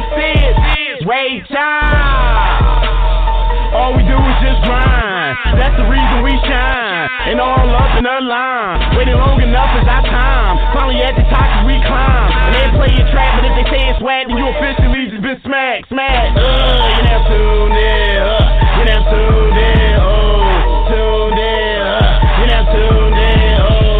can't see Ray Charles. All we do is just grind. That's the reason we shine. And all up in the line. Waiting long enough is our time. Finally at the top as we climb. And they play your track, but if they say it's whack, then you officially just been smacked, smacked. Uh, you never tuned in. Uh, you never tuned in. Oh, tuned in. Uh, you never tuned in. Oh,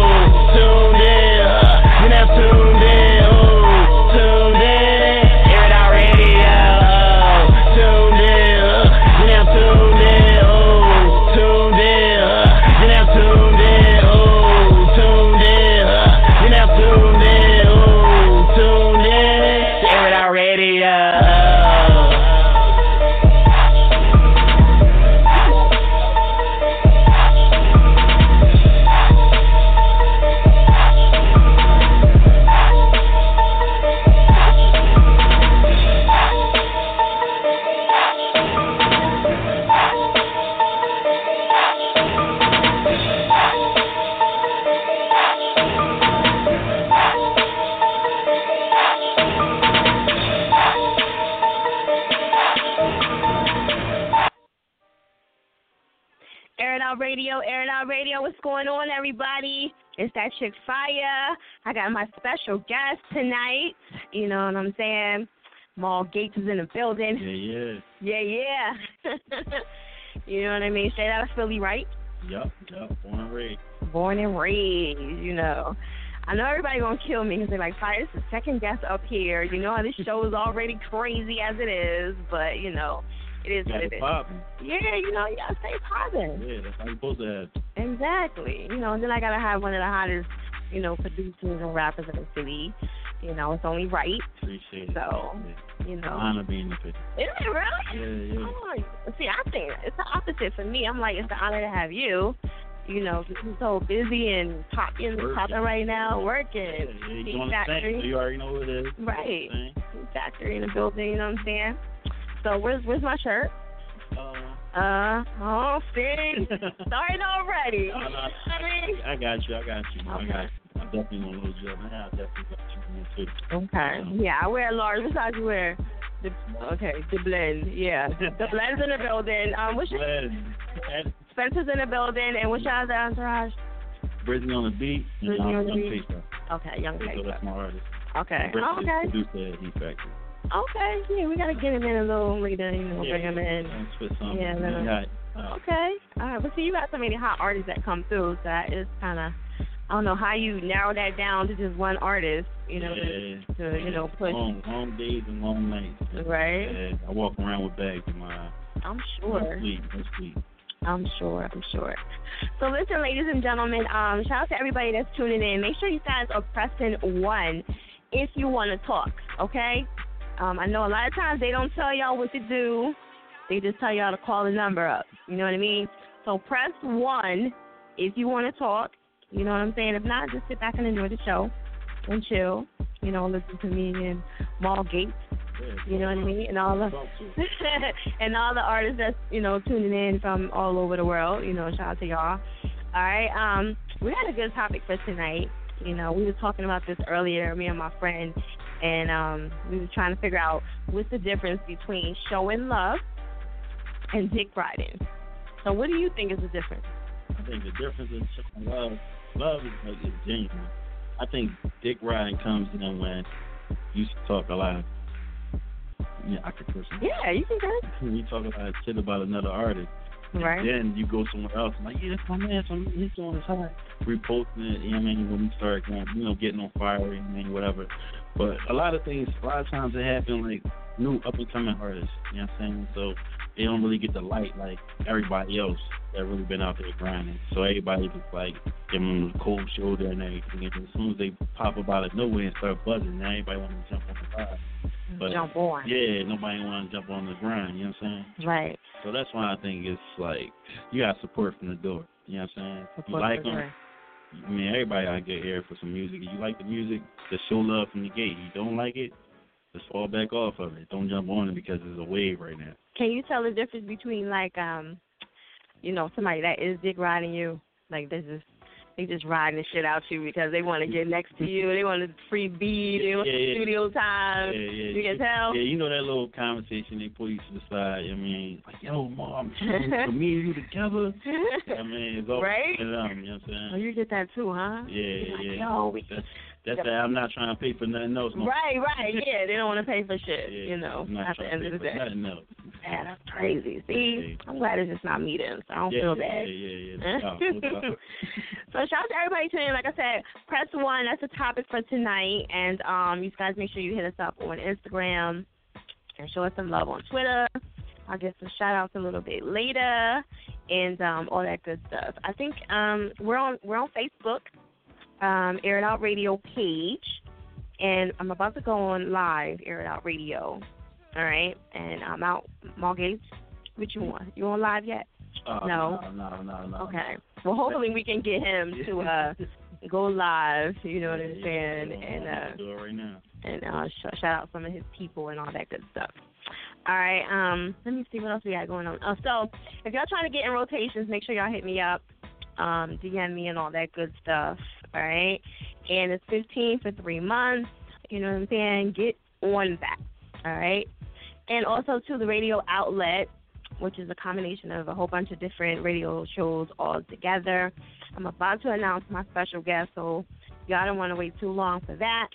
everybody? It's that chick Fire. I got my special guest tonight. You know what I'm saying? Mal Gates is in the building. Yeah, yeah. Yeah, yeah. you know what I mean? Straight out of Philly, right? Yup, yup. Born and raised. Born and raised, you know. I know everybody gonna kill me because they're like, Fire, this is the second guest up here. You know how this show is already crazy as it is, but you know, it is what it is. popping. Yeah, you know, you gotta stay positive. Yeah, that's how you supposed to have. Exactly. You know, and then I gotta have one of the hottest, you know, producers and rappers in the city. You know, it's only right. Appreciate it. So, yeah. You know. Honor being the picture. Is it really? Yeah, yeah. Oh, see, I think it's the opposite for me. I'm like, it's an honor to have you. You know, you're so busy and popping Working. popping right now, working. Yeah, yeah, you the factory. so you already know what it is. Right. Factory in the building. You know what I'm saying? So where's where's my shirt? Uh, Uh, oh, see, starting already. no, no, I mean, I got you. I got you. I Okay. got you. I definitely want to lose you. Man, I definitely got you too. Okay. Yeah, I wear a large. Besides, you wear the okay the blend. Yeah, the blend's in the building. Um, what's your Glad. Spencer's in the building, and what's other entourage? Brittany on the beat. And Brittany I'm on the beat. Paper. Okay, young So that's my artist. Okay. Brittany okay. is producer at Heat Factory. Okay. Yeah, we gotta get him in a little later. You know, bring him in. Let's put something. Yeah, Yeah, then- got, uh, Okay. All right. But see, you got so many hot artists that come through, so that is kind of. I don't know how you narrow that down to just one artist. You know, yeah. to, to you know push. Long, long days and long nights. Right. Yeah, I walk around with bags in my I'm sure. sleep, no sleep. I'm sure. I'm sure. So listen, ladies and gentlemen. Um, shout out to everybody that's tuning in. Make sure you guys are pressing one if you want to talk. Okay. Um, I know a lot of times they don't tell y'all what to do. They just tell y'all to call the number up. You know what I mean? So press one if you want to talk. You know what I'm saying? If not, just sit back and enjoy the show and chill. You know, listen to me and Mal Gates. You know what I mean? And all the and all the artists that's you know tuning in from all over the world. You know, shout out to y'all. All right, um, we had a good topic for tonight. You know, we were talking about this earlier, me and my friend, and um, we were trying to figure out what's the difference between showing love and dick riding. So, what do you think is the difference? I think the difference in showing love, love is like is genuine. I think dick riding comes in when you talk a lot. Yeah, I could curse. Yeah, you can curse. When you talk about shit about another artist, Right. then you go somewhere else. I'm like, yeah, that's my man. So he's doing his high. Reposting it, you know what I mean? When we start going, you know, getting on fire, you know what I mean, whatever. But a lot of things, a lot of times it happen like new up and coming artists, you know what I'm saying? So they don't really get the light like everybody else that really been out there grinding. So everybody just like giving them the cold shoulder and everything. And as soon as they pop up out of nowhere and start buzzing, now everybody want to jump on the vibe. Mm-hmm. But Jump on. yeah, nobody want to jump on the grind. You know what I'm saying? Right. So that's why I think it's like you got support from the door. You know what I'm saying? If you like them. I mean everybody to get here for some music. If you like the music, just show love from the gate. If you don't like it, just fall back off of it. Don't jump on it because it's a wave right now. Can you tell the difference between like um, you know, somebody that is dick riding you, like this is they just riding the shit out you because they want to get next to you, they want a free beat, they want Yeah, yeah. studio time. Yeah, yeah. You can tell. Yeah, you know that little conversation they pull you to the side. I mean, like, yo, mom, for me and you together. I mean, it's all Right? You know what I'm saying? Oh, you get that too, huh? Yeah, You're like, yeah. Yo, we That's, that. I'm not trying to pay for nothing else. No. Right, right, yeah. They don't want to pay for shit, Yeah, you know, not at the end of the day. nothing else. Man, that's crazy. See, I'm glad it's just not me then, so I don't yeah, feel bad. Yeah, yeah, yeah. No, no so shout out to everybody tuning in. Like I said, press one. That's the topic for tonight. And um, you guys make sure you hit us up on Instagram and show us some love on Twitter. I'll get some shout outs a little bit later and um, all that good stuff. I think um, we're on we're on Facebook, um, Air It Out Radio page, and I'm about to go on live Air It Out Radio. All right, and I'm out Margate. Which you want? You on live yet? Uh, No. no, no, no, no. Okay. Well, hopefully we can get him to uh go live. You know what I'm saying? And uh do it right now. and uh sh- shout out some of his people and all that good stuff. All right. Um, let me see what else we got going on. Oh, so if y'all trying to get in rotations, make sure y'all hit me up, um, DM me and all that good stuff. All right. And it's 15 for three months. You know what I'm saying? Get on that. All right. And also to the radio outlet, which is a combination of a whole bunch of different radio shows all together. I'm about to announce my special guest, so y'all don't want to wait too long for that.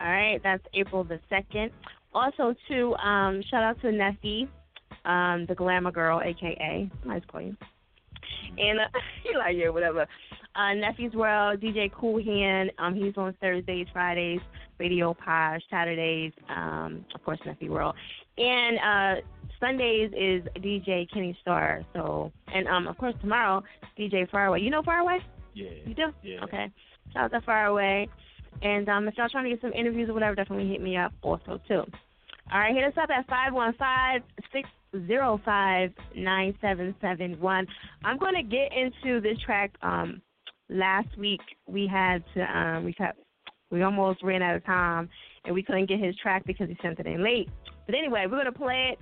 All right, that's April the second. Also, to um, shout out to Neffy, um, the glamour girl, aka nice you. And uh, you like yeah, whatever. Uh, Neffy's World, DJ Cool Hand. Um, he's on Thursdays, Fridays, Radio Posh, Saturdays. Um, of course, Neffy World, and uh, Sundays is DJ Kenny Star. So, and um, of course, tomorrow DJ Faraway. You know Faraway? Yeah. You do? Yeah. Okay. Shout out to Faraway. And um, if y'all trying to get some interviews or whatever, definitely hit me up also too. All right, hit us up at five one five six zero five nine seven seven one. I'm going to get into this track. Um, last week we had to um, we kept we almost ran out of time and we couldn't get his track because he sent it in late. But anyway, we're going to play it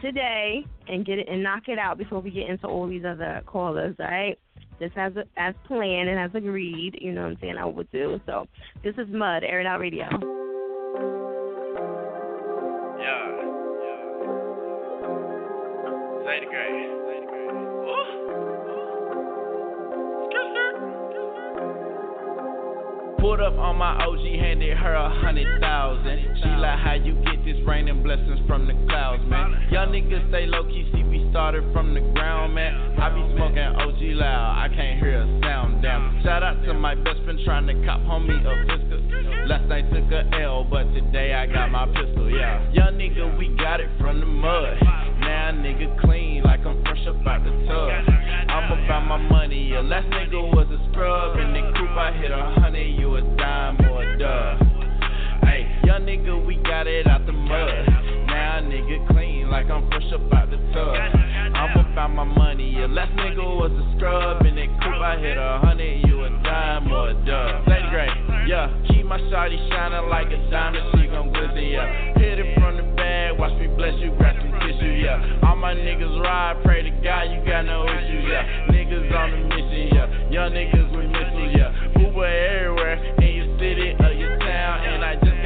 today and get it and knock it out before we get into all these other callers. All right just as as planned and as agreed. You know what I'm saying? I would do. So this is Mud, Air It Out Radio. Great. Zay. Pulled up on my OG, handed her a hundred thousand. She like how you get this rain and blessings from the clouds, man. Young niggas stay low key, see we started from the ground, man. I be smoking OG loud, I can't hear a sound, damn. Shout out to my best friend trying to cop homie a pistol. Last night took a L, but today I got my pistol, yeah. Young nigga, we got it from the mud. Now nigga clean like I'm fresh up out the tub. I'm about my money, yeah. Last nigga was a scrub. In the coupe, I hit a hundred, you a dime or a dub. Hey, young nigga, we got it out the mud. Now nigga clean like I'm fresh up out the tub. I'm about my money, yeah. Last nigga was a scrub. In the coupe, I hit a hundred, you a dime or a dub. Lady Gray, yeah. Keep my shawty shining like a diamond, she gon' glisten, yeah. Hit it from the bag, watch me bless you, grab some tissue, yeah. All my niggas ride, pray to God, you got no issues, yeah. Niggas on the mission, yeah. Young niggas with missiles, yeah. Uber everywhere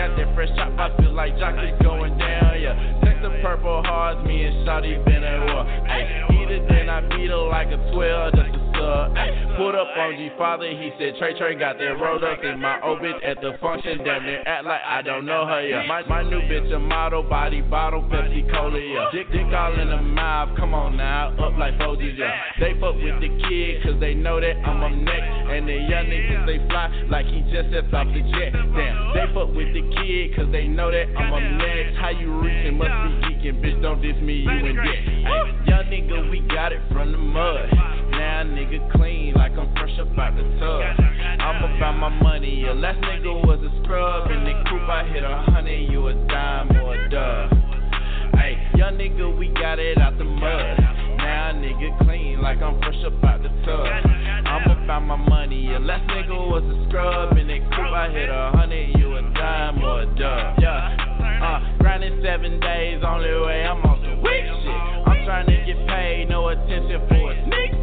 got that fresh chop, I feel like Jock is going down, yeah. Text the purple hearts, me and Shawty been at war. Ay, eat it, then I beat her like a 12, just up. Put up on G Father, he said Trey Trey got that rolled up in my old bitch at the function. Damn near act like I don't know her, yeah. My, my new bitch a model, body bottle, Pepsi Cola, yeah. Dick, dick all in the mouth, come on now, up like Folgers, yeah. They fuck with the kid, cause they know that I'm up next. And the young niggas, they fly like he just stepped off the jet. Damn, they fuck with the kid, cause they know that I'm up next. How you reaching? Must be geeking, bitch, don't diss me, you in debt. Young nigga, we got it from the mud. Now nigga clean like I'm fresh up out the tub. I'm about my money. Your last nigga was a scrub. In the coupe, I hit a hundred. You a dime or a dub. Hey, young nigga, we got it out the mud. Now nigga clean like I'm fresh up out the tub. I'm about my money. Your last nigga was a scrub. In the coupe, I hit a hundred. You a dime or a dub. Yeah. Uh, grinding seven days, only way I'm on some weak shit. I'm trying to get paid, no attention for a sneak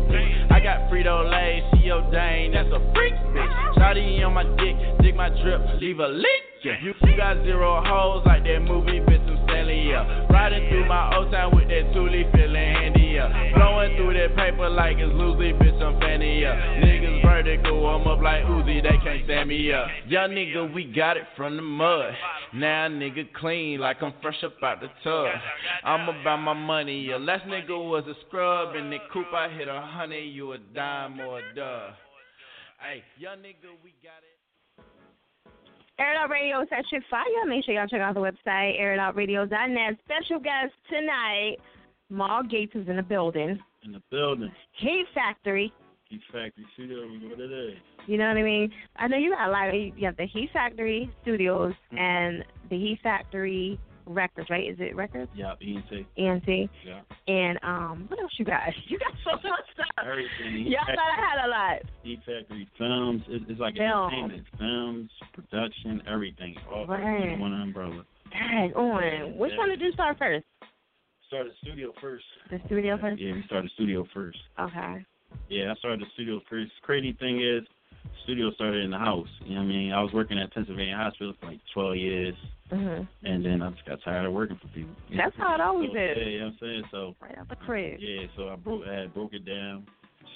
got Frito Lay, she your dang, that's a freak bitch. Shotty on my dick, dig my drip, leave a leak. Yeah. You, got zero hoes like that movie, bitch, I'm Stanley, yeah. Riding through my old town with that Thule, feeling handy, yeah. Blowing through that paper like it's loosely, bitch, I'm fanny, yeah. Niggas vertical, I'm up like Uzi, they can't stand me, yeah. Young nigga, we got it from the mud. Now nigga clean like I'm fresh up out the tub. I'm about my money, yeah. Last nigga was a scrub, in the coupe I hit a hundred, you a dime or a dub. Hey, young nigga, we got it. Air It Out Radio that shit fire. Make sure y'all check out the website, airitoutradio.net. Special guest tonight, Mal Gates is in the building. In the building. Heat Factory. Heat Factory Studio, what it is. You know what I mean? I know you got a lot of, you have the Heat Factory Studios Mm-hmm. and the Heat Factory Records, right? Is it Records? Yeah, ENT. ENT. Yeah. And um, what else you got? You got so much stuff. Everything. Y'all gotta had a lot. Heat Factory Films. It, it's like Film. entertainment. Films, production, everything. All Right. under one umbrella. Dang on. Which Yeah. one did you start first? Started the studio first. The studio first? Yeah, we started the studio first. Okay. Yeah, I started the studio first. Crazy thing is, studio started in the house. You know what I mean? I was working at Pennsylvania Hospital for like 12 years, Mhm. and then I just got tired of working for people. That's how it always so, is. Yeah, you know what I'm saying? So, Right out the crib. yeah, so I broke, I had broke it down,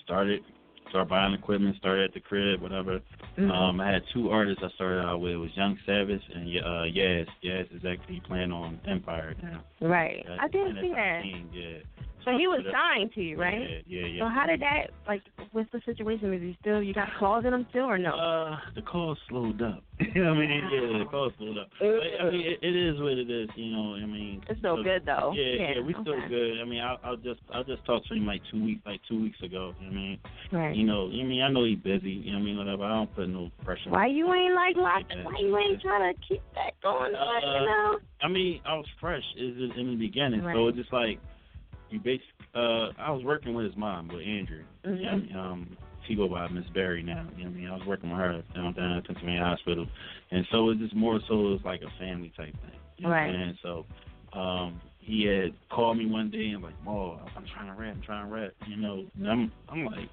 started, started buying equipment, started at the crib, whatever. Mhm. Um, I had two artists I started out with. It was Young Savage and uh, Yaz. Yaz is actually playing on Empire now. right. Yeah, I didn't see that. 15, Yeah. So he was uh, signed to you, right? Yeah, yeah, yeah. So how did that like what's the situation? Is he still you got calls in him still or no? Uh, the call slowed up. you know what I mean? Yeah, the call slowed up. But, I mean, it, it is what it is. You know, I mean. it's still so- good though. Yeah, yeah, we still good. I mean, I, I'll just, I'll just talk to him like two weeks, like two weeks ago. You know what I mean, Right. you know, I mean, I know he's busy. You know what I mean, whatever. I don't put no pressure. Why you ain't like locked? Yeah. Why you ain't trying to keep that going? Uh, you know. I mean, I was fresh is in, in the beginning, so it's just like you basic. Uh, I was working with his mom, with Andrew. Mhm. Yeah, um, she go by Miss Berry now. You know what I mean? I was working with her down down at Pennsylvania Hospital, and so it's just more so it's like a family type thing. You know Right. What So, um, he had called me one day and like, "Mo, I'm trying to rap. I'm trying to rap." You know, and I'm I'm like,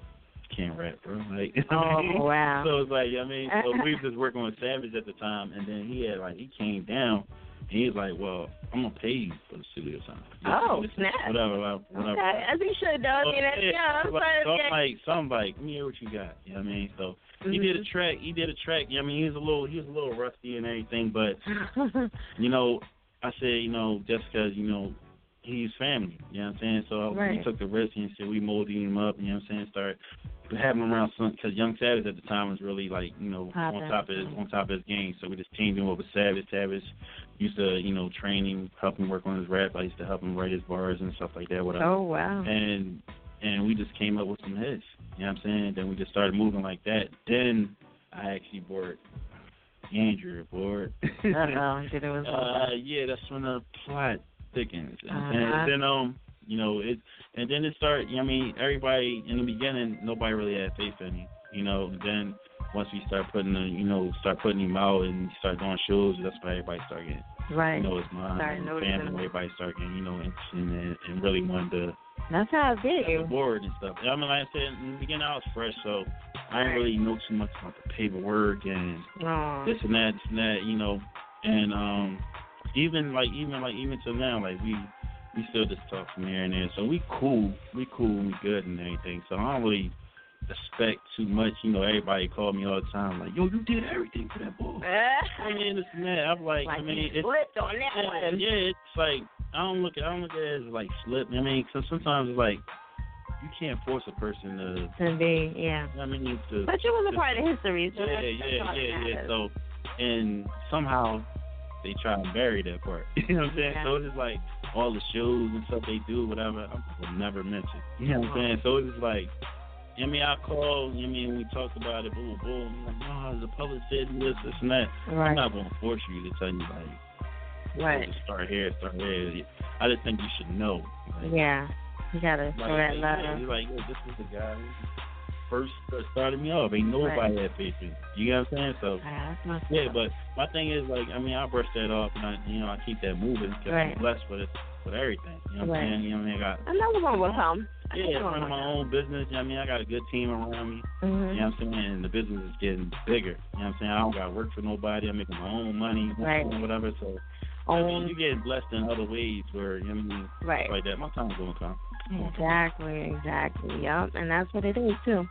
can't rap, bro. Like, you know what I mean? Oh wow. So it's like, I mean, so we was just working with Savage at the time, and then he had like he came down, and he was like, "Well, I'm gonna pay you for the studio time." Oh, This is snap. Whatever, whatever. whatever. Okay, as he should. I mean, yeah, yeah, so I'm like, so I'm like, so I'm like, let me hear what you got. You know what I mean? So he did a Mm-hmm. track. He did a track. I mean, he was a little, he was a little rusty and everything, but you know, I said, you know, just because you know he's family. You know what I'm saying? So Right. we took the risk and said we molded him up. You know what I'm saying? Start having him around some because Young Savage at the time was really like you know Poppin'. on top of his on top of his game. So we just teamed him up with Savage. Savage used to you know train him, help him work on his rap. I used to help him write his bars and stuff like that. Whatever oh wow. and and we just came up with some hits. You know what I'm saying? Then we just started moving like that. Then I actually bought Andrew aboard. Uh oh, did it was uh, yeah, that's when the plot thickens. Uh-huh. And then um, you know, it and then it started. I mean, everybody in the beginning, nobody really had faith in him. You know, then once we start putting the, you know, start putting him out and start doing shows, that's why everybody start getting, right. you know, his mind Started and family. him. Everybody start getting, you know, interested in it and really wanted to That's how it the be. board and stuff. I mean, like I said, in the beginning I was fresh, so I didn't really know too much about the paperwork and Oh. this and that, this and that, you know. And um, even like even like even till now, like we we still just talk from here and there. So we cool, we cool, we good and everything. So I don't really expect too much. You know, everybody call me all the time like, "Yo, you did everything for that boy." I mean, it's man. I'm like, like I mean, it's slipped on that yeah, one. yeah, it's like I don't look at I don't look at it as like slip. I mean, cause sometimes it's like you can't force a person to. To be, yeah. I mean, to. But you was a part of history, so Yeah, yeah, yeah, yeah. So, and somehow they try and bury that part. you know what I'm saying? Yeah. So it's just like all the shows and stuff they do, whatever, I will never mention. You know what I'm uh-huh. saying? So it's just like, I mean, I call, I mean, we talked about it, boom, boom. Like, no, the public said this, this, and that. Right. I'm not going to force you to tell you, like, right, start here, start there. I just think you should know. Like, yeah. You gotta like, show that love. yeah, you're like, yo, this was the guy first started me off. Ain't nobody had faith in. You know what I'm saying? So, my yeah, but my thing is like, I mean, I brush that off, and I, you know, I keep that moving because Right. I'm blessed with it, with everything. You know what Right. I'm saying? You know what I mean? I got Another one will come. yeah, running my own business. You know what I mean, I got a good team around me. You know Mm-hmm. what I'm saying? And the business is getting bigger. You know what I'm saying? I don't got to work for nobody. I'm making my own money, Right. whatever. So, I mean, you getting blessed in other ways where you know what I mean, right. like that. My time's gonna come. Exactly, exactly. Yep, and that's what it is too.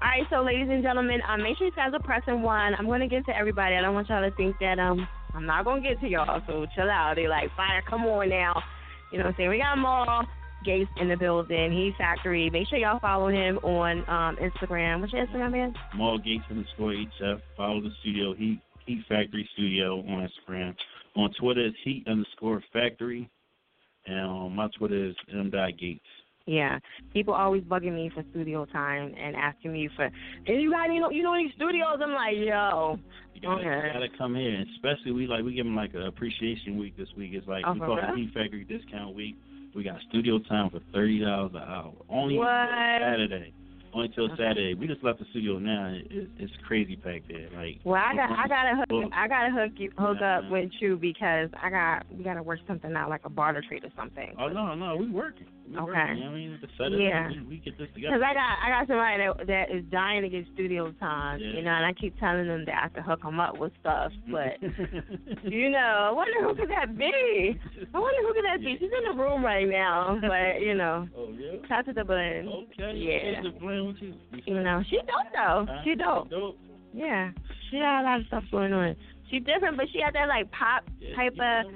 All right, so ladies and gentlemen, um, make sure you guys are pressing one. I'm gonna get to everybody. I don't want y'all to think that um I'm not gonna get to y'all. So chill out. They like, fire, come on now. You know what I'm saying? We got Mal Gates in the building. Heat Factory. Make sure y'all follow him on um Instagram. What's your Instagram man? Mal Gates underscore HF. Follow the studio Heat Heat Factory Studio on Instagram. On Twitter it's Heat underscore Factory, and um, my Twitter is M Gates. Yeah, people always bugging me for studio time and asking me for, and you got know you know any studios? I'm like, yo, You gotta, Okay. you gotta come here, and especially we like we give them like an appreciation week this week. It's like Oh, we call it real? Heat Factory Discount Week. We got studio time for thirty dollars an hour. Only What? Saturday. Okay. Saturday. We just left the studio now. It, it's crazy packed there. Like Well, I got I gotta hook Well, I gotta hook you hook up with you because I got we gotta work something out like a barter trade or something. Oh no, no, we working. Okay. working. You know what I mean. Yeah. We, we get this together. Because I got I got somebody that that is dying to get studio time, Yeah. you know, and I keep telling them that I can hook them up with stuff, mm-hmm. but you know, I wonder who could that be? I wonder who could that be? She's in the room right now, but you know, oh yeah. shout to the blend. Okay. Yeah. The with you? You know, she dope though. Huh? She dope. Dope. Yeah, she got a lot of stuff going on. She different, but she got that like pop Yeah, type yeah, of.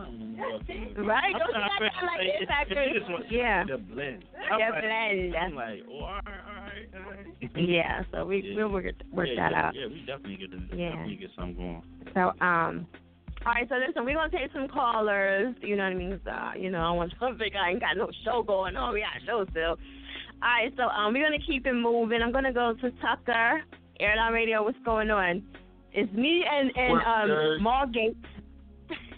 I, I knew you was something. Right? Don't you trying got that like say, this factor? you just Yeah. The blend. The blend. I'm like, oh, all right, all right, all right. Yeah, so we Yeah. we'll work work yeah, that yeah, out. Yeah, we definitely get to Yeah. definitely get something going. So um, all right. So listen, we're gonna take some callers. You know what I mean? So, you know, I want some think I ain't got no show going on. We got a show still. All right. So um, we're gonna keep it moving. I'm gonna go to Tucker, Air It Radio. What's going on? It's me and and What's um good?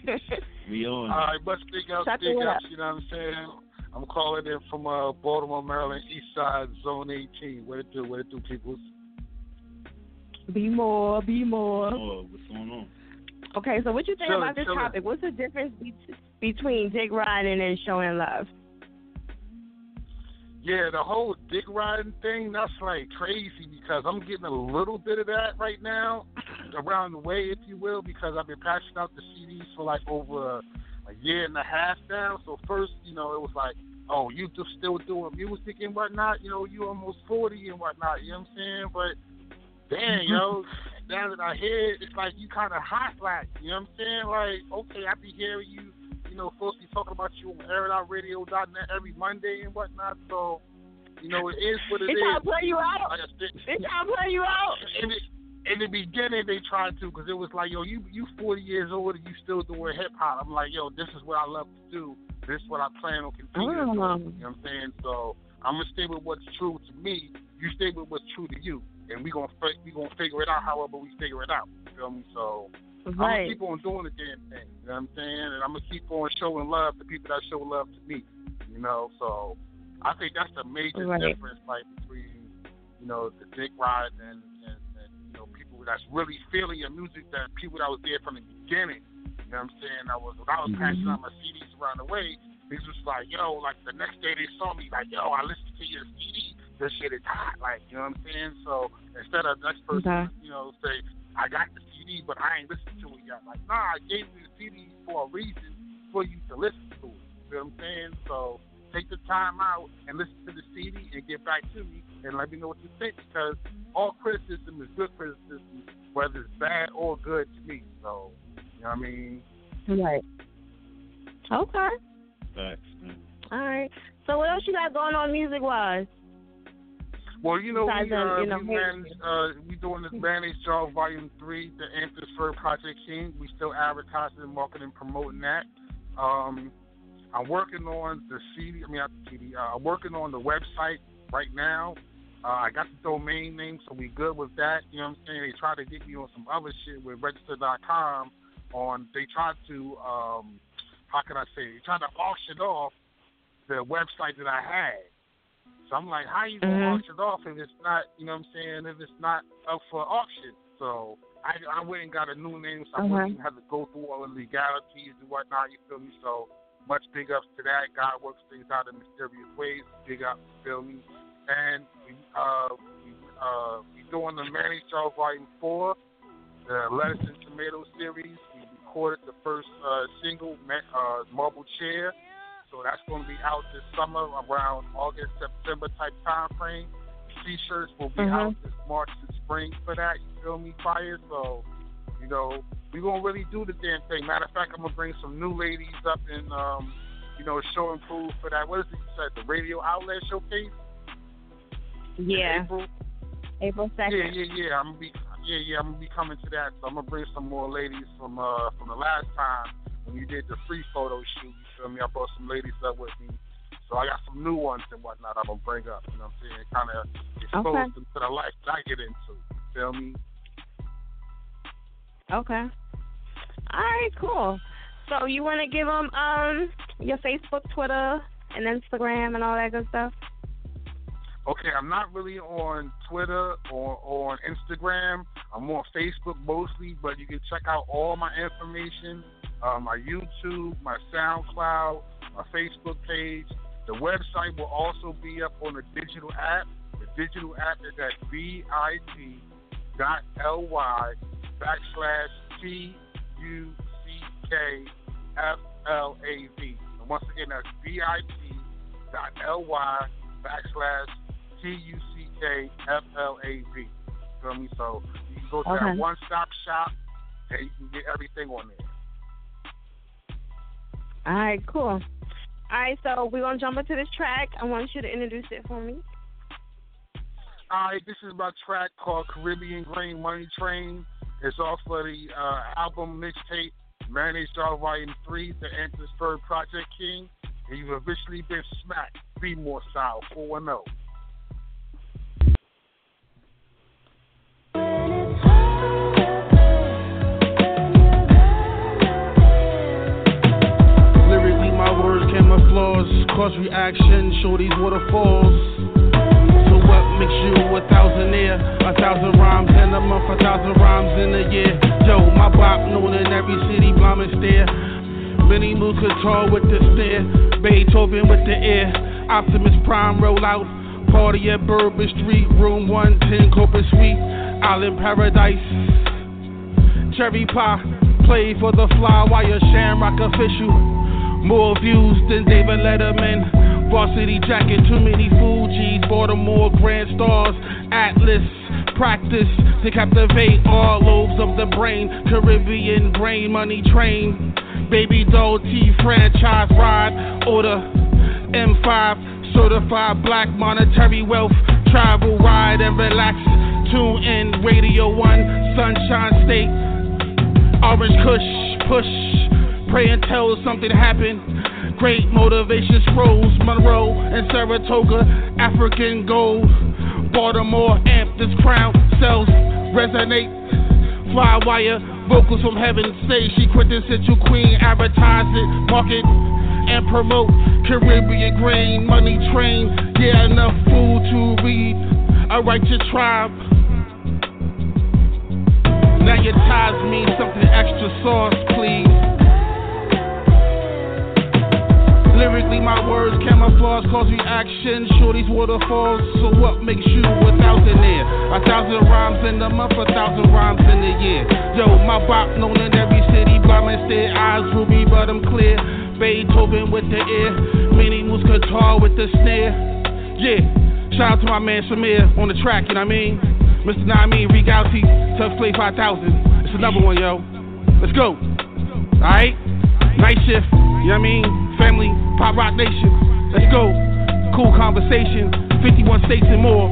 Mal Gates. We on. All right, much big ups, Chuck big it ups, up. you know what I'm saying? I'm calling in from uh, Baltimore, Maryland, East Side, Zone 18. What it do, what it do, peoples? be more, be more. Oh, what's going on? Okay, so what you think Chillin', about this chillin'. topic? What's the difference be- between dick riding and showing love? Yeah, the whole dick riding thing, that's like crazy because I'm getting a little bit of that right now around the way, if you will, because I've been passing out the CDs for like over a, a year and a half now. So first, you know, it was like, oh, you just still doing music and whatnot, you know, you almost 40 and whatnot, you know what I'm saying? But damn, mm-hmm. yo, now that I hear it, it's like you kind of hot like, you know what I'm saying? Like, okay, I be hearing you, you know, folks be talking about you on airitoutradio.net every Monday and whatnot. So, you know, it is what it They is. trying to play you out. Like I said, They trying to play you out. In the beginning, they tried to because it was like, yo, you you 40 years old and you still doing hip hop. I'm like, yo, this is what I love to do. This is what I plan on continuing. Oh. You know what I'm saying? So I'm gonna stay with what's true to me. You stay with what's true to you, and we gonna we gonna figure it out. However, we figure it out. You feel me? So I'm gonna keep on doing the damn thing. You know what I'm saying? And I'm gonna keep on showing love to people that show love to me. You know, so I think that's the major Right. difference, like between you know the dick ride and, and, that's really feeling your music. That people that was there from the beginning. You know what I'm saying? I was when I was mm-hmm. passing out my CDs around the way. Niggas was like, yo, like the next day they saw me, like, yo, I listened to your CD. This shit is hot, like, you know what I'm saying? So instead of next person, Okay. you know, say, I got the CD, but I ain't listened to it yet. Like, nah, I gave you the CD for a reason for you to listen to it. You know what I'm saying? So take the time out and listen to the CD and get back to me, and let me know what you think because all criticism is good criticism, whether it's bad or good to me. So, you know what I mean? Right. Okay. Facts, man. All right. So what else you got going on music wise? Well, you know, Besides, we, uh, you know, we manage, uh, we doing this Managed Job Volume 3, the Anthony Fur Project King. We still advertising and marketing promoting that. Um, I'm working on the CD, I mean, not the CD, uh, I'm working on the website right now. Uh, I got the domain name, so we good with that. You know what I'm saying? They tried to get me on some other shit with register.com on, they tried to, um, how can I say, they tried to auction off the website that I had. So I'm like, how you gonna Mhm. auction off if it's not, you know what I'm saying, if it's not up for auction? So I, I went and got a new name, so I Mhm. wouldn't have to go through all the legalities and whatnot. You feel me? So much big ups to that. God works things out in mysterious ways. Big up, you feel me? And uh we uh doing the Managed Show Volume Four, the Lettuce and Tomato series. We recorded the first uh single, uh Marble Chair. So that's going to be out this summer around August, September type time frame. T-shirts will be Mhm. out this March and spring for that. You feel me, fire? So, you know, we gonna really do the damn thing. Matter of fact, I'm gonna bring some new ladies up and um, you know, show and prove for that. What is it you said? The radio outlet showcase? Yeah. April. April Yeah, second. yeah, yeah. I'm gonna be yeah, yeah. I'm gonna be coming to that. So I'm gonna bring some more ladies from uh from the last time when you did the free photo shoot. You feel me? I brought some ladies up with me. So I got some new ones and whatnot. I'm gonna bring up. You know what I'm saying? Kind of expose Okay. them to the life that I get into. You feel me? Okay. All right, cool. So you want to give them um your Facebook, Twitter, and Instagram and all that good stuff? Okay, I'm not really on Twitter or, or on Instagram. I'm on Facebook mostly, but you can check out all my information, uh, my YouTube, my SoundCloud, my Facebook page. The website will also be up on the digital app. The digital app is at bit dot ly backslash t u c k f l a v. And once again, that's bit dot ly backslash T U C K F L A V. Feel me? So you can go to okay. that one stop shop and you can get everything on there. All right, cool. All right, so we're gonna jump into this track. I want you to introduce it for me. All right, this is my track called Caribbean Green Money Train. It's off of the uh, album mixtape Managed Star Volume 3, The Anthony's Third Project King. And you've officially been smacked. Be more style 4 0. Cause reaction, show these waterfalls. So what makes you a thousandaire? A thousand rhymes in a month, a thousand rhymes in a year. Yo, my bop known in every city, bomb and stare. Many move guitar with the stare, Beethoven with the air. Optimus Prime roll out, party at Bourbon Street, room 110, corporate suite, Island Paradise. Cherry pie, play for the fly wire Shamrock official. More views than David Letterman. Varsity jacket, too many Fuji's, Baltimore Grand Stars, Atlas. Practice to captivate all lobes of the brain. Caribbean brain money train. Baby doll T franchise ride. Order M5 certified black monetary wealth. Travel, ride, and relax. Tune in, Radio 1, Sunshine State. Orange Kush, push, pray until something happen. Great motivation scrolls, Monroe and Saratoga, African gold. Baltimore amp, this crown cells resonate. Fly wire, vocals from heaven say she quintessential queen. Advertise it, market and promote. Caribbean grain, money train. Yeah, enough food to read. A righteous tribe. Now your ties mean something extra sauce, please. Lyrically, my words camouflage, cause reaction. Shorty's waterfalls, so what makes you a thousandaire? A thousand rhymes in a month, a thousand rhymes in a year. Yo, my bop known in every city, and stare, eyes ruby, but I'm clear. Beethoven with the ear, mini moves guitar with the snare. Yeah, Shout out to my man Samir on the track, you know what I mean? Mr. Nami, Regalty, Tuck Play 5000. It's the number one, yo. Let's go. Alright? Night shift, you know what I mean? Family, Pop Rock Nation. Let's go. Cool conversation, 51 states and more.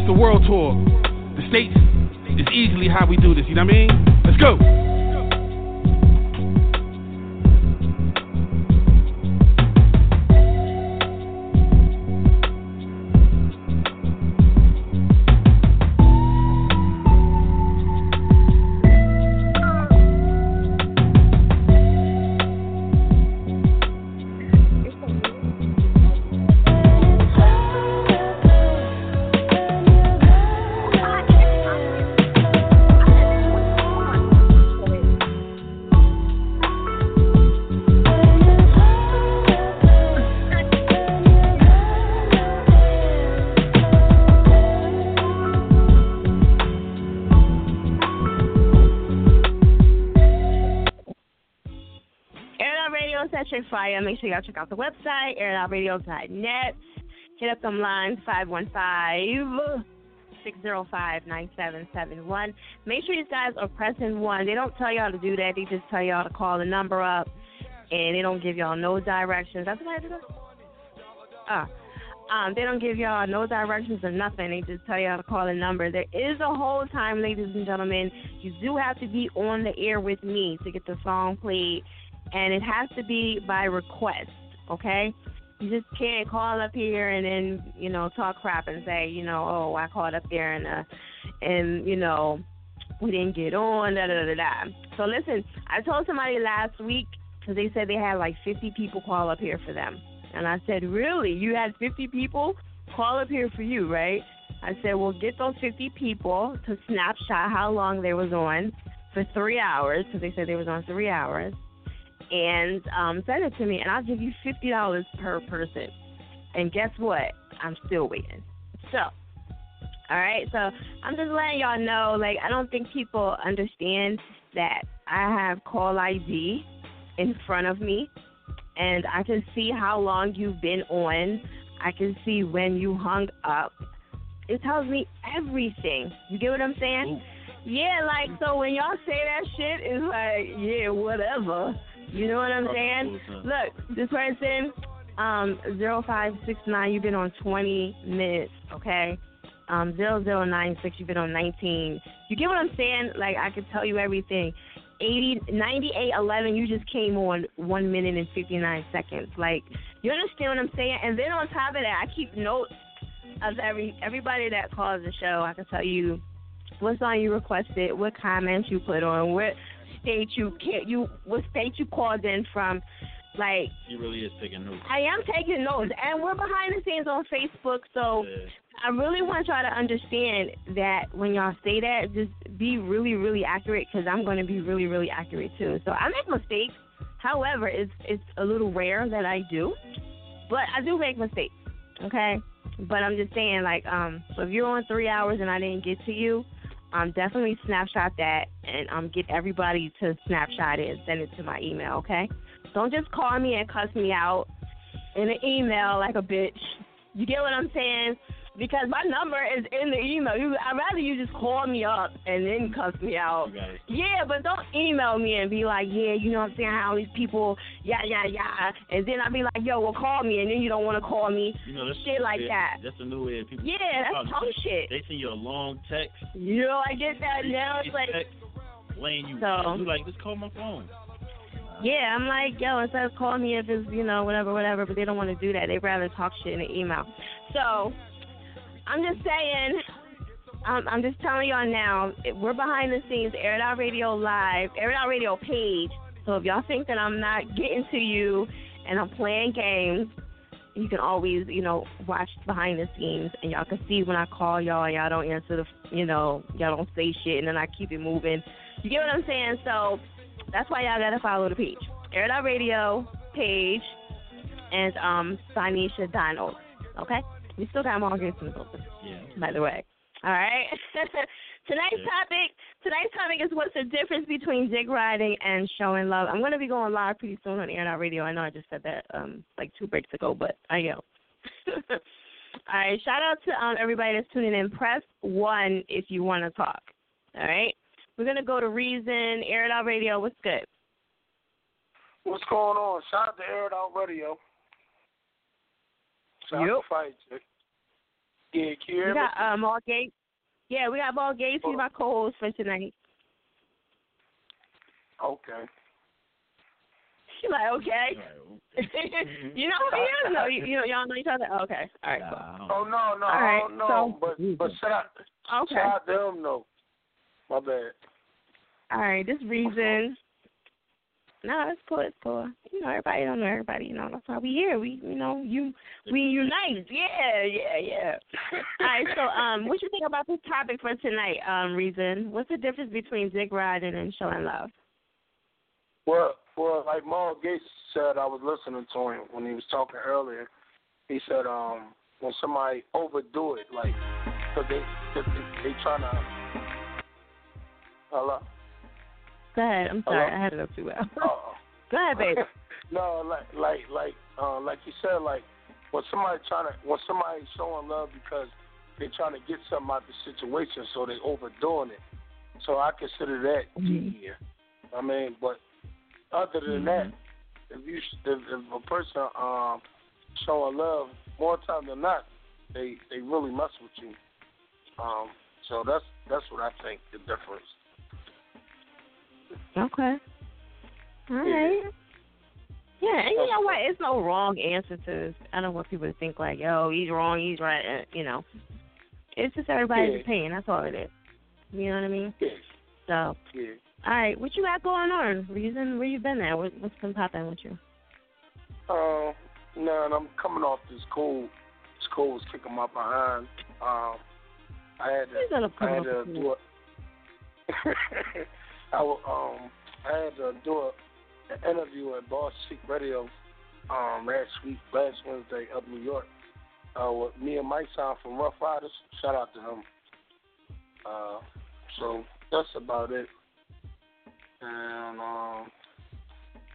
It's the world tour. The states is easily how we do this, you know what I mean? Let's go. Fire. Make sure y'all check out the website, airitoutradio.net. Hit up them lines, 515 605 9771. Make sure you guys are pressing one. They don't tell y'all to do that. They just tell y'all to call the number up, and they don't give y'all no directions. That's what I do. Ah. Um, they don't give y'all no directions or nothing. They just tell y'all to call the number. There is a whole time, ladies and gentlemen. You do have to be on the air with me to get the song played and it has to be by request, okay? You just can't call up here and then, you know, talk crap and say, you know, oh, I called up there and, uh, and, you know, we didn't get on, da da da da. So listen, I told somebody last week because they said they had like 50 people call up here for them. And I said, really? You had 50 people call up here for you, right? I said, well, get those 50 people to snapshot how long they was on for three hours because they said they was on three hours and um, send it to me, and I'll give you fifty dollars per person. And guess what? I'm still waiting. So, all right. So I'm just letting y'all know. Like, I don't think people understand that I have call ID in front of me, and I can see how long you've been on. I can see when you hung up. It tells me everything. You get what I'm saying? Ooh. Yeah, like so when y'all say that shit, it's like, yeah, whatever. You know what I'm saying? Look, this person, um, zero five six nine. You've been on 20 minutes, okay? Um, zero zero nine six. You've been on 19. You get what I'm saying? Like I can tell you everything. 80, 98, 11, you just came on one minute and 59 seconds. Like, you understand what I'm saying? And then on top of that, I keep notes of every everybody that calls the show. I can tell you what song you requested, what comments you put on, what state you you what state you called in from. Like he really is taking notes. I am taking notes, and we're behind the scenes on Facebook, so yeah. I really want y'all to understand that when y'all say that, just be really, really accurate, because I'm going to be really, really accurate too. So I make mistakes. However, it's it's a little rare that I do, but I do make mistakes. Okay, but I'm just saying, like, um, so if you're on three hours and I didn't get to you, um, definitely snapshot that and um, get everybody to snapshot it and send it to my email, okay? Don't just call me and cuss me out in an email like a bitch. You get what I'm saying? Because my number is in the email. You, I'd rather you just call me up and then cuss me out. Yeah, but don't email me and be like, yeah, you know what I'm saying, how these people, yeah, yeah, yeah. And then I'd be like, yo, well, call me. And then you don't want to call me. You know, that's shit like that. That's a new way of people. Yeah, that's punk shit. They send you a long text. You know, I get that now. It's like. Laying you. So, you like, just call my phone. Yeah, I'm like, yo, instead of calling me if it's, you know, whatever, whatever, but they don't want to do that. They'd rather talk shit in an email. So, I'm just saying. I'm, I'm just telling y'all now. We're behind the scenes, Air It Out Radio Live, Air It Out Radio page. So if y'all think that I'm not getting to you and I'm playing games, you can always, you know, watch behind the scenes and y'all can see when I call y'all y'all don't answer the, you know, y'all don't say shit and then I keep it moving. You get what I'm saying? So that's why y'all gotta follow the page, Air It Out Radio page, and um, Sanisha Donald. Okay. We still got more games in the building. Yeah. By the way. All right. tonight's yeah. topic. Tonight's topic is what's the difference between dick riding and showing love. I'm going to be going live pretty soon on Air Out Radio. I know I just said that um like two breaks ago, but I am. All right. Shout out to um, everybody that's tuning in. Press one if you want to talk. All right. We're gonna go to Reason Air It Out Radio. What's good? What's going on? Shout out to Air It Out Radio. Shout Yep. out to Yeah, can you hear We me? got uh, Mal Gates. Yeah, we got Mal Gates. He's my co-host for tonight. Okay. She's like, okay. you know who he is? No, you, you know, y'all know each other. Okay. All right. Cool. Oh no, no, All right, I don't know. so- but but shout out, Okay. shout out to him though. My bad. All right. This reason. No, it's cool. It's cool. You know, everybody don't know everybody. You know, that's why we here. We, you know, you, we unite. Yeah, yeah, yeah. All right. So, um, what you think about this topic for tonight? Um, reason. What's the difference between dick riding and showing love? Well, well, like Mal Gates said, I was listening to him when he was talking earlier. He said, um, when somebody overdo it, like, cause they, cause they, they trying to. Hello. Go ahead. I'm sorry. Hello? I had it up too well. Uh, Go ahead, baby. no, like, like, like, uh, like you said, like when somebody trying to, when somebody showing love because they're trying to get something out of the situation, so they overdoing it. So I consider that Mhm. yeah. I mean, but other than that, if you if, if a person um showing love more time than not, they they really mess with you. Um, so that's that's what I think the difference. Okay. All right. Yeah, and you know what? It's no wrong answer to this. I don't want people to think like, yo, he's wrong, he's right. uh, You know, it's just everybody's Yeah. opinion. That's all it is. You know what I mean? Yeah. So, all Yeah. right, what you got going on? Reason where you been at? What, what's been popping with you? Um, no, and I'm coming off this cold. This cold was kicking my behind. Um, I had to, I had to do a, I um, I had to do a, an interview at Boss Chic Radio, um, last week, last Wednesday up New York, uh, with me and Mike Sound from Ruff Ryders. Shout out to him. Uh, so that's about it. And um,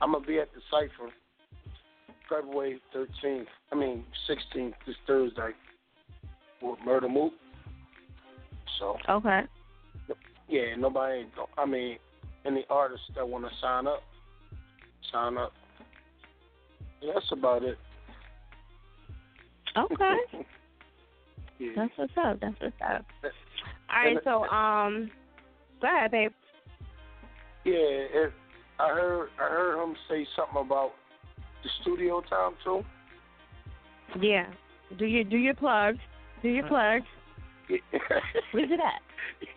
I'm gonna be at the cipher February 13th. I mean 16th this Thursday with Murder Moot. So Okay. yeah, nobody. I mean, any artists that want to sign up, sign up. Yeah, that's about it. Okay. yeah. That's what's up. That's what's up. All right, so um, go ahead, babe. Yeah, it, I heard I heard him say something about the studio time too. Yeah. Do you do your plugs. Do your plugs. Where's it at?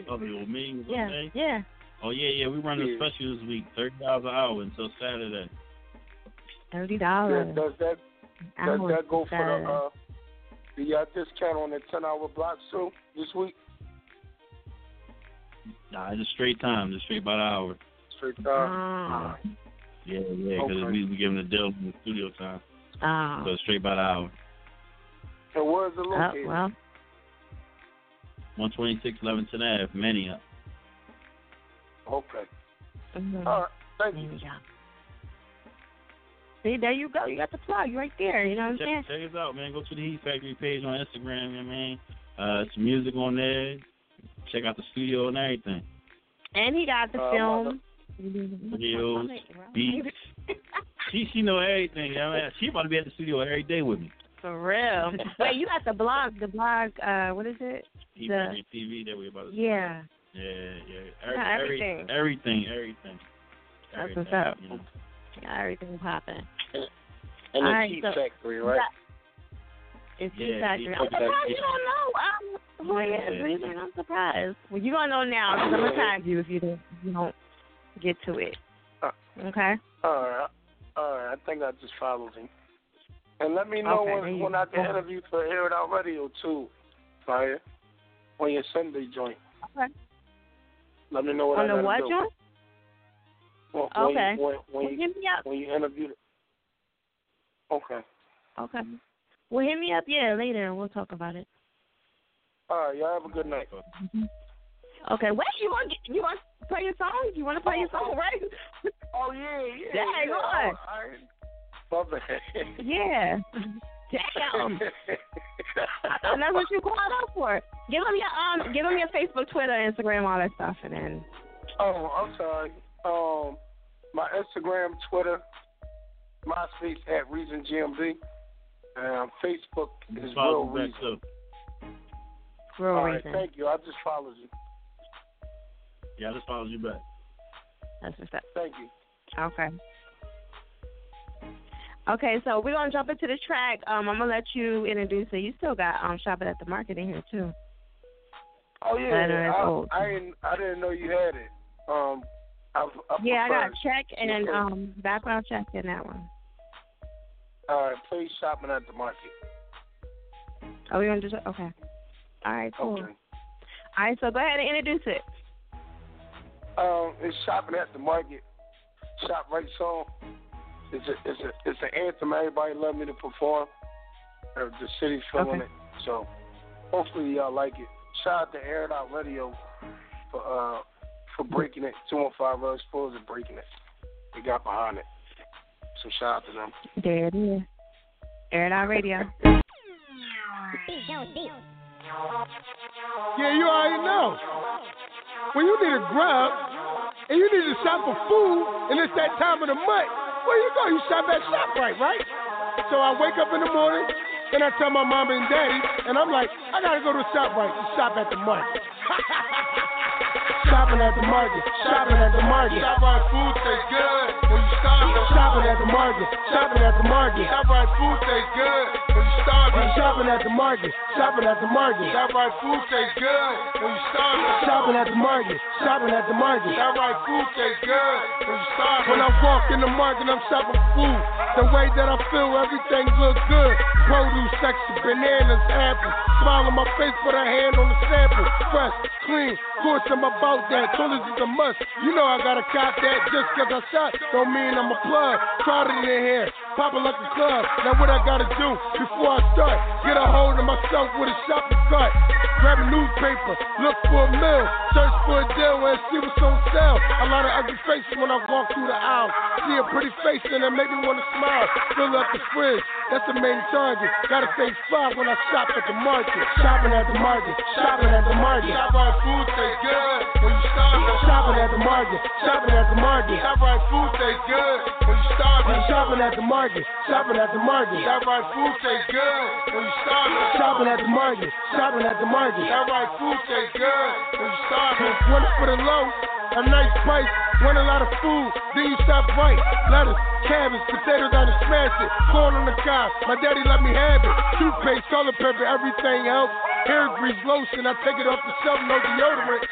Oh, with me? Yeah. Yeah. Oh yeah, yeah. We run a Yeah. special this week, thirty dollars an hour until Saturday. Thirty Yeah, dollars. does that does that go for the uh, the uh, discount on the ten hour block too this week? Nah, it's a straight time, just straight by the hour. Straight Oh. time. Yeah, yeah, because Okay. we we giving the deal from the studio time, Oh. so straight by the hour. And where's it Oh, located? well. One twenty six Leverington Ave, Mania. Okay. mhm. All right. Thank There you. you go. See, there you go. You got the plug right there. You know what I'm saying? Check, check us out, man. Go to the Heat Factory page on Instagram, you know what I mean? Uh, some music on there. Check out the studio and everything. And he got the Uh, film. Videos, beats. She she know everything, you know what I mean? She about to be at the studio every day with me. For real. Wait, you got the blog. The blog. Uh, what is it? Heat The- Factory TV that we about to Yeah. Yeah, yeah. Every, Yeah, every- everything. everything, everything. That's what's Everything, up. you know. Got everything popping. And All the right, Tea so- Factory, right? It's Yeah, Heat Factory. Heat I'm Factory. surprised you don't know um, who he is. Yeah. Reason I'm surprised. Well, you're gonna know now because I'm gonna tag you if you don't, you don't get to it. Uh. Okay. All right. All right. I think I just followed him. And let me know Okay, when, you when I can interview for Air It Out Radio too, Fire. On your Sunday joint. Okay. Let me know what On I the what. John? When, when Okay. You, when, when, Well, you, hit me up. when you interview. Okay. Okay. Well, hit me up, yeah, later, and we'll talk about it. All right. Y'all have a good night. Mm-hmm. Okay. Wait, you want you want to play your song? You want to play your oh. song, right? Oh yeah, yeah. Dang, yeah. Oh, on. Oh, all right. Yeah. Damn. and that's what you called up for. Give them your um, give them your Facebook, Twitter, Instagram, all that stuff, and then. Oh, I'm sorry. Um, my Instagram, Twitter, my MySpace at Reason GMB, and Facebook is Real Reason. Real All Reason. right, thank you. I just followed you. Yeah, I just followed you back. That's what's up. Thank you. Okay. Okay, so we're gonna jump into the track. Um, I'm gonna let you introduce it. You still got um shopping at the market in here too. Oh yeah, I I. I didn't. I didn't know you had it. Um, I, I Yeah, I got prefer- check and Okay. um background check in that one. All right, please shopping at the market. Oh, we gonna do that? Okay. All right, cool. Okay. All right, so go ahead and introduce it. Um, it's shopping at the market. Shop right song. It's a it's a it's an anthem everybody love me to perform. The city's feeling Okay. it. So hopefully y'all like it. Shout out to Air It Out Radio for uh for breaking it. Two one five Rose Sports and breaking it. They got behind it. So shout out to them. There it is. Air it out radio. Yeah, you already know. When you need a grub and you need to shop for food and it's that time of the month, where you go? You shop at ShopRite, right? So I wake up in the morning and I tell my mom and daddy, and I'm like, I gotta go to ShopRite to shop at the market. shopping at the market, shopping at the market. ShopRite food tastes good when you starving. Shopping at the market, shopping at the market. ShopRite food tastes good when you starving. Shopping at the market, shopping at the market. ShopRite food tastes good when you starving. Shopping at the market, shopping at the market. ShopRite food tastes good when you starving. When I walk in the market, I'm shopping for food. The way that I feel, everything looks good. Produce, section, bananas, apples. Smile on my face, put a hand on the sample. Fresh, clean, course I'm about that. Toilet is a must. You know I gotta cop that. Just cause I shot, don't mean I'm a plug. Crowded in here, popping like a club. Now what I gotta do before I start? Get a hold of myself with a shopping cart. Grab a newspaper, look for a mill, search for a deal and see what's on sale. A lot of ugly faces when I walk through the aisle. See a pretty face and it make me wanna smile. Fill up the fridge, that's the main target. Gotta stay fly when I shop at the market. Shopping at the market, shopping at the market. Food tastes good when you starving. Shopping at the market, shopping at the market. ShopRite food tastes good when you starving. Shopping at the market, shopping at the market. ShopRite food tastes good when you starving. Shopping at the market, shopping at the market. ShopRite food tastes good when you starving. One for the low, a nice price. Want a lot of food, then you shop right. Lettuce, cabbage, potatoes, I done smash it. Corn on the cob, my daddy let me have it. Toothpaste, and pepper, everything else. Hair grease, lotion, I take it off the shelf, no deodorant.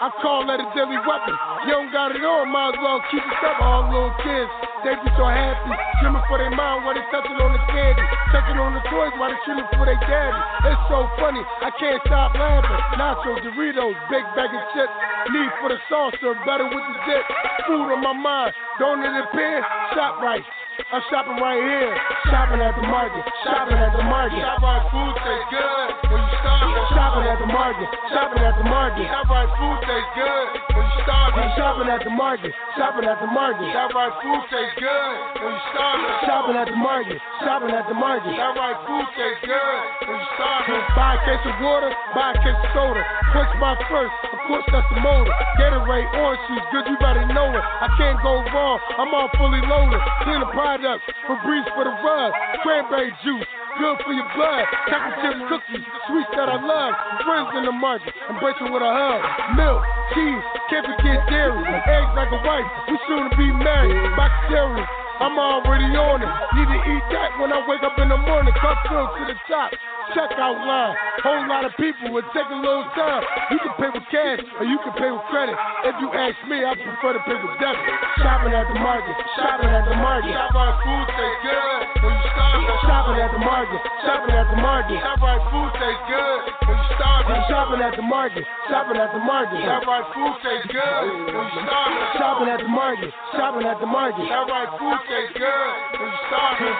I call that a deadly weapon. You don't got it on, might as well keep it up. All little kids, they be so happy. Trimming for their mom while they touching on the candy. Touching on the toys while they trimming for their daddy. It's so funny, I can't stop laughing. Nachos, Doritos, big bag of chips. Need for the salsa, better with the dip. Food on my mind, don't it appear? Shop right. I'm shopping right here. Shopping at the market. Shopping at the market. ShopRite food tastes good when you starving. Shopping at the market. Shopping at the market. ShopRite food tastes good when you starving. Shopping at the market. Shopping at the market. ShopRite food tastes good when you starving. Shopping at the market. Shopping at the market. ShopRite food tastes good when you starving. Buy a case of water, buy a case of soda. Quench my thirst, of course that's the motor. Gatorade, orange juice, good, you better know it. I can't go wrong, I'm all fully loaded. Clean the product, Febreze for the rug. Cranberry juice, good for your blood. Chocolate chips, cookies, sweets that I love. Friends in the market, embrace them with a hug. Milk, cheese, can't forget dairy. Eggs like a wife, we soon to be married. Box cereal. I'm already on it. Need to eat that when I wake up in the morning. Cup filled to the top. Checkout line. Whole lot of people would take a little time. You can pay with cash or you can pay with credit. If you ask me, I prefer to pay with debit. Shopping at the market. Shopping at the market. ShopRite food tastes good when you starving. Shopping at the market. Shopping at the market. ShopRite food tastes good when you starving. Shopping at the market. Shopping at the market. ShopRite food tastes good when you starving. Shopping at the market. Shopping at the market. ShopRite food tastes good when you starving.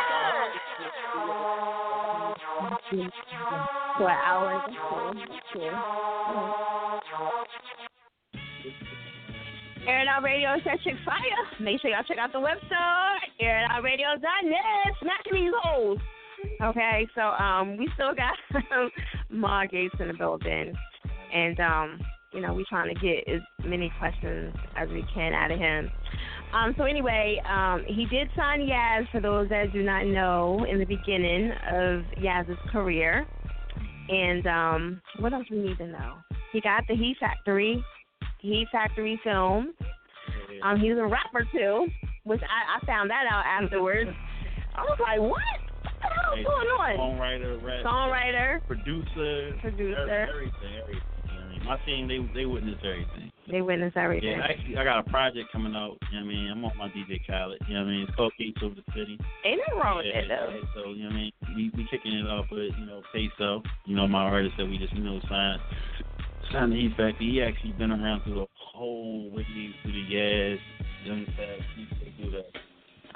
For hours. Cool. Cool. Air It Out Radio is Fire. Make sure y'all check out the website, airitoutradio.net. Smacking these hoes. Okay, so um, we still got Mal Gates in the building, and um, you know, we're trying to get as many questions as we can out of him. Um, so anyway, um, he did sign Yaz. For those that do not know, in the beginning of Yaz's career, and um, what else we need to know? He got the Heat Factory, Heat Factory film. Um, he's a rapper too, which I, I found that out afterwards. I was like, what? What the hell's going on? Songwriter, rap, Songwriter, producer, producer. everything, everything. My team, they they witness everything. They witness everything. Yeah, actually, I got a project coming out. You know what I mean, I'm on my DJ Khaled. You know what I mean, it's called Gates of the City. Ain't nothing wrong with yeah, it though. yeah, So you know what I mean, we we kicking it off with you know Peso. You know my artist that we just you know signed signed the Heat Factory. He actually been around through the whole way through the years. You understand? He he do that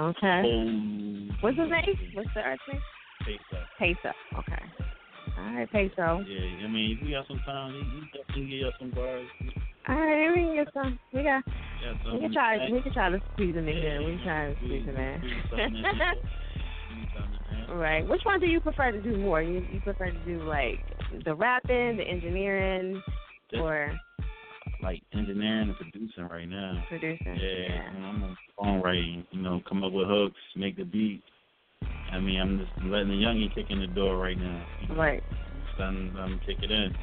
Okay. whole What's his name? What's the artist name? Peso. Peso. Okay. All right, Peso. Yeah, I mean, if we got some time, he definitely get us some bars. All right, we can get some. We got. Yeah, so We can try. We can try to squeeze in here. We can try to squeeze in. right. Which one do you prefer to do more? You you prefer to do like the rapping, the engineering, or like engineering and producing right now. producing? Yeah, I'm on phone writing, you know, come up with hooks, make the beat. I mean, I'm just letting the youngie kick in the door right now. Right. Letting them kick it in.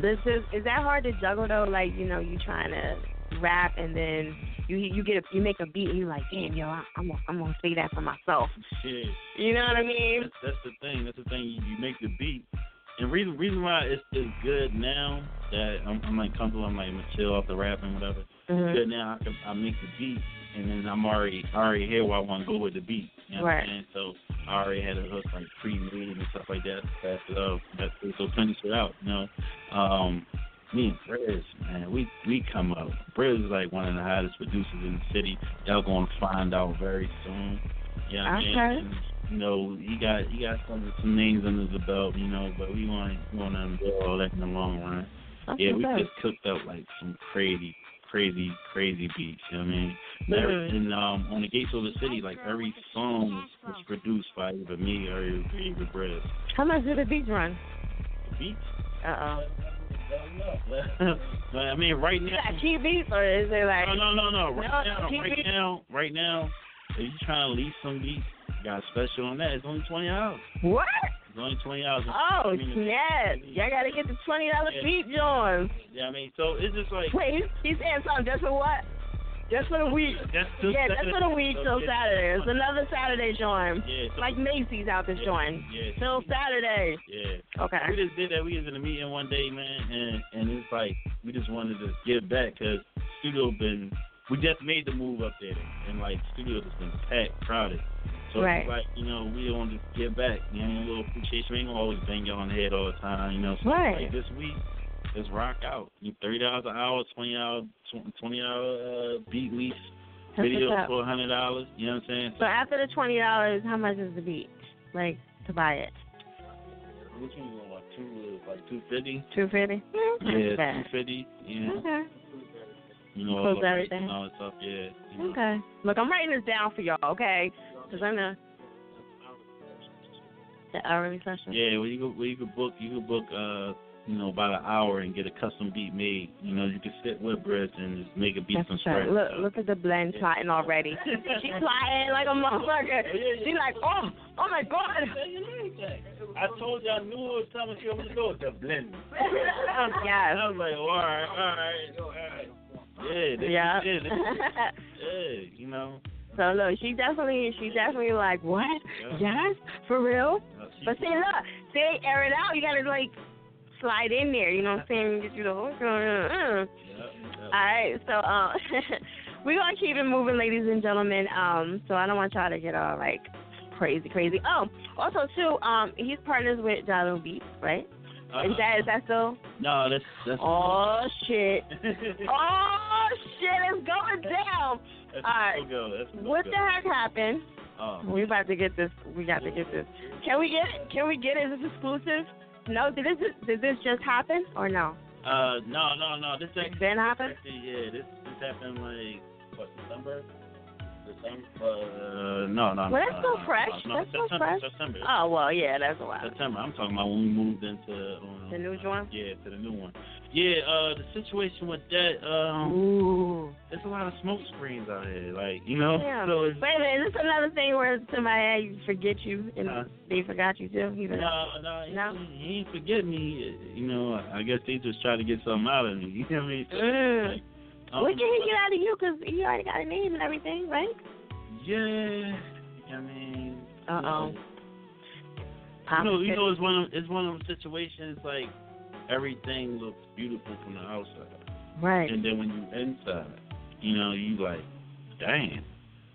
This is is that hard to juggle though? Like you know, you trying to rap and then you you get a you make a beat and you're like, damn yo, I, I'm gonna, I'm gonna say that for myself. Shit. You know what I mean? That's, that's the thing. That's the thing. You, you make the beat. And reason reason why it's, it's good now that I'm, I'm like comfortable, I'm like chill off the rap and whatever. Mhm. Good now I can I make the beat and then I'm already already here where I want to go with the beat. You know what Right. I'm saying? So I already had a hook like pre-made and stuff like that. It up. That's. So finish it out. You know. Um, me and Briz, man, we we come up. Briz is like one of the hottest producers in the city. Y'all gonna find out very soon. Yeah, you know what I mean? Okay. And, you know, he got he got some some names under the belt, you know, but we want we want to unveil all that in the long run. That's yeah, we up. just cooked up like some crazy, crazy, crazy beats. You know what I mean? And Mhm. every- And um, on the Gates of the City, like every song was, produced by either me or either Briz. How much do the beats run? The Beats? Uh oh. I mean, right now. Is that cheap beats or is it like? No, no, no, no. Right No, now, right beats? now, right now, if you trying to lease some beats, got a special on that. It's only twenty dollars. What? It's only twenty dollars. Oh snap! Y'all gotta get the twenty dollar Yeah. beat joints. Yeah, I mean, so it's just like Wait, he's, he's saying something just for what? Just for the week. That's till yeah, that's for the week till yeah. Saturday. It's another Saturday joint. Yeah, so- Like Macy's out this Yeah, joint. yeah. Till Saturday. Yeah. Okay. We just did that. We was in a meeting one day, man, and and it's like we just wanted to give back because studio been we just made the move up there, and like studio has been packed, crowded. So Right. it's like you know we don't want to give back, you know, a little appreciation. We ain't always bang you on the head all the time, you know. So Right. Like this week, let's rock out. You Thirty dollars an hour, twenty hour, twenty hour uh, beat lease. That's Video for hundred dollars. You know what I'm saying? So after the twenty dollars, how much is the beat? Like to buy it? Which one you want? Like two, like two fifty. Two fifty. Yeah, two fifty. Yeah. Okay. You know, Close everything. and all that stuff. Yeah. You know. Okay. Look, I'm writing this down for y'all, okay? Because I'm gonna. The hourly session. Yeah, well, you could, well, you could book, you could book, uh, you know, about an hour and get a custom beat made. You know, you could sit with Britt and just make a beat That's from scratch. Look, look at the blend plotting already. she plotting like a motherfucker. She like, oh, oh my god. I told you I knew it was time to to go with the blend. yes. I was like, all right, all right, all right. Yeah, this Yeah. Yeah, you know. So look, she definitely, she definitely like, what? Yeah. Yes, for real. Uh, But see, look, see, air it out. You gotta like slide in there. You know what I'm saying? Get you the whole. Uh, yeah. All right, so um, we're gonna keep it moving, ladies and gentlemen. Um, so I don't want y'all to get all like crazy, crazy. Oh, also too, um, he's partners with Jalo Beats, right? Uh, Is that is that still? no, that's that's. Oh shit! Oh shit! It's going down. Right. so good. That's so What the heck happened? Oh. We about to get this. We got to get this. Can we get it? Can we get it? Is this exclusive? No. Did this did this just happen or no? Uh, no, no, no. This actually, didn't happen. actually, yeah, this this happened like what December. December. Uh, no, no. Well, that's no, still no, fresh. No, no, That's still September, fresh. September. Oh well, yeah, that's a while. September. I'm talking about when we moved into um, The new joint. Yeah, to the new one. Yeah, uh, the situation with that, um, Ooh. there's a lot of smoke screens out here. Like, you know, Yeah. so it's, Wait a minute, is this another thing where somebody forget you and Huh? they forgot you too? Even no, no, he, No? he ain't forget me. You know, I guess they just try to get something out of me. You know what I mean? So, like, um, What can he get out of you? Because he already got a name and everything, right? Yeah, I mean, Uh oh. You know, you know, it's one of it's one of those situations like everything looks beautiful from the outside, Right. and then when you inside, you know, you like, dang,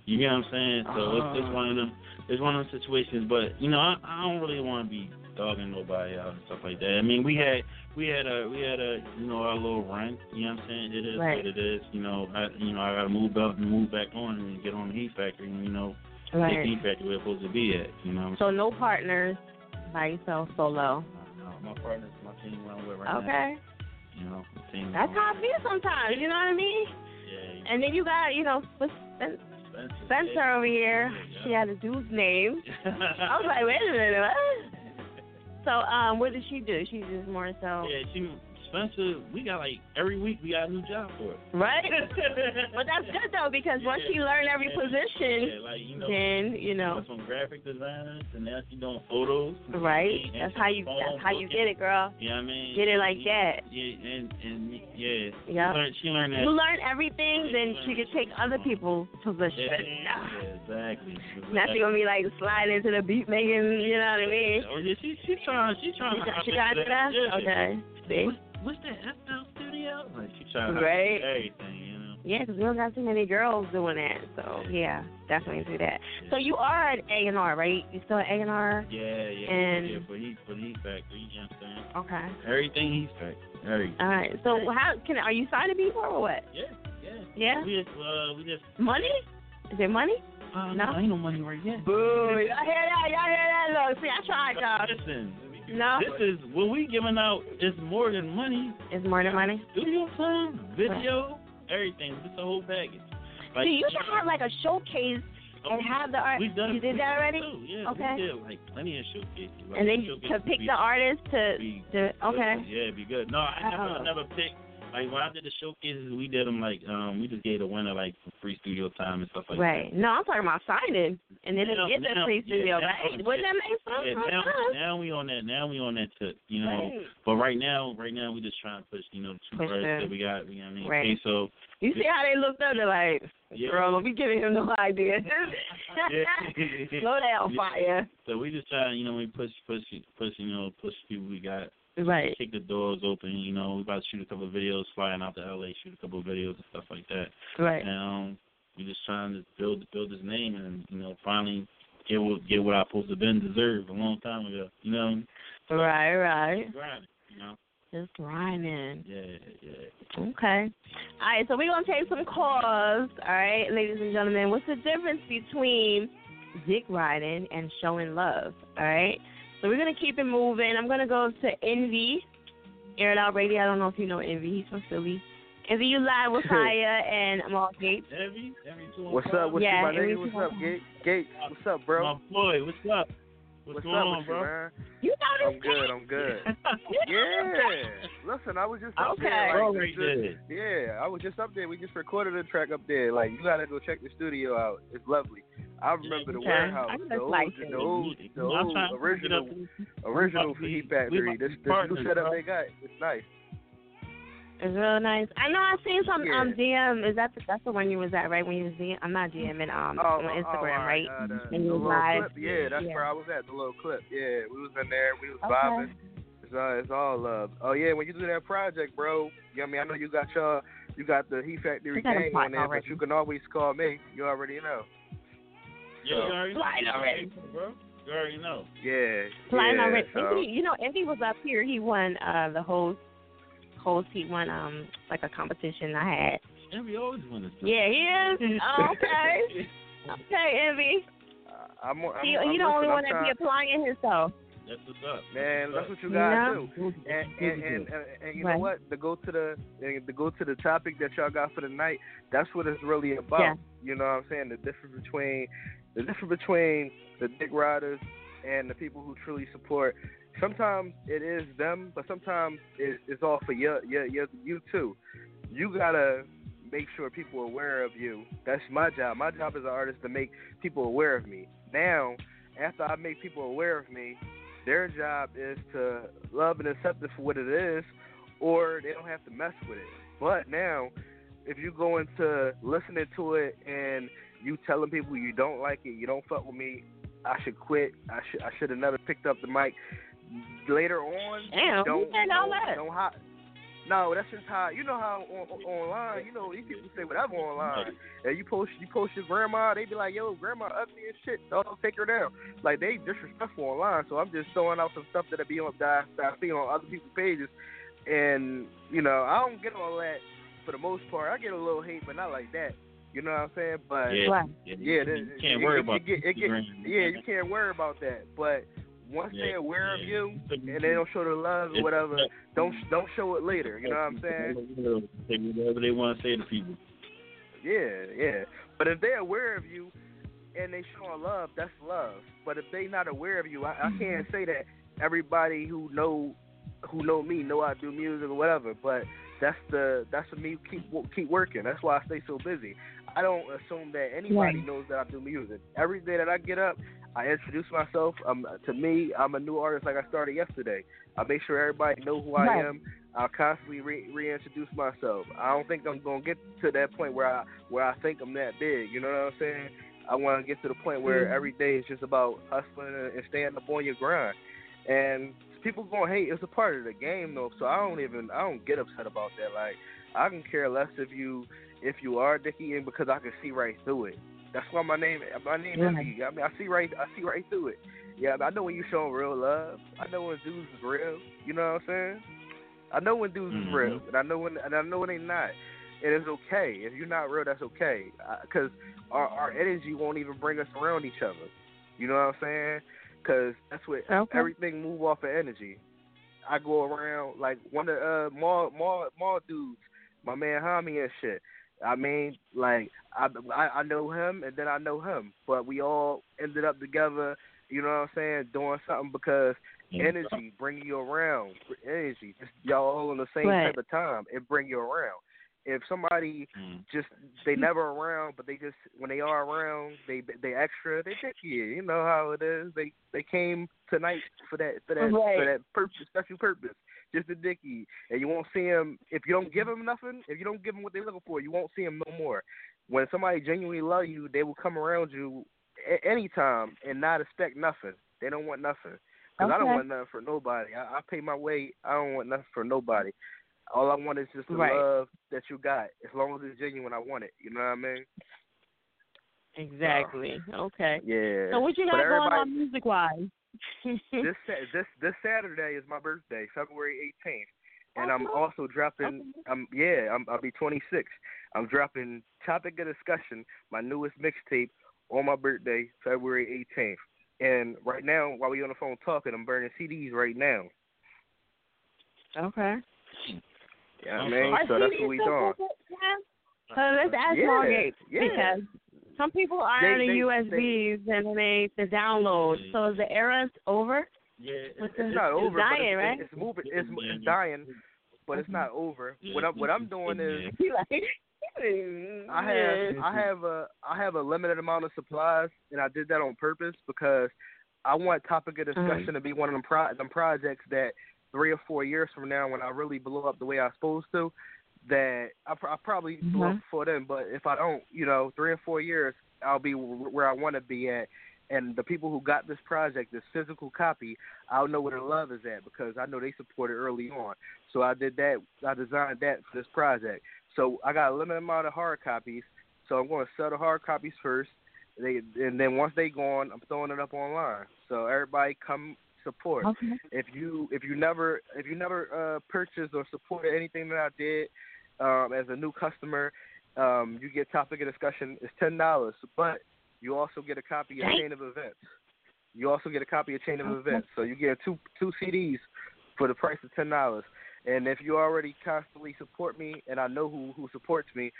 you get what I'm saying? So it's, it's one of them, it's one of those situations. But you know, I, I don't really want to be dogging nobody out and stuff like that. I mean, we had we had a we had a you know our little run. You know what I'm saying? It is Right. what it is. You know, I you know I got to move up and move back on and get on the heat factory. And, you know, Right. the heat factory where it's supposed to be at. You know. So no partners, by yourself, solo. No, my partner's my team run with right now. Okay. You know, team. That's how I feel sometimes. You know what I mean? Yeah. And then you got, you know, Spen- Spen- Spencer. Spencer over here. She had a dude's name. I was like, wait a minute, what? So, um, what did she do? She just more so. Yeah, she Spencer. We got like every week we got a new job for her. Right? but that's good though because once she learn every Yeah, position, like you know. then you know, Some graphic designers, and now she doing photos. right? That's how you. phone That's how you get it, girl. You know I mean? Get it like that. Yeah, and and yeah. Yep. She learned, she learned that. You learn everything, then she could take other people's Yeah, position. yeah, exactly. Now she gonna be like sliding into the beat making. You know what I mean? Oh yeah, she she trying she trying to. She got that. Yeah. Okay. See. What's that FL Studio? Like she trying to Right. do everything, you know. Yeah, 'cause we don't got too many girls doing that. So yeah, definitely do that. So you are at A and R, right? You still at A and R? Yeah, yeah, And- yeah. For heat, for the heat factory, you know what I'm saying? Okay. Everything heat factory, everything. All right. So how can are you signing to people or what? Yeah, yeah. Yeah. We just, uh, we just. Money? Is it money? Uh, No? ain't no money right yet. Boo! Y'all hear that? Y'all hear that? Look, see, I tried, y'all. Listen, No. this is what we giving out It's more than money. It's more than money. Studio time, video, everything. It's a whole package. Like, See, you should have like a showcase and have the art. We've done you did that already? Too, yeah, Okay. we did like plenty of showcases. Like, And then showcases to pick the artist to, to okay. good. Yeah, it'd be good. No, I never. I never picked. Like when I did the showcases, we did them like um we just gave the winner like free studio time and stuff like Right. that. Right. No, I'm talking about signing, and they didn't Now- get the now- free yeah, studio, now- right? Wouldn't that make sense? Yeah, now, now we on that. Now we on that tip, you know. Right. But right now, right now we just trying to push, you know, the two birds that we got. You know what I mean? Right. Okay, so You see how they looked up? They're like, Yeah. girl, don't giving him no idea. yeah. Slow down, fire. So we just trying, you know, we push, push, push, you know, push people we got. Right. Kick the doors open, you know. We about to shoot a couple of videos, flying out to LA, shoot a couple of videos and stuff like that. Right. And um, we just trying to build build his name and you know finally get what get what I supposed to been deserved a long time ago. You know. Right, right. Grinding, you know. Just grinding. Yeah, yeah. Okay. All right, so we're going to take some calls. All right, ladies and gentlemen. What's the difference between dick riding and showing love? All right. So we're going to keep it moving. I'm going to go to Envy, Air It Out Radio. I don't know if you know Envy. He's from Philly. Envy, you live with Kaya and Mal Gates. Envy, Envy two What's up? What's Yeah, up, my Envy nigga? What's up, on Gates? Gates, what's up, bro? My boy, what's up? What's, What's going up on, with bro? you, man? You know I'm good. I'm good. yeah. Listen, I was just up Okay. there. Like, right just- yeah, I was just up there. We just recorded a track up there. Like, you gotta go check the studio out. It's lovely. I remember the Okay. warehouse, I the just old, like the old, the I'm old original, original we- Heat we Factory. This, this new setup bro. they got, it's nice. It's real nice. I know I seen some Yeah. um DM. Is that the, that's the one you was at, right? When you was DM, I'm not DMing um Oh, on oh, Instagram, oh, right? Uh, the, And you was live. clip. Yeah, that's Yeah. where I was at. The little clip. Yeah, we was in there. We was Okay. vibing. It's, uh, it's all love. Oh yeah, when you do that project, bro. You know what I mean? I know you got your, you got the Heat Factory We got a gang on there, already. but you can always call me. You already know. Yeah, you already Flying know, already. bro. You already know. Yeah. Flying yeah, already. so- Envy, you know, Envy was up here. He won uh the host. Host. He won um like a competition I had. Envy always win this. Yeah, he is. Oh, okay. Okay, Envy. Uh, I'm, I'm, He, I'm, he the only listen, one that be applying himself. That's what's up. Man, that's, that's what you gotta Yeah. do. And and, and, and, and you Right. know what? To go to the to go to the topic that y'all got for the night, that's what it's really about. Yeah. You know what I'm saying? The difference between the difference between the dick riders and the people who truly support. Sometimes it is them, but sometimes it, it's all for you, you, you, you too. You gotta make sure people are aware of you. That's my job. My job as an artist to make people aware of me. Now, after I make people aware of me, their job is to love and accept it for what it is, or they don't have to mess with it. But now, if you go into listening to it and you telling people you don't like it, you don't fuck with me, I should quit. I should I should have never picked up the mic. Later on, Damn, don't who said all don't, that? don't hot. No, that's just how you know how on, on, online. You know these people say whatever online. And you post you post your grandma, they be like, "Yo, grandma ugly as shit. Don't take her down." Like they disrespectful online. So I'm just throwing out some stuff that I be on that that I see on other people's pages, and you know I don't get all that for the most part. I get a little hate, but not like that. You know what I'm saying? But Yeah, yeah, yeah, you that- can't it- worry it- about it get- it get- yeah, you can't worry about that. But once Yeah, they're aware of you and they don't show the love or whatever, don't don't show it later. You know what I'm saying? Say whatever they want to say to people. Yeah, yeah. But if they're aware of you and they showing love, that's love. But if they not aware of you, I, I mm-hmm. can't say that everybody who know who know me know I do music or whatever. But that's the that's for me keep keep working. That's why I stay so busy. I don't assume that anybody Right. knows that I do music. Every day that I get up, I introduce myself. Um, to me, I'm a new artist like I started yesterday. I make sure everybody know who I Right. am. I'll constantly re- reintroduce myself. I don't think I'm gonna get to that point where I where I think I'm that big. You know what I'm saying? I want to get to the point where Mhm. every day is just about hustling and and staying up on your grind. And people gonna hate. It's a part of the game though. So I don't even I don't get upset about that. Like I can care less if you if you are Dickie and because I can see right through it. That's why my name my name Right. is Dickie. I mean I see right I see right through it. Yeah, I know when you showing real love. I know when dudes is real. You know what I'm saying? I know when dudes is real, and I know when and I know when they not. And it's okay if you're not real. That's okay, because our our energy won't even bring us around each other. You know what I'm saying? Because that's what Okay. everything move off of energy. I go around like one of uh mall mall mall dudes, my man Hami and shit. I mean, like I, I I know him and then I know him, but we all ended up together. You know what I'm saying? Doing something because energy bring you around. Energy, just y'all all on the same Right. type of time. It bring you around. If somebody Mm. just they never around, but they just when they are around, they they extra, they dicky. You you know how it is. They they came tonight for that for that Right. for that purpose, special purpose, just a dicky. And you won't see him if you don't give him nothing. If you don't give him what they're looking for, you won't see him no more. When somebody genuinely love you, they will come around you a- anytime and not expect nothing. They don't want nothing. Because I don't want nothing for nobody. I, I pay my way. I don't want nothing for nobody. All I want is just the Right. love that you got. As long as it's genuine, I want it. You know what I mean? Exactly. Okay. Yeah. So what you But got going on music wise? this this this Saturday is my birthday, February 18th, and I'm also dropping. Um, yeah, I'm, I'll be 26. I'm dropping topic of discussion, my newest mixtape, on my birthday, February 18th. And right now, while we're on the phone talking, I'm burning CDs right now. Okay. Yeah, I mean, Are so that's what we still doing. good. So let's ask Yeah, Margate yeah. because some people are They- on the they- USBs and they the download. So is the era over? Yeah, With the, It's not over, but dying, it's, right? it's moving. It's, it's dying, but it's not over. What I'm what I'm doing is I have I have a I have a limited amount of supplies, and I did that on purpose because I want topic of mm-hmm. discussion to be one of them pro them projects that three or four years from now, when I really blow up the way I'm supposed to, that I, pr- I probably blow up Mhm. before then. But if I don't, you know, three or four years, I'll be w- where I want to be at. And the people who got this project, this physical copy, I'll know where the love is at because I know they supported early on. So I did that. I designed that for this project. So I got a limited amount of hard copies. So I'm going to sell the hard copies first. They and then once they gone, I'm throwing it up online. So everybody come support. Okay. If you if you never if you never uh, purchased or supported anything that I did um, as a new customer, um, you get topic of discussion. is ten dollars, but you also get a copy of Chain of Events. You also get a copy of Chain of Events. So you get two two CDs for the price of ten dollars. And if you already constantly support me, and I know who who supports me,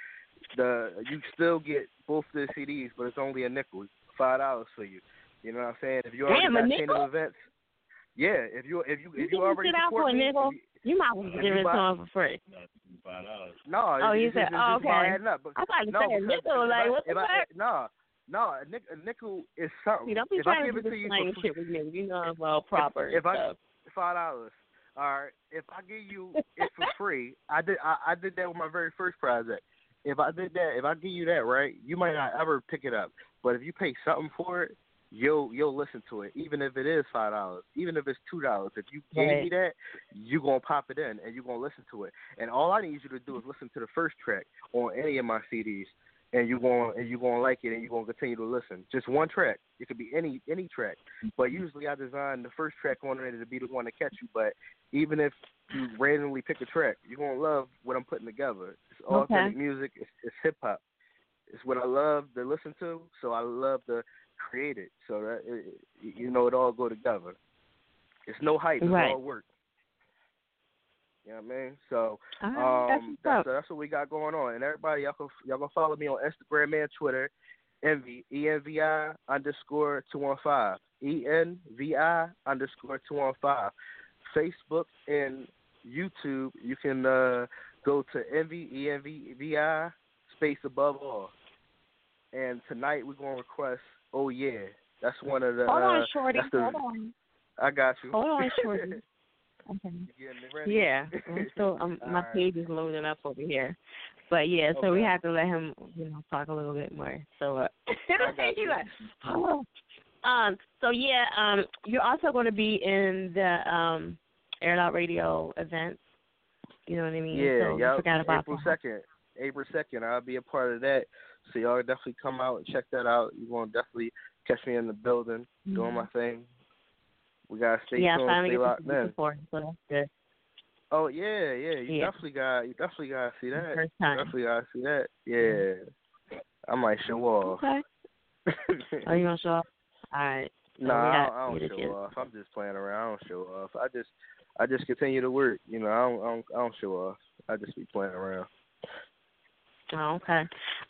the you still get both the CDs, but it's only a nickel, five dollars for you. You know what I'm saying? If you already Damn, got a Chain of Events, yeah. If you if you You if you can already support me, you- You might as well if give it to him for free. Five dollars. No, Oh, you said- oh, okay. up. But, I thought you no, said a nickel, like, what the fuck? No, no, a, nick, a nickel is something. See, don't be if I trying give to it to you slang for shit with me. You know I'm well proper if, if I five dollars, all right. If I give you it for free, I did. I, I did that with my very first project. If I did that, if I give you that, right, you might not ever pick it up. But if you pay something for it, you'll you'll listen to it, even if it is five dollars, even if it's two dollars. If you gave Right. me that, you gonna pop it in and you are gonna listen to it. And all I need you to do is listen to the first track on any of my CDs, and you going and you gonna like it, and you are gonna continue to listen. Just one track. It could be any any track, but usually I design the first track on it to be the one to catch you. But even if you randomly pick a track, you're gonna love what I'm putting together. It's Okay. authentic music. It's, it's hip hop. It's what I love to listen to, so I love to create it. So that it, you know, it all go together. It's no hype. It's Right. all work. You know what I mean? So right, that's um, that's up. that's what we got going on. And everybody, y'all can y'all can follow me on Instagram and Twitter, envy e n v i underscore two one five e n v i underscore two one five. Facebook and YouTube, you can uh, go to envy e n v v i space above all. And tonight we're gonna request. Oh yeah, that's one of the. Hold on, uh, Shorty. that's the- Hold on. I got you. Hold on, Shorty. Okay. You getting it ready? Yeah, I'm still, I'm, my Alright. page is loading up over here. But yeah, so we have to let him, you know, talk a little bit more. So, uh, you like, oh. um, so yeah, um, you're also going to be in the um, Air Out Radio events. You know what I mean? Yeah, so you forgot about April second. April second, I'll be a part of that. So y'all definitely come out and check that out. You're gonna definitely catch me in the building doing Mhm. my thing. We gotta stay yeah, tuned, stay locked in. before, so good. Oh yeah, yeah. You Yeah. definitely got you definitely gotta see that. First time. Definitely gotta see that. Yeah. I might show off. Okay. Are you gonna show up? All right. So no, I don't, I don't show get- off. I'm just playing around. I don't show off. I just I just continue to work. You know, I don't I don't, I don't show off. I just be playing around. Oh, okay.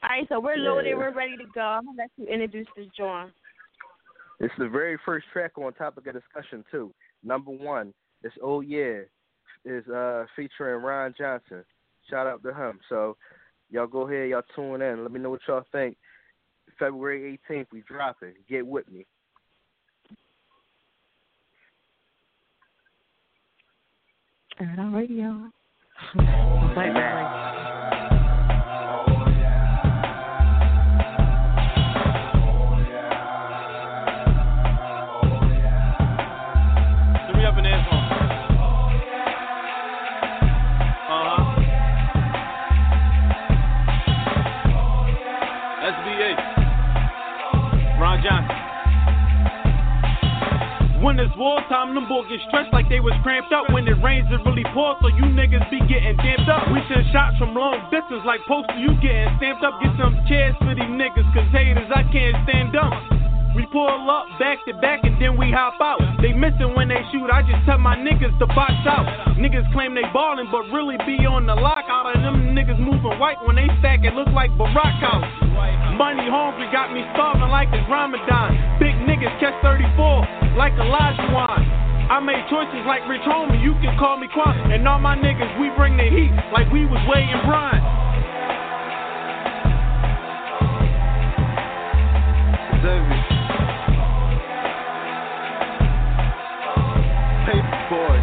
All right, so we're loaded. Yeah. We're ready to go. I'm gonna let you introduce this joint. It's the very first track on topic of discussion too. Number one, it's Oh Yeah, is uh featuring Ron Johnson. Shout out to him. So y'all go ahead, y'all tune in. Let me know what y'all think. February 18th, we dropping. Get with me. Air It Out Radio. Get stretched like they was cramped up. When it rains, it really pours, so you niggas be getting damped up. We send shots from long distance like poster, you getting stamped up. Get some chairs for these niggas, cause haters, I can't stand them. We pull up back to back and then we hop out. They missing when they shoot, I just tell my niggas to box out. Niggas claim they ballin', but really be on the lockout. And them niggas moving white when they stack, it look like Barack House. Money hungry got me starving like it's Ramadan. Big niggas catch 34 like Elijah Wan. I made choices like Rich Homie, you can call me Quan. And all my niggas, we bring the heat like we was Wade and Bron. Paper boy.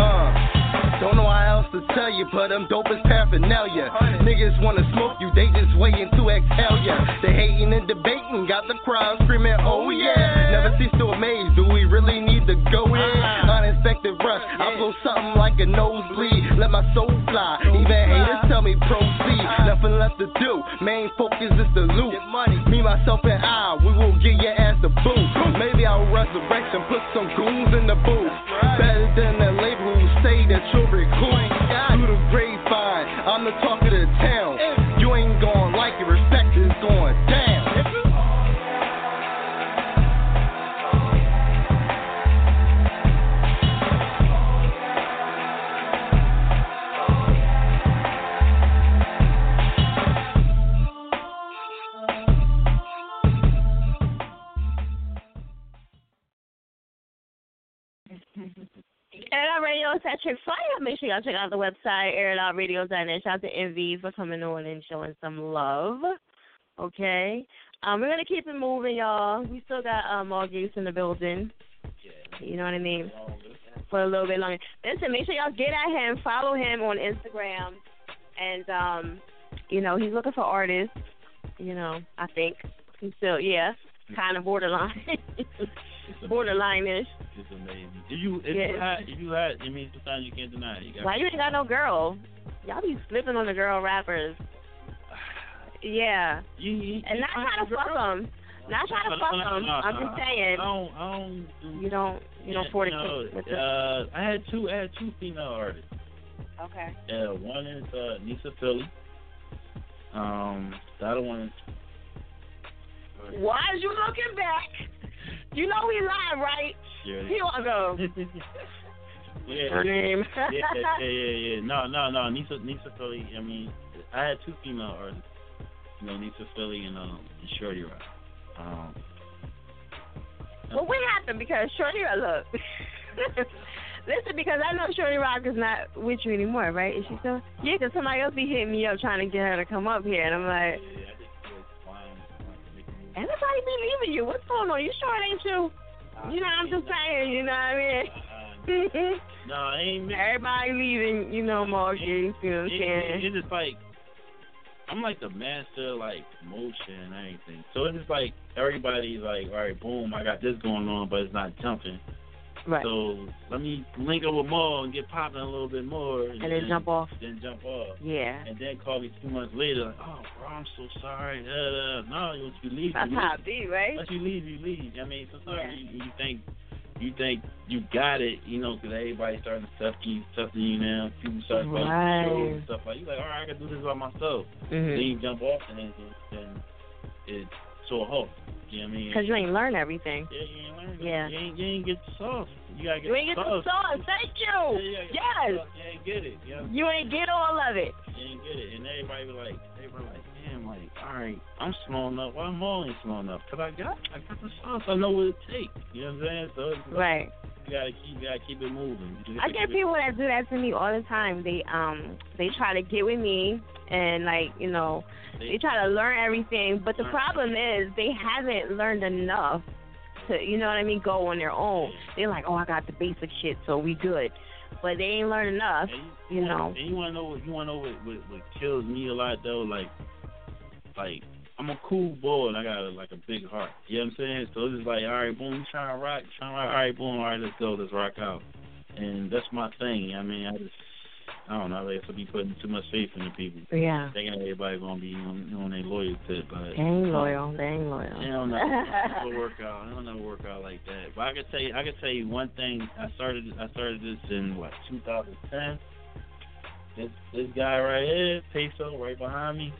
Uh, don't know how else to tell you, but I'm dope as paraphernalia. Niggas wanna smoke you, they just waiting to exhale ya. They hating and debating, got the crowd screaming, oh yeah. Never cease to amaze, do we really need go in? Uninspected rush, I blow something like a nosebleed. Let my soul fly, even haters tell me proceed. Nothing left to do, main focus is the loot. Me, myself, and I, we will get your ass the boot. Maybe I'll resurrect and put some goons in the booth. Out Radio is at Chick Fire. Make sure y'all check out the website, airitoutradio.net. Shout out to Envy for coming on and showing some love. Okay. Um, we're gonna keep it moving, y'all. We still got um all Gates in the building. You know what I mean? For a little bit longer. Listen, make sure y'all get at him, follow him on Instagram, and um, you know he's looking for artists. You know, I think he's still yeah, kind of borderline, borderline-ish. It's amazing. If you if Yeah. you had if you had, I mean, sometimes you can't deny it. You Why you ain't got no girl? Y'all be slipping on the girl rappers. Yeah. You, you, And not trying to fuck them. Not trying to fuck them. I'm just saying. I don't. I don't. Do, You don't. You don't yeah, fornicate no, uh, I had two. I had two female artists. Okay. Uh, one is uh, Nisa Philly. Um, the other one is Why is you looking back? You know we live, right? Shirley. He wanna go. yeah, Her name. yeah, yeah, yeah, yeah. No, no, no. Nisa, Nisa Philly. I mean, I had two female artists. You know, Nisa Philly and um, and Shorty Rock. Um, Well, what happened? Because Shorty Rock, look. Listen, because I know Shorty Rock is not with you anymore, right? Is she still? Yeah, because somebody else be hitting me up trying to get her to come up here, and I'm like, everybody be leaving you. What's going on? You sure it ain't you? You know, I'm just saying. You know what I mean? Uh, no, it ain't me. Everybody leaving, you know, Marcus. You know what I'm saying? it- it's just like I'm like the master of, like motion and everything. So it's just like everybody's like, all right, boom, I got this going on, but it's not jumping. Right. So let me link up with more and get popping a little bit more, And then jump off. Then jump off. Yeah. And then call me two months later, like, oh, bro, I'm so sorry. Da. No, once you leave, That's you how leave. it be, right? Once you leave, you leave. I mean, sometimes you, you think you think you got it, you know, 'cause everybody's starting to stuff you, stuff you now. People start Right. to and stuff like you like, all right, I can do this by myself. Mhm. Then you jump off and then, then it's to a halt. You know what I mean? Because you ain't learn everything. Yeah, you ain't learn. Yeah. You ain't, you ain't get the sauce. You gotta get You ain't the get the sauce. sauce. Thank you. Yeah, you gotta get the Yes. You ain't get it. You, know? You ain't get all of it. you ain't get it. And everybody be like, everybody like, damn, like, all right, I'm slow enough. Why am I only slow enough? Cause I got, I got the sauce. I know what it takes. You know what I'm saying? So it's like, Right. You gotta keep, you gotta keep it moving. I get people that do that to me all the time. They um they try to get with me and like you know they try to learn everything, but the problem is they haven't learned enough to you know what I mean go on their own. They're like, oh, I got the basic shit, so we good, but they ain't learned enough. You know. And you wanna know what you wanna know what, what what kills me a lot though, like like I'm a cool boy and I got a, like a big heart. You know what I'm saying? So it's just like, all right, boom, trying to rock, trying to rock, all right, boom, all right, let's go, let's rock out. And that's my thing. I mean, I just I don't know, I guess I be putting too much faith in the people. Yeah. Thinking everybody gonna be on, on their loyal tip, but They ain't loyal. They ain't loyal. They don't never work out. They don't never work out like that. But I can tell you, I can tell you one thing. I started, I started this in what 2010. This this guy right here, Peso, right behind me,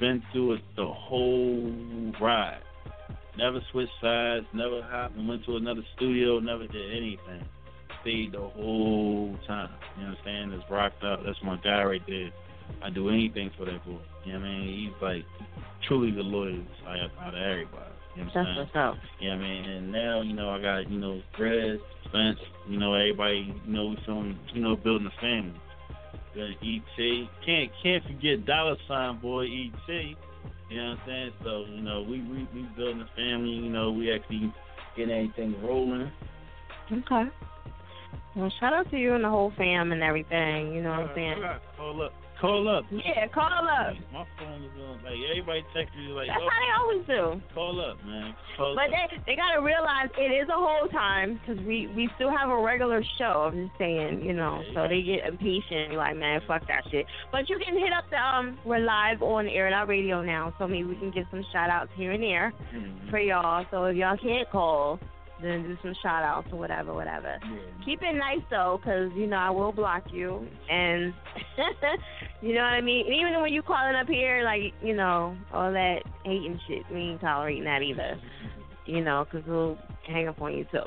been through it the whole ride. Never switched sides. Never hopped and went to another studio. Never did anything. Stayed the whole time. You know what I'm saying? It's rocked out. That's my guy right there. I do anything for that boy. You know what I mean? He's like truly the loyalist out out of everybody. You know what I'm That's saying? what's up. Yeah, I mean, and now you know I got you know Grez, Spence, you know everybody, you know we some, you know building a family. Got ET, can't can't forget dollar sign boy ET. You know what I'm saying? So you know we we we building a family. You know we actually getting everything rolling. Okay. Well, shout out to you and the whole fam and everything. You know what I'm saying? Call up, call up. Yeah, call up. My phone is on like everybody text me like, That's oh, how they always do. call up, man. Call But up. they they gotta realize it is a whole time because we we still have a regular show. I'm just saying, you know. So they get impatient, like man, fuck that shit. But you can hit up the um. We're live on Air Out Radio now, so maybe we can get some shout outs here and there Mhm. for y'all. So if y'all can't call, then do some shout outs or whatever, whatever. Keep it nice though, 'cause you know I will block you, and you know what I mean. And even when you calling up here, like you know all that hating shit, we ain't tolerating that either. You know, 'cause we'll hang up on you too. All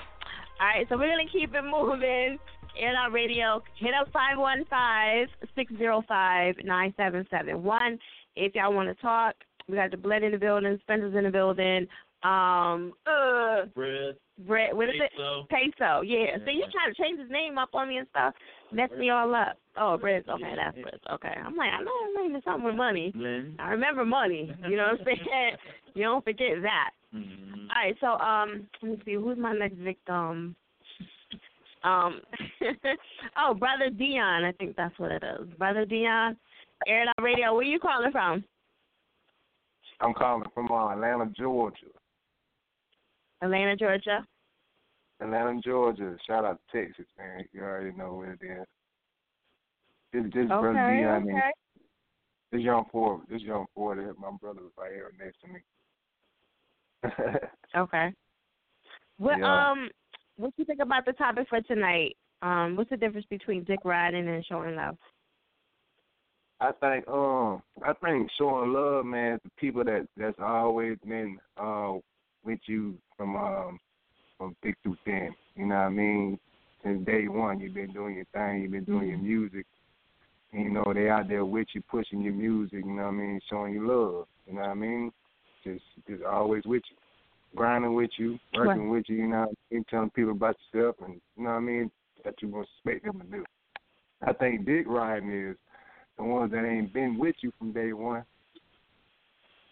right, so we're gonna keep it moving. Air Out Radio, hit up five one five six zero five nine seven seven one if y'all want to talk. We got the Bled in the building, Spencer's in the building. Um, uh, Bread. Brett, what is Peso. it? Peso. Yeah. So you trying to change his name up on me and stuff, mess me all up. Oh, Brett. Okay, that's Brett. Okay. I'm like, I know his name is something with money. Lynn. I remember money. You know what I'm saying? you don't forget that. Mm-hmm. All right. So um, let me see. Who's my next victim? Um, oh, brother Dion. I think that's what it is. Brother Dion. Air It Out Radio. Where you calling from? I'm calling from uh, Atlanta, Georgia. Atlanta, Georgia. Atlanta, Georgia. Shout out to Texas, man. You already know where it is. This, this Okay, brother Dion, okay. this young boy, this young boy, that my brother was right here next to me. Okay. What Yeah. um what you think about the topic for tonight? Um, what's the difference between dick riding and showing love? I think um I think showing love, man, to people that that's always been uh with you from um from thick through thin. You know what I mean? Since day one you've been doing your thing, you've been doing your music. And, you know, they out there with you pushing your music, you know what I mean, showing you love. You know what I mean? Just just always with you. Grinding with you, working Right. with you, you know, what I mean? telling people about yourself and you know what I mean, that you gonna expect them to do. I think dick riding is the ones that ain't been with you from day one.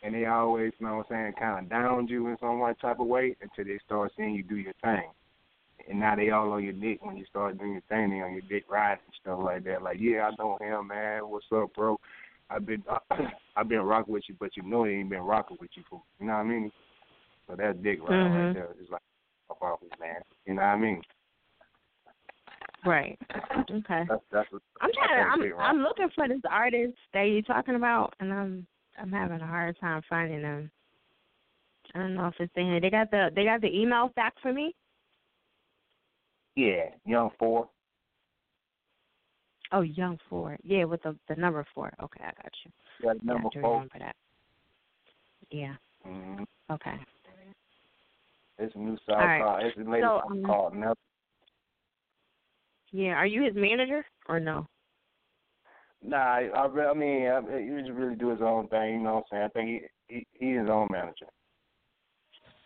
And they always, you know what I'm saying, kind of downed you in some one type of way until they start seeing you do your thing. And now they all on your dick when you start doing your thing. They on your dick riding and stuff like that. Like, yeah, I know him, man. What's up, bro? I've been I've been rocking with you, but you know he ain't been rocking with you for, you know what I mean? So that's dick riding Mhm. right there. It's like, fuck off me, man. You know what I mean? Right. Okay. That's that's what I'm trying to I'm. I'm looking for this artist that you're talking about and I'm I'm having a hard time finding them. I don't know if it's in here. They got the they got the email back for me. Yeah, young four. Oh, Young Four. Yeah, with the the number four. Okay, I got you. Yeah, number four. remember that. Yeah. Mm-hmm. Okay. It's a new song right. called. It's a lady So, um, called Nelson. Yeah. Are you his manager or no? Nah, I, I, re- I mean, I, he just really do his own thing. You know what I'm saying? I think he he, he his own manager.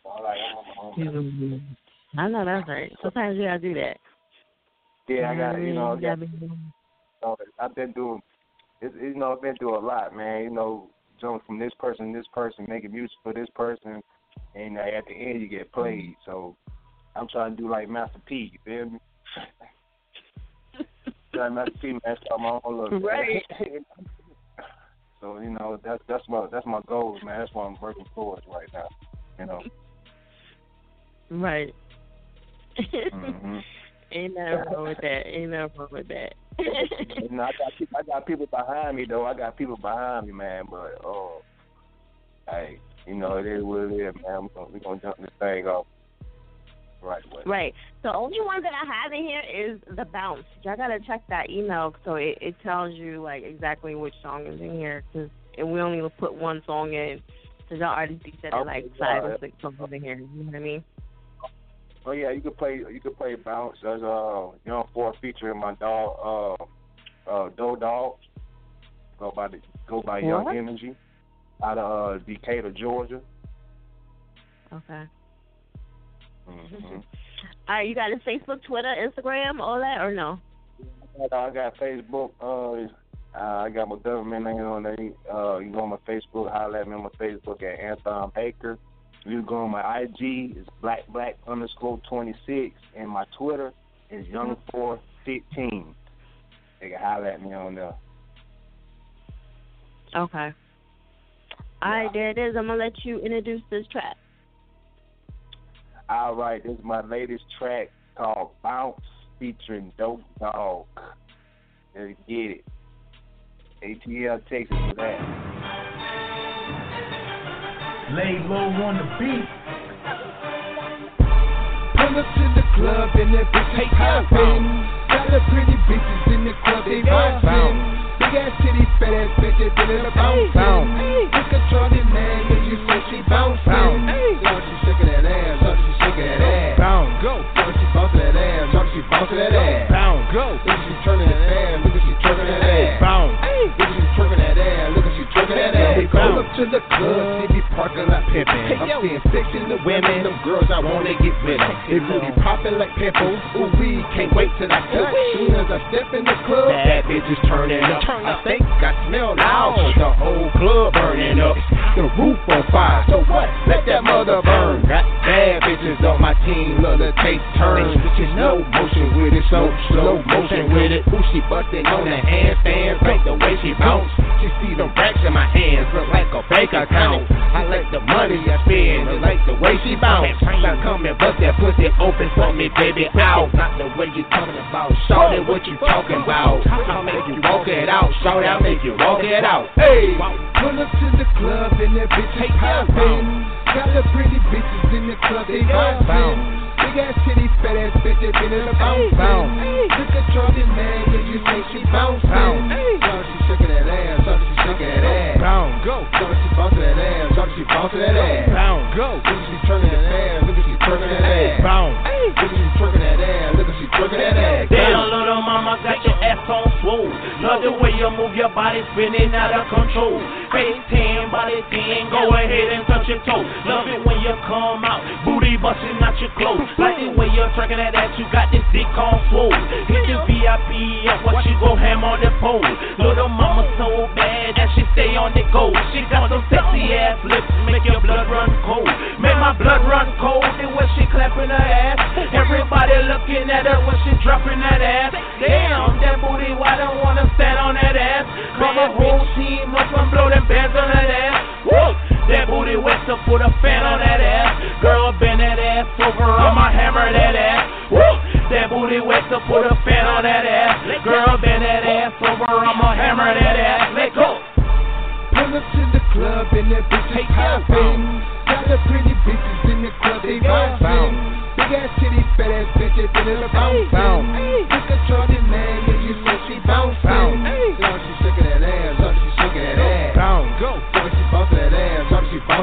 So I like I'm my own manager. I know that's right. Sometimes you gotta do that. Yeah, I got you know. I You got, gotta be- so I've been doing. It's, you know, I've been through a lot, man. You know, jumping from this person, this person, making music for this person, and uh, at the end you get played. So I'm trying to do like Master P. You feel me? Master P, man, start my own little. Right. so you know, that's that's my that's my goals, man. That's what I'm working towards right now. You know. Right. hmm Ain't nothing wrong with that. Ain't nothing wrong with that. you know, I got people, I got people behind me though. I got people behind me, man. But oh, hey, you know it is what it is, man. We're gonna, we gonna jump this thing off right away. Right. The only one that I have in here is the bounce. Y'all gotta check that email so it, it tells you like exactly which song is in here. Cause and we only put one song in. So y'all already said it like five or six songs in here. You know what I mean? Oh yeah, you can play you can play bounce. There's uh young four featuring my dog uh uh Doe Dog. Go by the go by Young Energy out of uh, Decatur, Georgia. Okay. Mm-hmm. All right. You got a Facebook, Twitter, Instagram, all that, or no? I got Facebook. Uh, I got my government name on there. Uh, you go on my Facebook, holler at me on my Facebook at Anthon Baker. You go on my IG, it's black black underscore twenty six, and my Twitter is young four fifteen. They can holler at me on there. Okay. All right, there it is. I'm gonna let you introduce this track. All right, this is my latest track called Bounce featuring Dope Dog. Let's get it. ATL Texas for that. Lay low on the beat. Pull up to the club and that bitch is poppin'. Got the pretty bitches in the club, they bounce. Big ass titty, fat ass bitch, they feelin' a bouncin'. Look at Charlie, man, look you say she bouncin'. She bouncing that ass. Bounce, go. Look at she turning that ass, look at she twerking that ass. Bounce. Look ass. Pull up to the club, see me parking like pimpin'. I'm seeing in the women, them girls I wanna get with. They booty poppin' like pimples. Ooh, we can't wait till I touch. Soon as I step in the club, bad bitches turning up. I think I smell loud, the whole club burning up. The roof on fire, so what? Let that mother burn. Got bad bitches on my team, love to take turns. Bitches no motion with it, so slow motion with it. Ooh, she bustin' on the handstands, like the way she bounce. She see the racks in my hands, look like a bank account. I like the money I spend, I like the way she bounce. Now come and bust that pussy open for me, baby, out. Not the way you talking about, shout it, what you talking about. I'll make you walk it out, shout I'll make you walk it out. Hey, pull up to the club and that bitch is poppin'. Got the pretty bitches in the club, they bouncin'. Big ass titty, fat ass bitch, they been in a bounce. bounce. Look at Charlie, man, yeah, you think she bouncing. Charlie, she shaking that ass, Charlie, she shaking that ass. Bounce, go. Charlie, she bouncing that ass, Charlie, she bouncing that ass. Bounce, go. Look at she turning that ass, look at she twerking that ass. Bounce. Look at she twerking that ass, look at she twerking that ass. Damn, little mama got your ass on swole. Love the way you move your body, spinning out of control. Face tan, body 10, go ahead and touch your toe. Love it when you come out, booty busting out your clothes. Like the way you're tracking that ass, you got this dick on swole. Hit the VIP up, what you go ham on the pole. Little mama so bad that she stay on the go. She got some sexy ass lips, make your blood run cold. Make my blood run cold, and when she clapping her ass, everybody looking at her when she dropping that ass. Damn, that booty, why don't wanna stand on that ass? Call the whole team up and blow them bands on that ass. Woo! That booty wet to put a fan on that ass. Girl, bend that ass over, I'ma hammer that ass. Woo! That booty wet to put a fan on that ass. Girl, bend that ass over, I'ma hammer that ass. Let go. Pull up to the club and that bitch is poppin'. Got the pretty bitches in the club, they bouncin'. Big ass titty, fat ass bitch, they been in a bounce.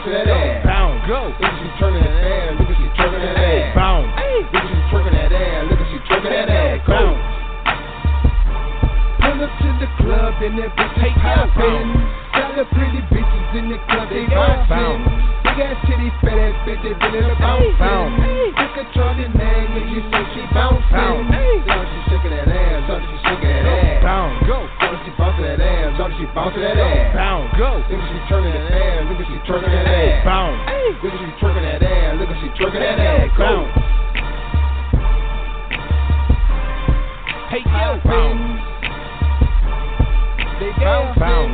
Charlie, that ass. Bounce, go. Look at she turning that ass, look at she twerking that ass. Bounce. Look at she twerking that ass, look at she twerking that ass. Bounce. Pull up to the club and that bitch poppin'. Got the pretty bitches in the club, they bouncin'. Big ass titty, fat ass bitch, they in a. Look at Charlie, man, yeah, you say she bouncin'. Charlie, she shaking that ass, Charlie, she shaking that ass. Bounce, go. Charlie, she bouncing that ass, Charlie, she bouncing that ass. Bounce, go. Look at she turning that ass, look at she twerking that ass. Bounce. Look at she twerking that ass, look at she twerking that ass. Bounce. Hey, yo, bounce. They bounce, bounce.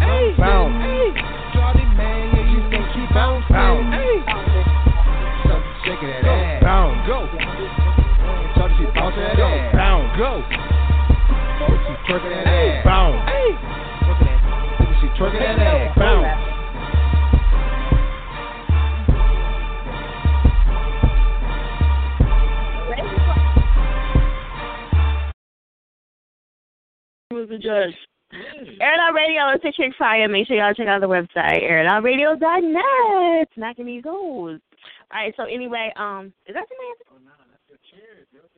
Hey, bounce. Hey, Charlie, man, yeah, you think she bounce, bounce. Hey, Something shaking that ass. Bounce, go. Charlie, she bouncing that ass. Bounce, go. Look, she twerking that ass. Bounce. Hey, look that. Look she twerking that ass. Bounce. was the judge. Air Out Radio is Chick Fire. Make sure y'all check out the website, airitoutradio.net. Knocking these holes. All right, so anyway, um, is that the name?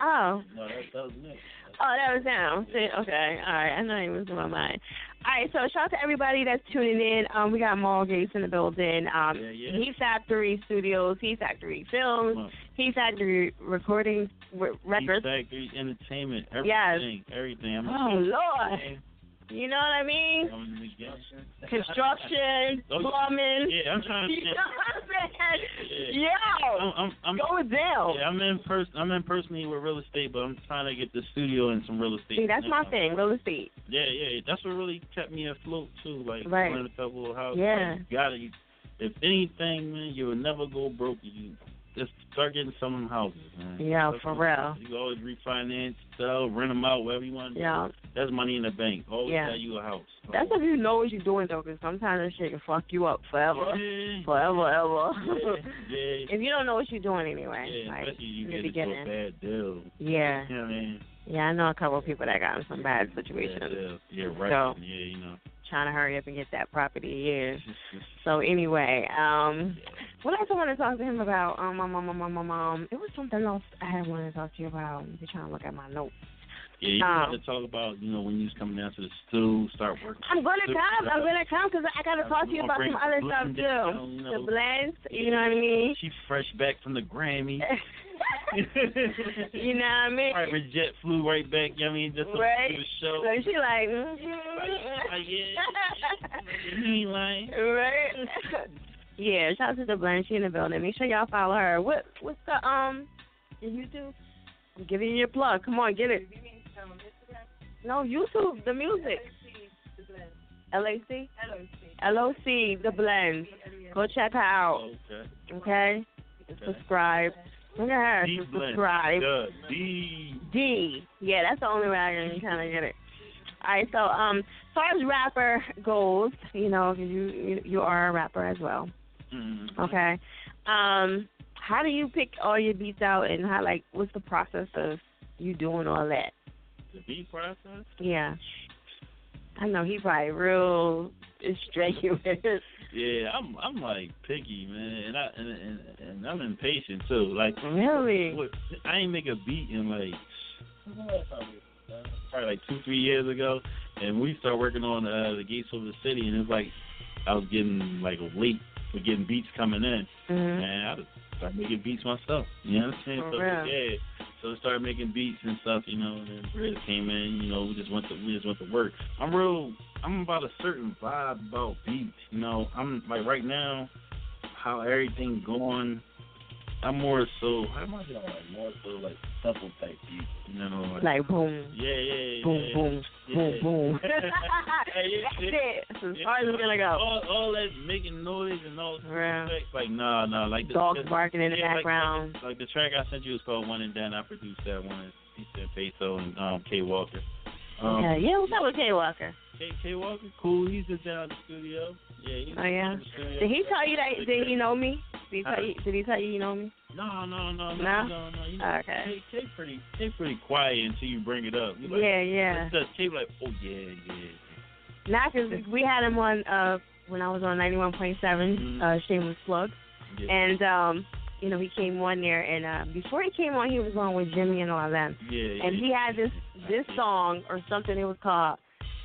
Oh. No, that, that was me. Oh, that was. See, Okay, all right. I know he was in my mind. All right, so shout out to everybody that's tuning in. Um, we got Mal Gates in the building. Um, Yeah, yeah. Heat Factory Studios, Heat Factory Films, Heat Factory Recording w- Records. Factory Entertainment, Yes. everything, everything. I'm Oh Lord, you know what I mean? Construction, plumbing. Yeah, I'm trying to. You know what I'm saying? Yeah. Yo, I'm, I'm, I'm going down. Yeah, I'm in person. I'm in personally with real estate, but I'm trying to get the studio and some real estate. See, that's my thing, real estate. Yeah, yeah, that's what really kept me afloat too. Like Right. running a couple of houses. Yeah. Like, you gotta. If anything, man, you will never go broke. You just start getting some of them houses, man. Yeah, That's for real. You always refinance, sell, rent them out, whatever you want. to do. Yeah. That's money in the bank. Always Yeah. have you a house. That's if you know what you're doing though, because sometimes that shit can fuck you up forever, Yeah. forever, ever. Yeah. if you don't know what you're doing anyway, Yeah, like especially you get into a bad deal. Yeah. You know what I mean? Yeah, I know a couple of people that got in some bad situations. deal. Yeah, right. So yeah, you know. Trying to hurry up and get that property. Yeah. So anyway, um, what else I want to talk to him about? Um, um, um, um, um, um, um, it was something else I had wanted to talk to you about. I'm just trying to look at my notes. Yeah, you Um, to talk about you know when you was coming down to the stool, start working. I'm gonna come. I'm uh, gonna come because I gotta talk to you about some other stuff too. down, you The know. blends, you know what I mean? She fresh back from the Grammy. you know what I mean? Private jet flew right back. You know what I mean, just to Right. do the show. So she like, Like, yeah, he ain't lying. right? yeah. Shout out to the blend. She in the building. Make sure y'all follow her. What? What's the um? YouTube? I'm giving you your plug. Come on, get it. No, YouTube, the music. LAC? LOC, the blend. Go check her out. Okay. Okay? Subscribe. Look at her. D subscribe. D. D. Yeah, that's the only way I can kind of get it. All right, so um, as far as rapper goes, you know, you, you are a rapper as well. Mm-hmm. Okay. Um, how do you pick all your beats out, and how like what's the process of you doing all that? The beat process. Yeah. I know he probably real strenuous. Yeah, I'm I'm like picky, man, and I and and, and I'm impatient too. Like Really? what, I ain't make a beat in like probably like two three years ago, and we started working on uh, the Gates of the City, and it's like I was getting like late for getting beats coming in, Mhm. and I started making beats myself. You understand? For so real. yeah, so I started making beats and stuff, you know, and then Briz came in, you know, we just went to we just went to work. I'm real I'm about a certain vibe about beats, you know. I'm like right now, how everything going I'm more so how am I doing like more so like supple type beats, you know, like, Like boom, yeah, yeah, yeah, boom, yeah. boom, Yeah. boom, boom. Yeah, yeah, That's it. That's as far as it's gonna go. All, all that making noise and all Yeah. effects, like nah, nah, like the, Dogs the- barking in the yeah, like- background. Like, like the track I sent you was called One and Done. I produced that one. He said Peso and um, K Walker. Um, yeah, yeah. What's up with K Walker? K, K Walker, cool. He's just down in the studio. Yeah. He's Oh yeah. in the studio. Did he tell you that? Did he know me? Did he tell you? Did he tell you he know me? No, no, no, no, No? no, no. You Okay. K, K pretty, K pretty quiet until you bring it up. You like, Yeah, yeah. Just K like, oh yeah, yeah. Not because we had him on uh when I was on ninety one point seven, uh Shameless Plug. Yeah. And um, you know, he came on there and uh before he came on he was on with Jimmy and all them. Yeah, And yeah. he had this this song or something it was called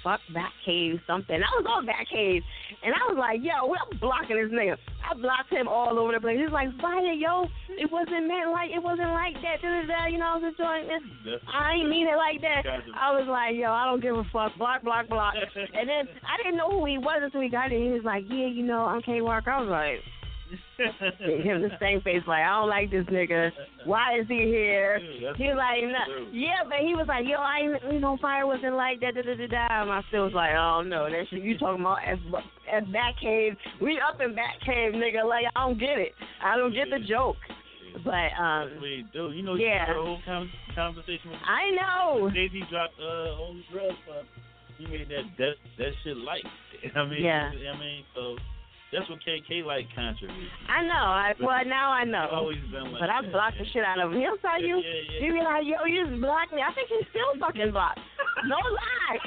Fuck Back Cave something. I was on Back Cave and I was like, yo, we're blocking this nigga. I blocked him all over the place. He's like, Fire, yo, it wasn't meant like it wasn't like that, da da da, you know, I was doing this I ain't mean it like that. I was like, yo, I don't give a fuck. Block, block, block. and then I didn't know who he was until he got it. He was like, yeah, you know, I'm K Walker. I was like, him the same face, like, I don't like this nigga. Why is he here? that's He was like, nah. yeah, but he was like, yo, I ain't, you know, fire wasn't like that, da da da da. And I still was like, oh no, that shit you talking about as as back cave. We up in back cave, nigga. Like I don't get it. I don't get the joke. But um, Wait, dude, you know, Yeah. you had a whole con- conversation with I know. Jay Z dropped uh Holy Drugs stuff. He made that that that shit light. I mean, Yeah. I mean, so that's what KK like controversy. I know. I well now I know. Always been like But I blocked the shit out of him. He'll tell you. Yeah, yeah, yeah. He be like, yo, you just blocked me. I think he's still fucking blocked. No lie.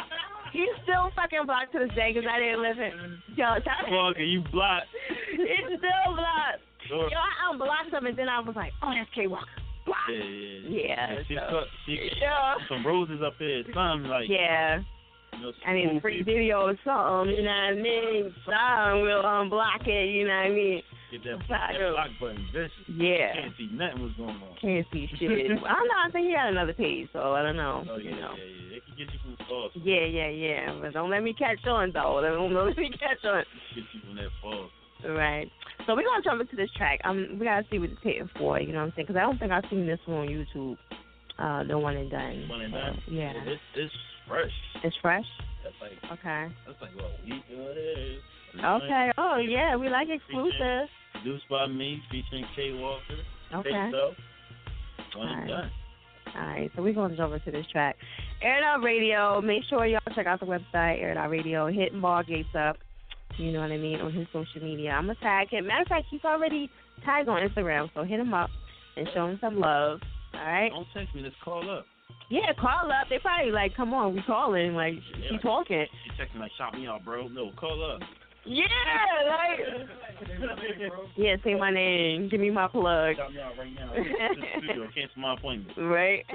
He's still fucking blocked to this day because I didn't listen. Yo, tell Walker, you blocked. He's still blocked. Sure. Yo, I unblocked him and then I was like, oh, that's K Walker. Block. Yeah, yeah, Yeah, And She so- cut, she Yeah. some roses up there, something like Yeah. You know, I mean, cool free video or something, you know what I mean? Some will unblock it, you know what I mean? Get that, That's how that block button vicious. Yeah. Can't see nothing what's going on. Can't see shit. I don't know. I think he got another page, so I don't know. Oh yeah, you know. yeah, yeah. It can get you from the false. Yeah, yeah, yeah. But don't let me catch on, though. Don't let me catch on. Get you from that false. Right. So we're gonna jump into this track. Um, we gotta see what it's hitting for. You know what I'm saying? Because I don't think I've seen this one on YouTube. Uh, the one and done. One and So, done. Yeah. It's it's fresh. It's fresh. That's like Okay. that's like what we do it is. Okay. Oh yeah, we like exclusive. Produced by me, featuring K Walker. Okay. One Alright. done. All right, so we're going to jump into this track. Air It Out Radio. Make sure y'all check out the website, Air It Out Radio. Hitting Mal Gates up. You know what I mean on his social media. I'm gonna tag him. Matter of fact, he's already tagged on Instagram, so hit him up and show him some love. All right. Don't text me, just call up. Yeah, call up. They probably like, come on, we calling. Like, Yeah. he talking. She texting like, shout me out, bro. No, call up. Yeah, like. Yeah, say my name. Give me my plug. Shout me out right now. Studio, cancel my appointment. Right.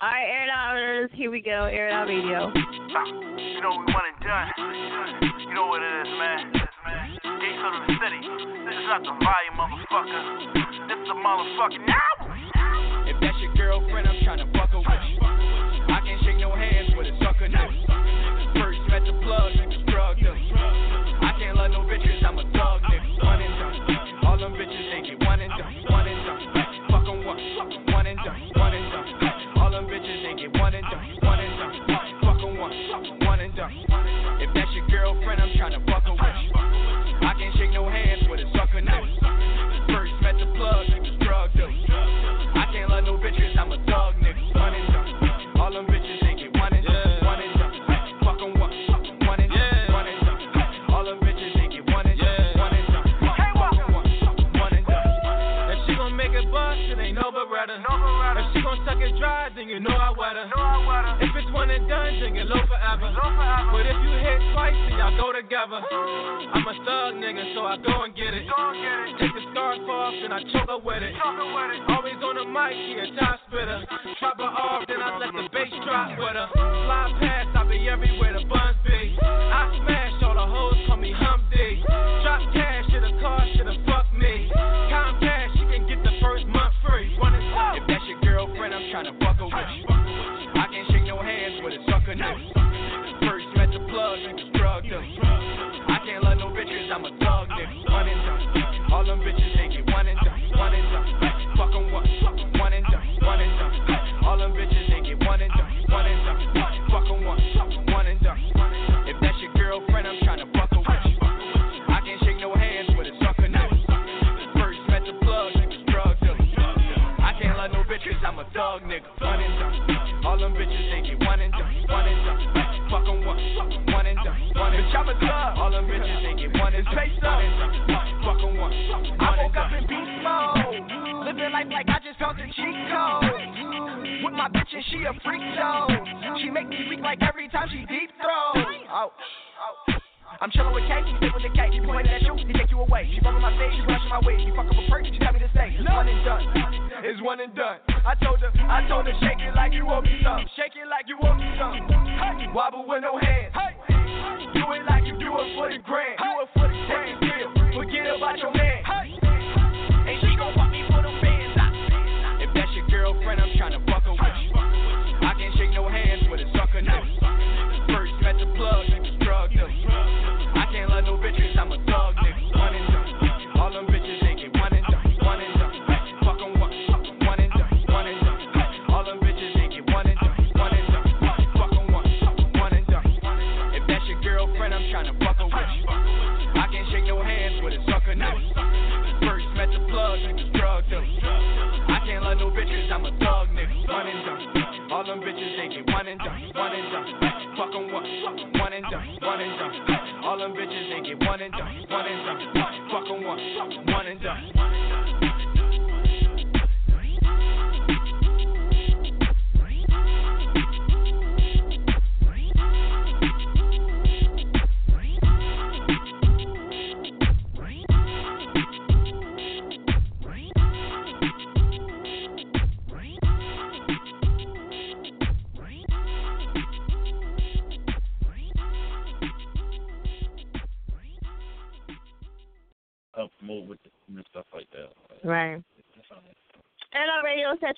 All right, air it out. Here we go. Air it out radio. You know we want it done. You know what it is, man. If that's your girlfriend, I'm trying to you. I can't shake no hands with a sucker. First met the plug, niggas drug dealer. I can't love no bitches, I'm a thug. One and done. All them bitches, they get one and done. One and done. Fuck once. One and done. One and done. All them bitches, they get one and done. One and done. Once. One and done. If that's your girlfriend, I'm trying to fuck can't shake no hands with a sucker nigga. First met the plug, niggas drug dealer. I can't love no bitches, I'm a thug nigga. One and done. All them bitches, they get one and done. One and done. Fuck 'em. One and done. One and done. All them bitches, they get one and done. One and done. Fuck 'em once. One and done. If she gon' make it bust, it ain't no Beretta. If gon' dry, then you know I wet her. If it's one and done, then get low forever. But if you hit twice, then y'all go together. I'm a thug nigga, so I go and get it. Take the scarf off, then I choke her with it. Always on the mic, she a top spitter. Drop her off, then I let the bass drop with her. Slide past, I be everywhere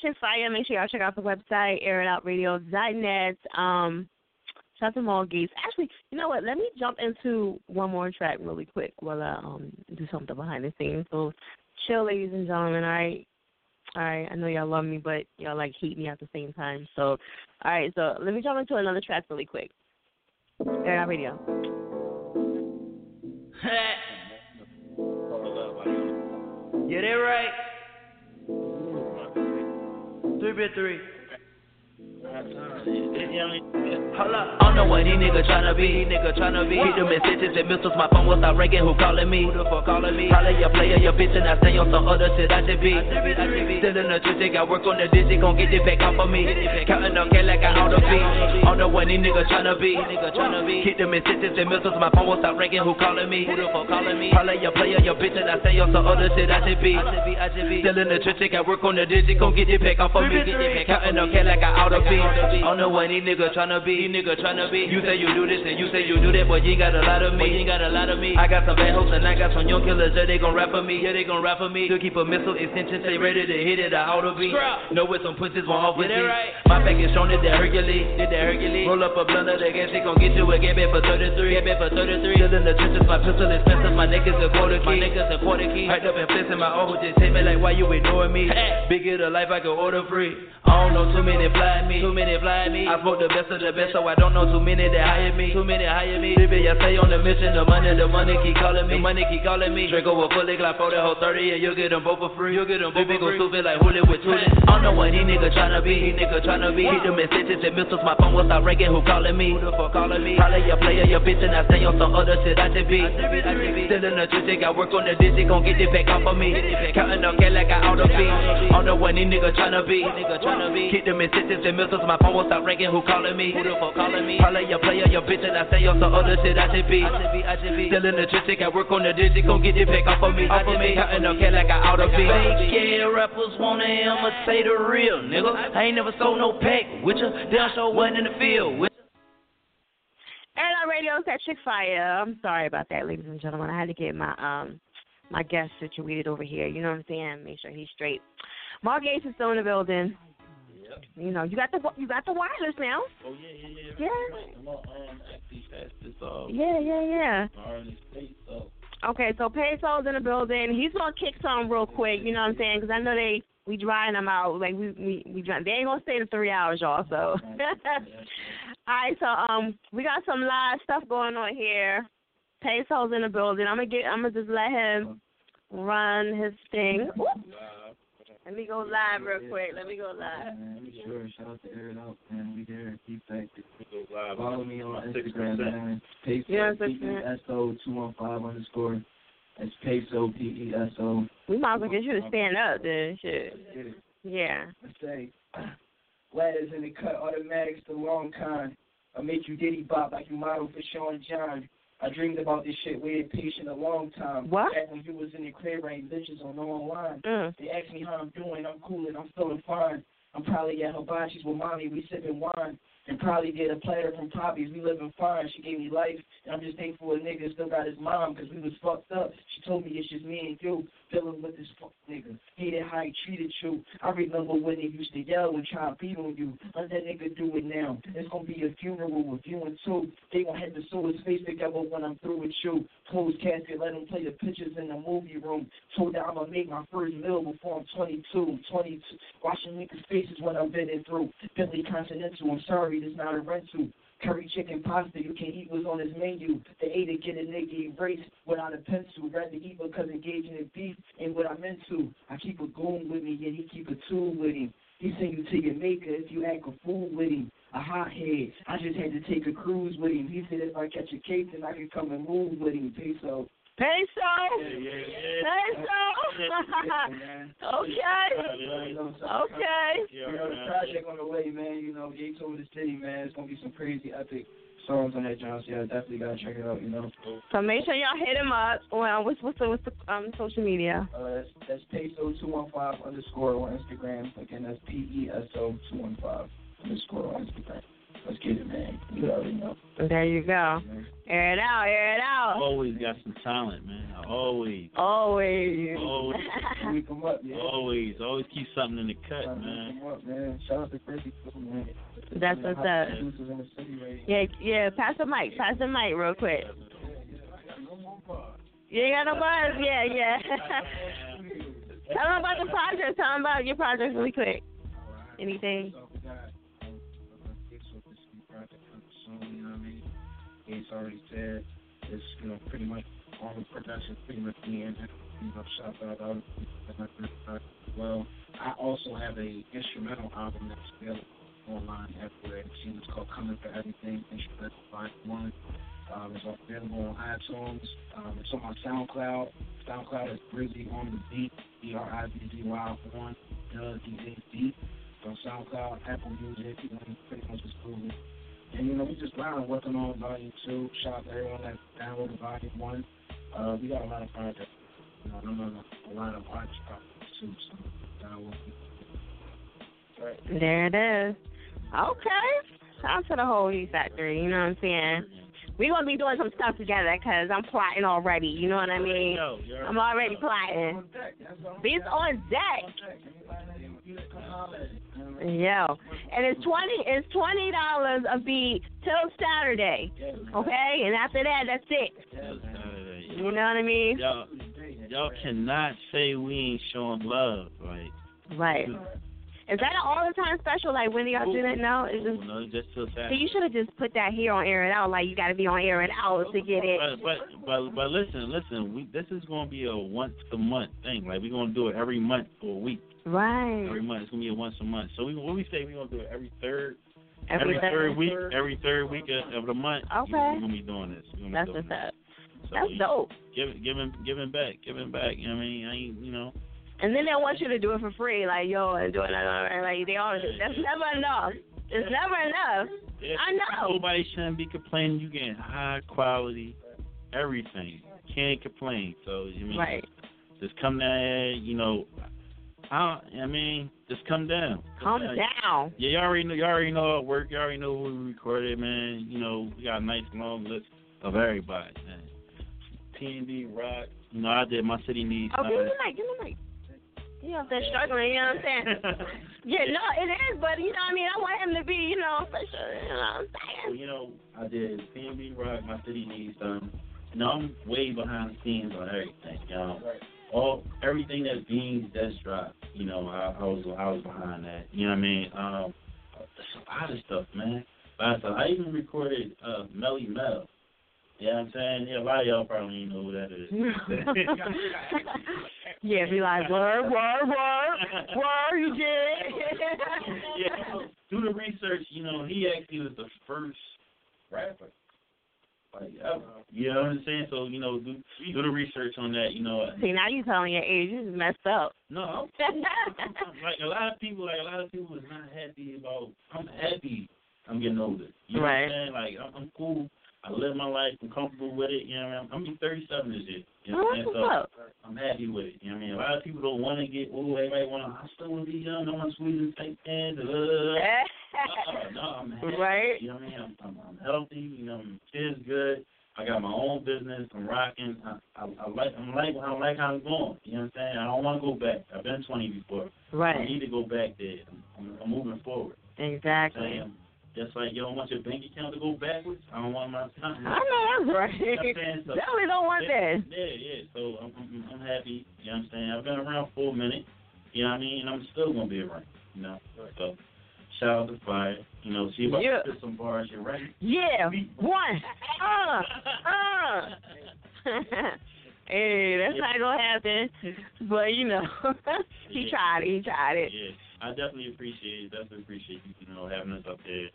Section Fire. Make sure y'all check out the website, airitoutradio.net. Um, shout out to Mal Gates. Actually, you know what? Let me jump into one more track really quick while I um do something behind the scenes. So, chill, ladies and gentlemen. All right. All right. I know y'all love me, but y'all like hate me at the same time. So, all right. So let me jump into another track really quick. Air Out Radio. Yeah, they're right. Three by three. Hold up. I don't know what these niggas tryna be. These niggas tryna be. Hit them messages and missiles. My phone will start ringing. Who calling me? Who the fuck calling me? Probably your player, your bitch, and I stay on some other shit. I should be. Still in the truth, I work on the digit. Gon' get it back off of me. Counting on cash like I ought to be. I don't know what these niggas tryna be. Hit them messages and missiles. My phone will start ringing. Who calling me? Who the fuck calling me? Probably your player, your bitch, and I stay on some other shit. I should be. Still in the truth, I work on the digit. Gon' get it back off of me. Counting on cash like I ought to be. I don't know what these niggas tryna be. These niggas tryna be. You say you do this and you say you do that, but you ain't got a lot of me. You ain't got a lot of me. I got some bad hoes and I got some young killers. Yeah, they gon' rap for me. Yeah, they gon' rap for me. To keep a missile extension, stay ready to hit it. I ought to be. Know where some pussies won't off with me. My back is strong, did that Hercules. Did that Hercules. Roll up a blunt of the gas, she gon' get you a get back for 33. Get back for 33. Still in the trenches, my pistol is expensive. My niggas a quarter key. My niggas a quarter key. Hyped up and flexing my own just hit me like, why you ignoring me? Bigger the life, I can order free. I don't know too many fly me. Too many fly me. I smoke the best of the best, so I don't know too many that hire me. Too many hire me. Baby, I stay on the mission. The money, the money keep calling me. The money keep calling me. Draco with fully glock for the whole 30 and you'll get them both for free. You'll get them both Baby, for free. go stupid like Huli with Tootie. I don't know what these niggas tryna be. These niggas tryna be. Hit them messages and missiles. My phone will start ringing. Who calling me? Who the fuck calling me? Probably your player, your bitch, and I stay on some other shit. I should be. Still in the truth, I work on the digit. Gon' get it back off of me. Counting up cash like I ought to be. I don't know what these niggas tryna be. Niggas tryna be. Hit them messages and missiles. My phone will start ringing. Who calling me? Who the fuck calling me? Probably your player, your bitch, and I stay on some other shit. I should be. Still in the trenches, I work on the digit. Gon' get it back off of me. Off of me. Counting up cash like I ought to be. Fake yeah, rappers wanna imitate the real nigga. I ain't never sold no pack with ya. Down show one in the field. With Air Out Radio is that chick fire. I'm sorry about that, ladies and gentlemen. I had to get my um my guest situated over here. You know what I'm saying? Make sure he's straight. Mark Gates is still in the building. Yep. You know, you got the you got the wireless now. Oh yeah, yeah, yeah. Yeah. I'm on um actually fast this uh Yeah, yeah, yeah. already state so Okay, so Peso's in the building. He's gonna kick some real quick. You know what I'm saying? Because I know they we drying them out. Like we we we dry, they ain't gonna stay the three hours, y'all. So. All right, so um, we got some live stuff going on here. Peso's in the building. I'm gonna get. I'm gonna just let him run his thing. Ooh. Let me go live real quick. Let me go live. Man, we sure. Shout out to Air It Out, man. We here. Keep active. live. Follow me on Instagram, 6%. man. Peso, Yeah, P-E-S-O, 215 underscore. That's Peso, P-E-S-O. We might as well get you to stand up, then. Shit. Yeah. Let's say, ladders in the cut, automatics, the long kind. I make you diddy bop like you model for Sean John. I dreamed about this shit way patient a long time. What? Back when you was in the crib writing bitches on online. Mm. They ask me how I'm doing, I'm cool and I'm feeling fine. I'm probably at Hibashi's with mommy, we sipping wine. And probably get a platter from Poppy's, we living fine. She gave me life, and I'm just thankful a nigga still got his mom, cause we was fucked up. She told me it's just me and you, dealing with this fuck nigga. Hated how he treated you. I remember when they used to yell and try to beat on you. Let that nigga do it now. It's gonna be a funeral with you and two. They gonna have to sew his face together when I'm through with you. Closed casket, let him play the pictures in the movie room. Told that I'ma make my first meal before I'm 22. 22. Watching niggas' faces when I'm bending through. Bentley Continental, I'm sorry, this not a rental. Curry chicken pasta you can eat was on his menu. They ate to get a nigga erased without a pencil. Rather eat because engaging in beef ain't what I'm into. I keep a goon with me and he keep a tool with him. He send you to your maker if you act a fool with him. A hothead. I just had to take a cruise with him. He said if I catch a case then I can come and move with him. Peso. Peso. Peso. okay. Okay. You know, the project on the way, man. You know, Gates over the city, man. It's gonna be some crazy epic songs on that, John. So yeah, definitely gotta check it out. You know. So make sure y'all hit him up. Well, what's what's the what's the um social media? Uh, that's that's peso two one five underscore on Instagram. Again, that's P E S O two one five underscore on Instagram. Let's get it, man. You already know. There you go. Air it out. Air it out. always got some talent, man. Always, Always. always, We come up, yeah. always, always keep something in the cut, man. Up, man. Shout out to Chrissy, too, man. That's what's up. Producers in the city right Yeah, yeah. Pass the mic. Pass the mic real quick. You ain't got no buzz? Yeah, yeah. Tell them about the project. Tell them about your project really quick. Anything? Gates already said it's, you know, pretty much all the production pretty much being, you know, shot out of and I think, uh, well. I also have a instrumental album that's available online everywhere. Was called Coming for Everything, led Volume 1. Um, it's available on iTunes. Um, it's on my SoundCloud. SoundCloud is Brizzy on the beat, B-R-I-Z-Z-Y on L-D-A-D. On SoundCloud, Apple Music, you know, pretty much just Google. And, you know, we just grinding, working on Volume 2. Shout out to everyone that downloaded Volume 1. Uh, we got a lot of projects. You know, I'm on a, a lot of arts projects, too, so download Right. There it is. Okay. Shout out to the whole Heat Factory. You know what I'm saying? We're gonna be doing some stuff together because I'm plotting already. You know what I mean? I'm already plotting. Beats on deck. Yo, and it's twenty. It's twenty dollars a beat till Saturday. Okay, and after that, that's it. You know what I mean? Y'all, y'all cannot say we ain't showing love, right? Right. Is that an all the time special? Like when do y'all do that now? Is this, No, just till Saturday. so you should have just put that here on air and out. Like you got to be on air and out to get it. But but but but listen, listen. We this is gonna be a once a month thing. Like we're gonna do it every month for a week. Right. Every month it's gonna be a once a month. So we what we say we gonna do it every third. Every third third. week, every third week of, of the month. Okay. We're gonna be doing this. Gonna That's be what's doing up. this. So That's dope. Give giving giving back, giving back. You know what I mean? I ain't you know. And then they want you to do it for free, like yo, and doing that. Like they always, that's never enough. It's never enough. Yeah, I know. Nobody shouldn't be complaining. You getting high quality everything. Can't complain. So you mean Right. just come down here, you know. I don't, I mean, just come down. Calm Uh, down. Yeah, you already know. You already know our work. You already know who we recorded, man. You know, we got a nice long list of everybody, man. PNB Rock. You know, I did my city needs. Oh, give me the mic. Give me the mic. You up there struggling, you know what I'm saying? yeah, no, it is, but you know what I mean? I want him to be, you know, for sure, you know what I'm saying? you know, I did PNB Rock, my city needs done. You know, I'm way behind the scenes on everything, you know. All everything that Beans that's dropped, you know, I, I was I was behind that. You know what I mean? Um there's a lot of stuff, man. A lot of stuff. I even recorded uh Melle Mel. Yeah, I'm saying? Yeah, a lot of y'all probably ain't know who that is. yeah, be like, word, word, word, word, you did. yeah, do the research. You know, he actually was the first rapper. Like, ever. You know what I'm saying? So, you know, do, do the research on that. You know, See, now you telling your age, you just messed up. no, I'm, like a lot of people, like a lot of people is not happy about. I'm happy. I'm getting older. You know Right. what I'm saying? Like, I'm, I'm cool. I live my life. I'm comfortable with it. You know, what I mean? I'm, I'm 37 this year. You know Oh, what I'm oh, saying? So. I'm happy with it. You know what I mean? A lot of people don't want to get. Oh, everybody want to. I still want to be young. I want to squeeze and take hands. No, I'm happy. Right. You know what I mean? I'm, I'm, I'm healthy. You know, my kids good. I got my own business. I'm rocking. I, I, I like. I'm like. I like how I'm going. You know what I'm saying? I don't want to go back. I've been 20 before. Right. I need to go back there. I'm, I'm, I'm moving forward. Exactly. Saying, just like you don't want your bank account to go backwards, I don't want my time. I know that's right. You know what I'm saying? So- Definitely don't want yeah, that. Yeah, yeah. So I'm, I'm, I'm happy. You know what I'm saying? I've been around for a minute. You know what I mean? And I'm still gonna be around. You know. So shout out to Fire. You know, see if I Yeah. some bars. You ready? Yeah, one. Uh, uh. hey, that's not gonna happen. But you know, he tried it. He tried it. Yeah, I definitely appreciate it. Definitely appreciate you, you know, having us up there.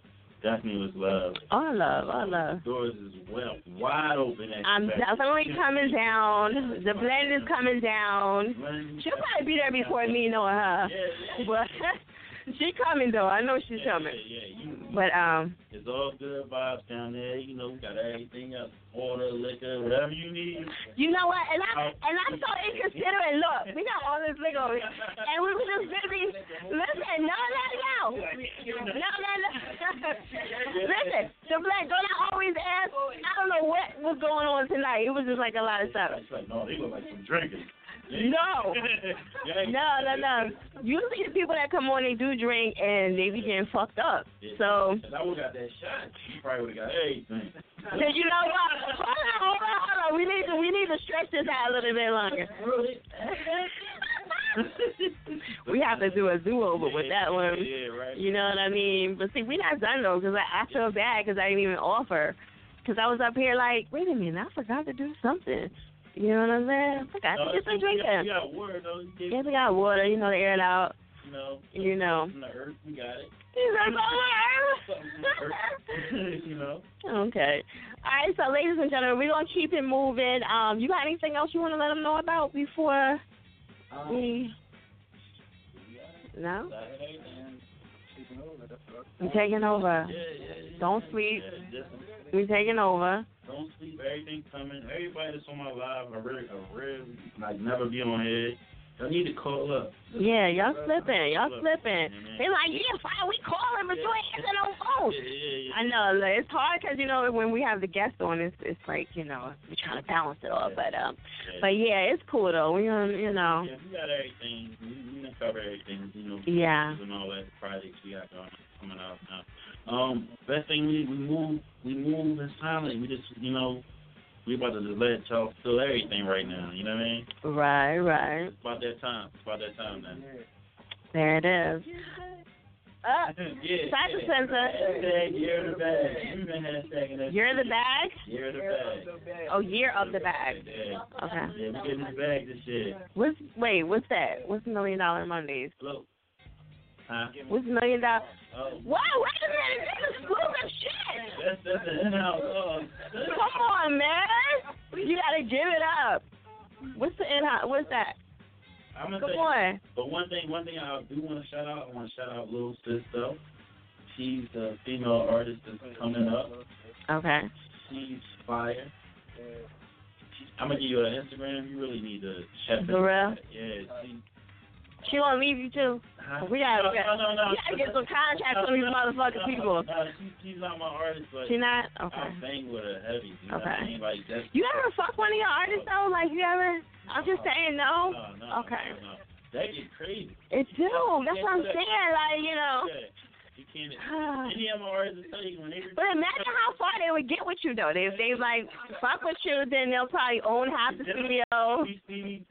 Definitely was love. All love, all love. Doors is well wide open. At I'm definitely coming down. The blend is coming down. She'll probably be there before me knowing her. But she coming though. I know she's coming. Yeah, you, But um, it's all good vibes down there. You know, we got everything up, water, liquor, whatever you need. you know what? And I and I'm so inconsiderate. Look, we got all this liquor, over here. and we were just busy. Listen, no, no, no, no, no, no. Listen, the black don't I always ask? I don't know what was going on tonight. It was just like a lot of stuff. It's like, no, they look like some drinkers. No. No, no, no. Usually the people that come on, they do drink and they be getting fucked up. So, I would have got that shot, you probably would have got everything. so you know what? Hold on, hold on, hold on. We need to, we need to stretch this out a little bit longer. we have to do a do-over with that one. Yeah, right. You know what I mean? But see, we not done though, because I, I feel bad because I didn't even offer. Because I was up here like, wait a minute, I forgot to do something. You know what I'm saying? I No, to get some you got- drinking. You got water, though. You Yeah, we got water, you know, to air it out. you know. You know. From the earth, we got it. He's like, you know. Okay. All right, so ladies and gentlemen, we're gonna keep it moving. Um, you got anything else you want to let them know about before Um, we? No. Saturday and sleeping over. That's what. I'm taking over. Yeah, yeah, yeah. Don't sleep. Yeah, We taking over. don't sleep. Everything coming. Everybody that's on my live, I really, I really like never be on here. Y'all need to call up. Yeah, y'all slipping. Y'all slipping. man. They like, yeah, fine, we calling, but you ain't answering no phone. Yeah, yeah, yeah. I know like, it's hard because you know when we have the guest on, it's it's like you know we're trying to balance it all. But um, Yeah. but yeah, it's cool though. We um, you know, Yeah, we got everything. We, we cover everything. You know. Yeah. And all that projects we got going coming out now. Um, best thing we we move we move in silent. We just you know we about to just let y'all feel everything right now. You know what I mean? right, right. It's about that time. It's about that time now. There it is. Uh, yeah. Cyber Sensor. Hashtag year of the bag. You've been hashtagging that. Year of the shit. bag. Year of the bag. Oh, year of the bag. Yeah. Okay. Yeah, we getting this bag this year. What's wait? What's that? What's Million Dollar Mondays? Look. Huh? What's Million Dollar? Oh. Wow, wait a minute, this is exclusive shit. That's that's an in-house. Oh. Come on, man. You gotta give it up. What's the in-house? What's that? I'm gonna Come say, on. But one thing, one thing I do want to shout out. I want to shout out Lil Sis though. She's a female artist that's coming up. Okay. She's fire. I'm gonna give you an Instagram. You really need to check For real? Yeah. She, She gonna leave you too. Huh? We gotta, No, we gotta, no, no, no. we gotta get some contracts from these motherfucking people. No, she, she's not my artist, but She not? Okay. I bang with her heavy. You Okay. I mean? Like. You ever fuck one of your artists though? Like you ever? I'm just saying no. No, no, Okay. no, no. That get crazy. It do. That's what I'm saying. Like you know. Yeah. You can't. Ah. Any of tell you when they. But imagine how far they would get with you though. If they like fuck with you, then they'll probably own half the studio. WCB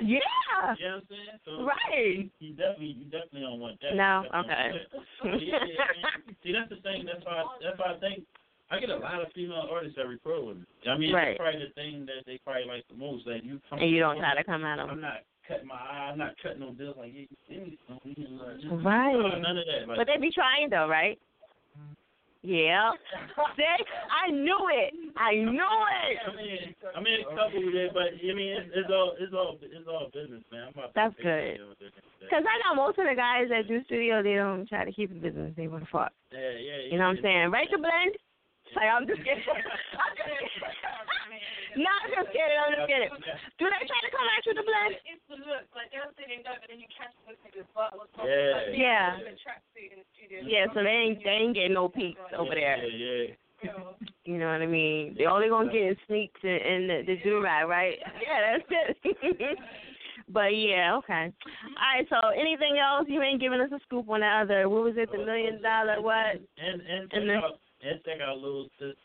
Yeah. You know what I'm saying? So Right. You definitely, you definitely don't want that. No, okay. don't want that. yeah, yeah. See, that's the thing. That's why. That's why I think. I get a lot of female artists that record with me. I mean, Right. that's probably the thing that they probably like the most. That you come And you don't try to come at I'm them. not cutting my eye. I'm not cutting no deals like yeah, you see me. so we can, just- Right. Oh, none of that. Like, But they be trying though, right? Yeah. See, I knew it. I knew it. I mean, I mean, a couple there, but I mean, it's, it's all, it's all, it's all business, man. I'm about That's good. it with it. Cause I know most of the guys that do studio, they don't try to keep it business. They want to fuck. Yeah, yeah. You know what I'm saying? Right to blend. Like, I'm just kidding. I'm just kidding. no, I'm just kidding. I'm just kidding. Do they try to come at you to blend? It's the look. Like they'll sit and go, and then you catch this nigga's butt. What's up? Yeah. Yeah. in the tracksuit in the studio. Yeah, so they ain't they ain't getting no peeks over there. Yeah, yeah. You know what I mean? They only gonna get sneaks and, and the, the do rag, right? Yeah, that's it. but yeah, okay. All right. So anything else? You ain't giving us a scoop on that other. What was it? The million dollar what? And and check And then- out and check out Lil Sis.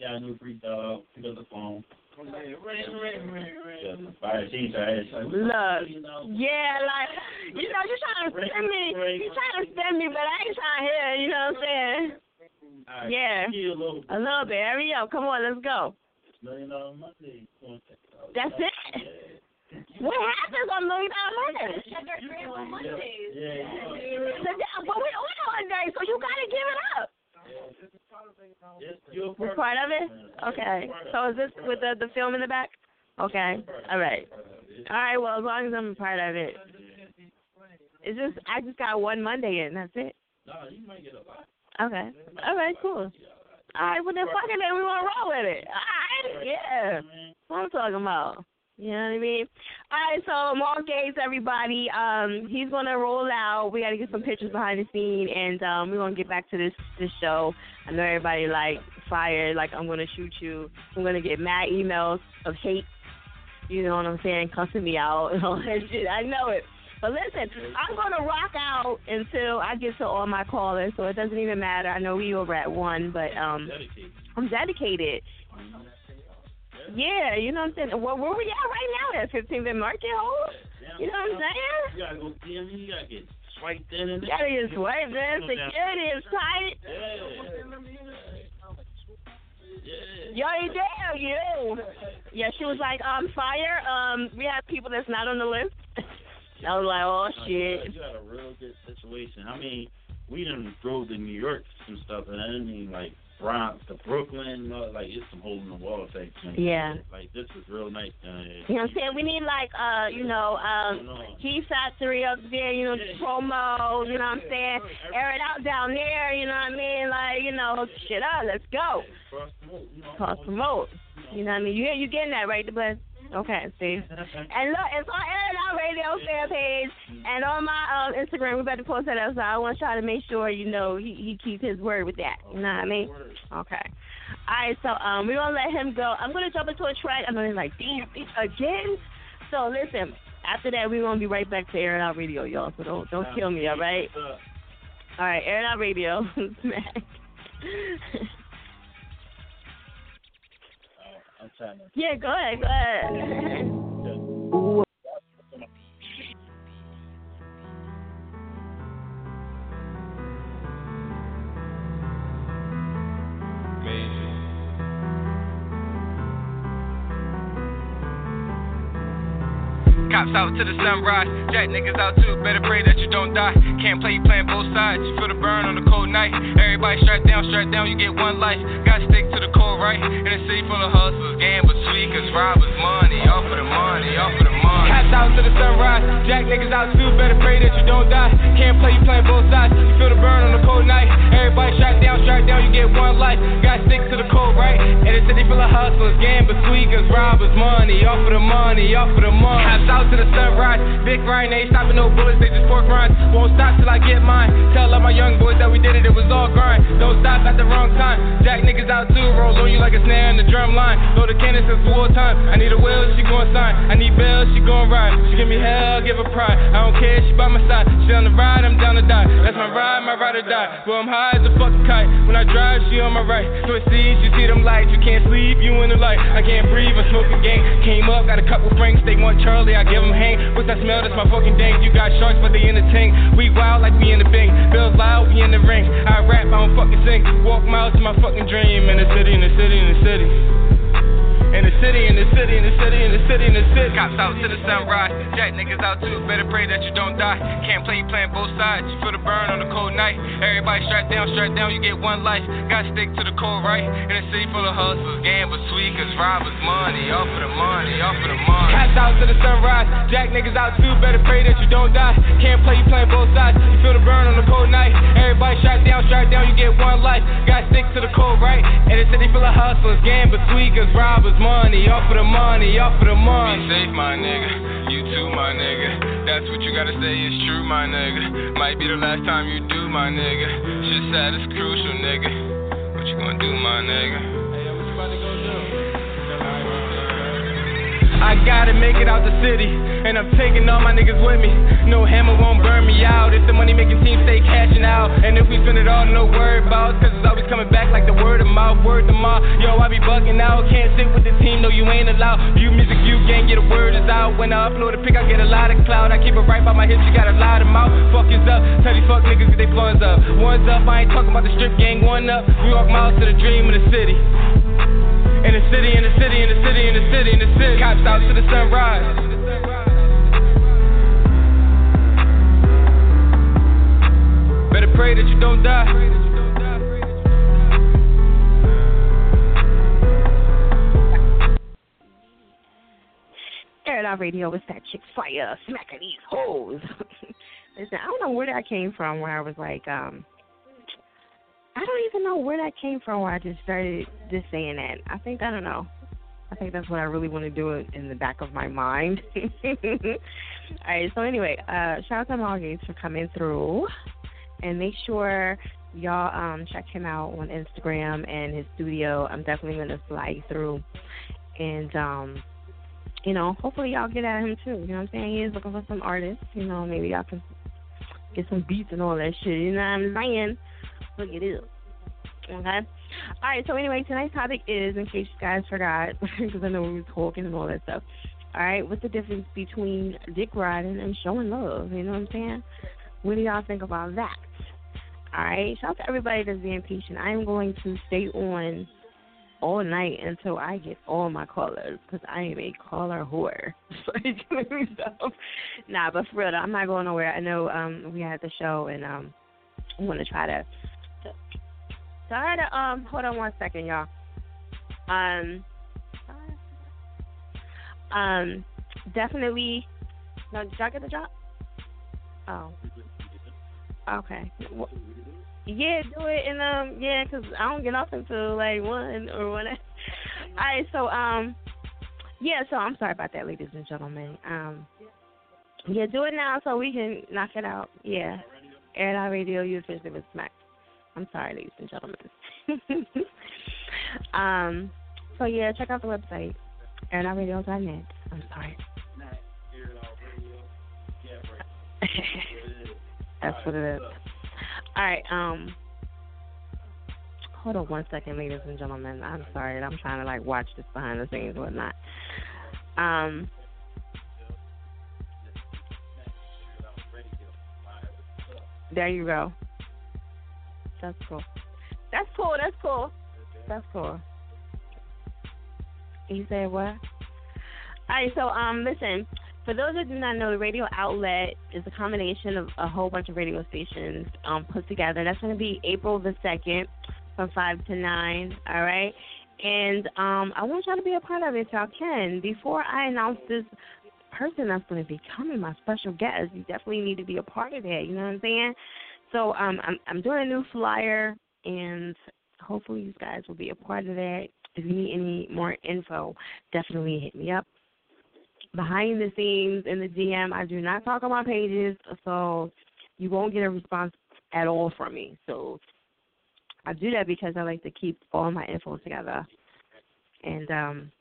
Got a new freestyle. Pick up the phone. Yeah, fire. She ain't trying. She's like, Look, you know. yeah, like you know, you trying to send me, you trying to send me, but I ain't trying to hear. You know what I'm saying? All right, Yeah. give you a little A little bit. Hurry up. Come on, let's go. million dollar Monday. Come on, check it out. That's it. What happens on Million Dollar Mondays? Yeah, yeah. So, that- but we're on Monday, so you gotta give it up. This part of it? Okay. So is this with the the film in the back? Okay. All right. All right. Well, as long as I'm a part of it. It's just I just got one Monday in. That's it. No, you might get a lot. Okay. All right. Cool. All right. Well then, fuck it. Then we want to roll with it. All right. Yeah. That's what I'm talking about. You know what I mean? All right, so Mal Gates, everybody, um, he's gonna roll out. We gotta get some pictures behind the scene, and um, we're gonna get back to this this show. I know everybody like fired, like I'm gonna shoot you. I'm gonna get mad emails of hate. You know what I'm saying? Cussing me out and all that shit. I know it. But listen, I'm gonna rock out until I get to all my callers, so it doesn't even matter. I know we over at one, but um, I'm dedicated. Yeah, you know what I'm saying. Well, where we at right now? At 15th and Market Hall. You know what I'm saying? You gotta go him. You gotta get swiped in and You gotta get swiped in. Security is tight. Yeah. Yo, you damn you. Yeah, she was like, um, fire. Um, we have people that's not on the list. I was like, oh shit. You got a real good situation. I mean, we done drove to New York some stuff, and I didn't mean like Bronx to Brooklyn, you like it's some hole in the wall type thing. Yeah. Like this is real nice down here. You know what I'm saying? We need like uh, you know, um Heat Factory up there, you know, promo, you know what I'm saying? Air it out down there, you know what I mean? Like, you know, shit up, let's go. Cross promote. You know what I mean? You you getting that right, the bless? Okay, see. And look, it's on Out Radio fan page and on my um Instagram. We about to post that up, so I want y'all to make sure you know he he keeps his word with that. You know what I mean? Okay. All right, so um we're gonna let him go. I'm gonna jump into a track. I know you're like, damn, bitch, again. So listen, after that we're gonna be right back to Air Out Radio, y'all. So don't don't kill me, all right? All right, Air Out Radio. Smack. yeah, go ahead, go ahead. Cops out to the sunrise, jack niggas out too. Better pray that you don't die. Can't play, you playing both sides. You feel the burn on a cold night. Everybody strapped down, strapped down, you get one life. Gotta stick to the core, right? In a city full of hustlers, gamblers, tweakers, robbers, money, all for the money, all for the money. Cops out to the sunrise, jack niggas out too. Better pray that you don't die. Can't play, you playing both sides. You feel the burn on a cold night. Everybody strapped down, strapped down, you get one life. Gotta stick to the core, right? In a city full of hustlers, gamblers, tweakers, robbers, money, all for the money, all for the money. Cops out to the sunrise, big Ryan ain't stopping no bullets, they just pork rinds. Won't stop till I get mine. Tell all my young boys that we did it, it was all grind. Don't stop at the wrong time. Jack niggas out too, roll on you like a snare in the drum line. Throw the cannon since wartime. I need a will, she gon' sign. I need bills, she gon' ride. She give me hell, give her pride. I don't care, she by my side. She on the ride, I'm down to die. That's my ride, my ride or die. Well, I'm high as a fucking kite. When I drive, she on my right. Twist seas, you see them lights. You can't sleep, you in the light. I can't breathe, I'm smoking gang. Came up, got a couple franks. They want Charlie, I give them hang. What's that smell? That's my fucking dank. You got sharks, but they in the tank. We wild like we in the bank. Bills loud, we in the ring. I rap, I don't fucking sing. Walk miles to my fucking dream. In the city, in the city, in the city. In the city, in the city, in the city, in the city, in the city. Cops out to the sunrise. Jack niggas out too. Better pray that you don't die. Can't play, you playing both sides. You feel the burn on a cold night. Everybody strapped down, strapped down, you get one life. Gotta stick to the core, right? In a city full of hustlers, gamblers, tweakers, robbers, money. All for the money, all for the money. Cops out to the sunrise. Jack niggas out too. Better pray that you don't die. Can't play, you playing both sides. You feel the burn on a cold night. Everybody strapped down, strapped down, you get one life. Gotta stick to the core, right? In a city full of hustlers, gamblers, tweakers, robbers, money, all for the money, all for the money. Be safe, my nigga. You too, my nigga. That's what you gotta say is true, my nigga. Might be the last time you do, my nigga. Shit sad is crucial, nigga. What you gonna do, my nigga? I gotta make it out the city, and I'm taking all my niggas with me. No hammer won't burn me out if the money making team stay cashing out. And if we spend it all, no word about, cause it's always coming back like the word of mouth, word to mouth. Yo, I be bugging out, can't sit with the team, no, you ain't allowed. View music, you gang, get a word is out. When I upload a pic, I get a lot of cloud. I keep it right by my hips, you got a lot of mouth. Fuck is up, tell these fuck niggas get they blowings up. One's up, I ain't talking about the strip gang, one up. We walk miles to the dream of the city. In the city, in the city, in the city, in the city, in the city. Cops out to the sunrise. Better pray that you don't die. Air Out Radio was that chick fire smacking these hoes. Listen, I don't know where that came from. Where I was like, um, I don't even know where that came from. Where I just started just saying that. I think I don't know. I think that's what I really want to do in- the back of my mind. All right. So anyway, uh, shout out to Mal Gates for coming through, and make sure y'all um check him out on Instagram and his studio. I'm definitely gonna slide through, and um you know, hopefully y'all get at him too. You know what I'm saying? He is looking for some artists. You know, maybe y'all can get some beats and all that shit. You know what I'm saying? Okay. All right. So anyway, tonight's topic is, in case you guys forgot, because I know we were talking and all that stuff. All right. What's the difference between dick riding and showing love? You know what I'm saying? What do y'all think about that? All right. Shout out to everybody that's being patient. I am going to stay on all night until I get all my callers because I am a caller whore. so, nah, but for real, I'm not going nowhere. I know um we had the show and um I'm gonna try to. So I had to um hold on one second, y'all. Um, um, definitely. No, did y'all get the drop? Oh. Okay. Yeah, do it and um yeah, cause I don't get off until like one or one. All right, so um yeah, so I'm sorry about that, ladies and gentlemen. Um yeah, do it now so we can knock it out. Yeah, Air It Out Radio, you officially was smacked. I'm sorry, ladies and gentlemen. um, so yeah, check out the website, airitoutradio.net. I'm sorry. That's what it is. All right. Um. Hold on one second, ladies and gentlemen. I'm sorry. I'm trying to like watch this behind the scenes, whatnot. Um. There you go. That's cool. That's cool. That's cool. That's cool. You said what? All right. So um, listen. For those that do not know, the radio outlet is a combination of a whole bunch of radio stations um, put together. That's going to be April the 2nd from 5 to 9, all right? And um, I want y'all to be a part of it if y'all can. Before I announce this person that's going to be coming, my special guest, you definitely need to be a part of that, you know what I'm saying? So um, I'm, I'm doing a new flyer, and hopefully you guys will be a part of that. If you need any more info, definitely hit me up behind the scenes in the DM. I do not talk on my pages, so you won't get a response at all from me. So I do that because I like to keep all my info together. And um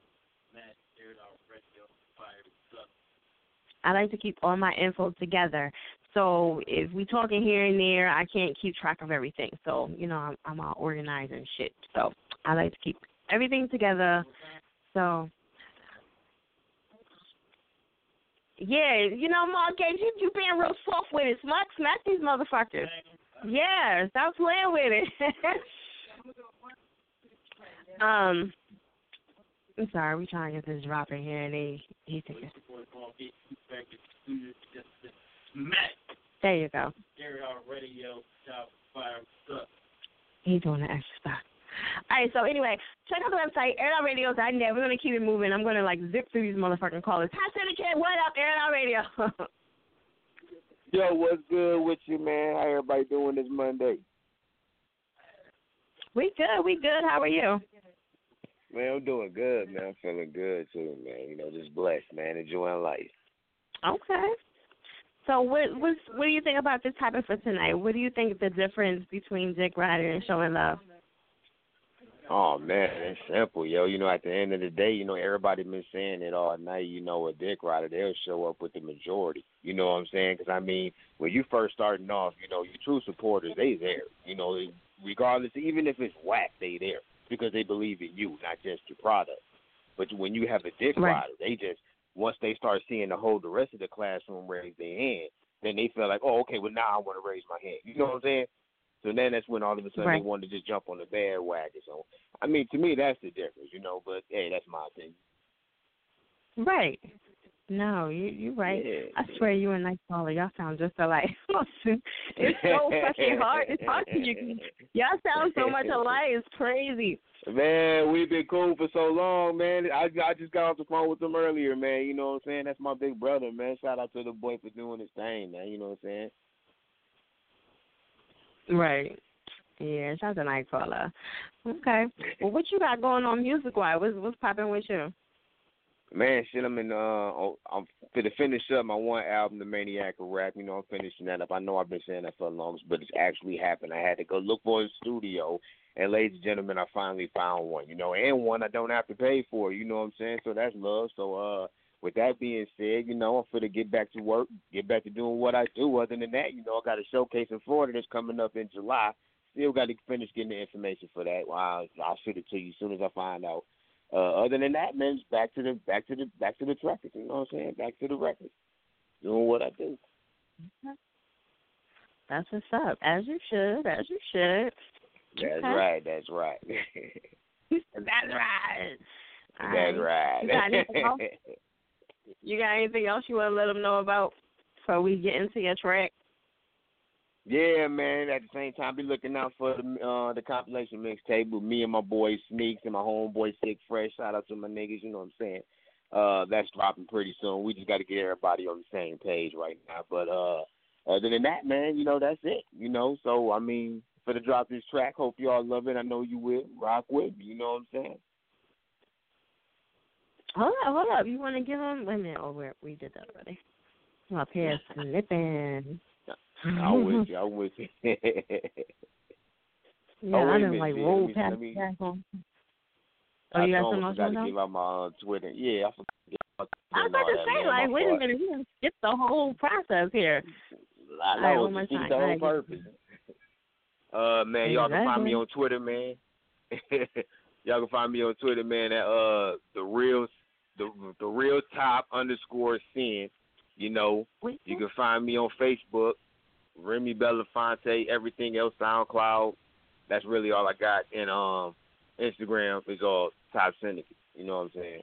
I like to keep all my info together. So if we talking here and there, I can't keep track of everything. So you know, I'm, I'm all organized and shit. So I like to keep everything together. So Yeah, you know, Mark you, you being real soft with it. Smack, smack these motherfuckers. Yeah, stop playing with it. um, I'm sorry, we trying to get this drop in here, and he he thinking. There you go. Scary H Radio Stop Fire Sup. He's doing the extra stuff. All right, so anyway, check out the website, airitoutradio.net. We're going to keep it moving. I'm going to, like, zip through these motherfucking callers. Hi, Syndicate. What up, Air It Out Radio? Yo, what's good with you, man? How everybody doing this Monday? We good. We good. How are you? Man, I'm doing good, man. I'm feeling good, too, man. You know, just blessed, man. Enjoying life. Okay. So what what what do you think about this topic for tonight? What do you think the difference between Dick Rider and showing love? Oh man, it's simple, yo. You know, at the end of the day, you know, everybody been saying it all night. You know, a dick rider, they'll show up with the majority. You know what I'm saying? Because I mean, when you first starting off, you know, your true supporters, they there. You know, regardless, even if it's whack, they there because they believe in you, not just your product. But when you have a dick right. rider, they just once they start seeing the whole the rest of the classroom raise their hand, then they feel like, oh, okay, well now I want to raise my hand. You know what I'm saying? So then that's when all of a sudden right. they want to just jump on the bandwagon. So I mean, to me, that's the difference, you know. But hey, that's my opinion. Right. No, you you're right. Yeah. I swear you and Nightcrawler, y'all sound just alike. it's so fucking hard to talk to you. Y'all sound so much alike. It's crazy. Man, we've been cool for so long, man. I I just got off the phone with him earlier, man. You know what I'm saying? That's my big brother, man. Shout out to the boy for doing his thing, man. You know what I'm saying? Right. Yeah, shout out to Nightcrawler. Okay. Well, what you got going on music wise? What's what's popping with you? Man, shit, I'm in. Uh, oh, I'm to finish up my one album, The Maniac of Rap. You know, I'm finishing that up. I know I've been saying that for a long, but it's actually happened. I had to go look for a studio, and ladies and gentlemen, I finally found one. You know, and one I don't have to pay for. You know what I'm saying? So that's love. So, uh, with that being said, you know, I'm to get back to work, get back to doing what I do. Other than that, you know, I got a showcase in Florida that's coming up in July. Still got to finish getting the information for that. Well, I'll, I'll shoot it to you as soon as I find out. Uh, other than that, man, it's back to the back to the back to the records. You know what I'm saying? Back to the records, doing what I do. That's what's up. As you should. As you should. That's Okay. right. That's right. That's right. That's right. You got, anything else? you got anything else you want to let them know about before we get into your track? Yeah, man. At the same time, be looking out for the uh the compilation mixtape with me and my boy Sneaks and my homeboy Sick Fresh. Shout out to my niggas, you know what I'm saying? Uh that's dropping pretty soon. We just gotta get everybody on the same page right now. But uh other than that, man, you know, that's it. You know, so I mean, for the drop this track, hope y'all love it. I know you will. Rock with me, you know what I'm saying? Hold up, hold up. You want to give them? Wait a minute. Oh, we we did that already. Up here slipping. I'm with you. I'm with you. Yeah, oh, I didn't like roll past let me- that one. Oh, I you got almost something else forgot to give out my uh, Twitter. Yeah, I forgot to give out I was about to all say, man. like, wait a minute, we done skipped the whole process here. I All right, know one more it's the whole purpose. Uh, man, y'all can find me on Twitter, man. y'all can find me on Twitter, man. At uh, the real, the the real top underscore sin. You know, you can find me on Facebook, Remy Belafonte. Everything else, SoundCloud. That's really all I got. And um, Instagram is all Top Syndicate. You know what I'm saying?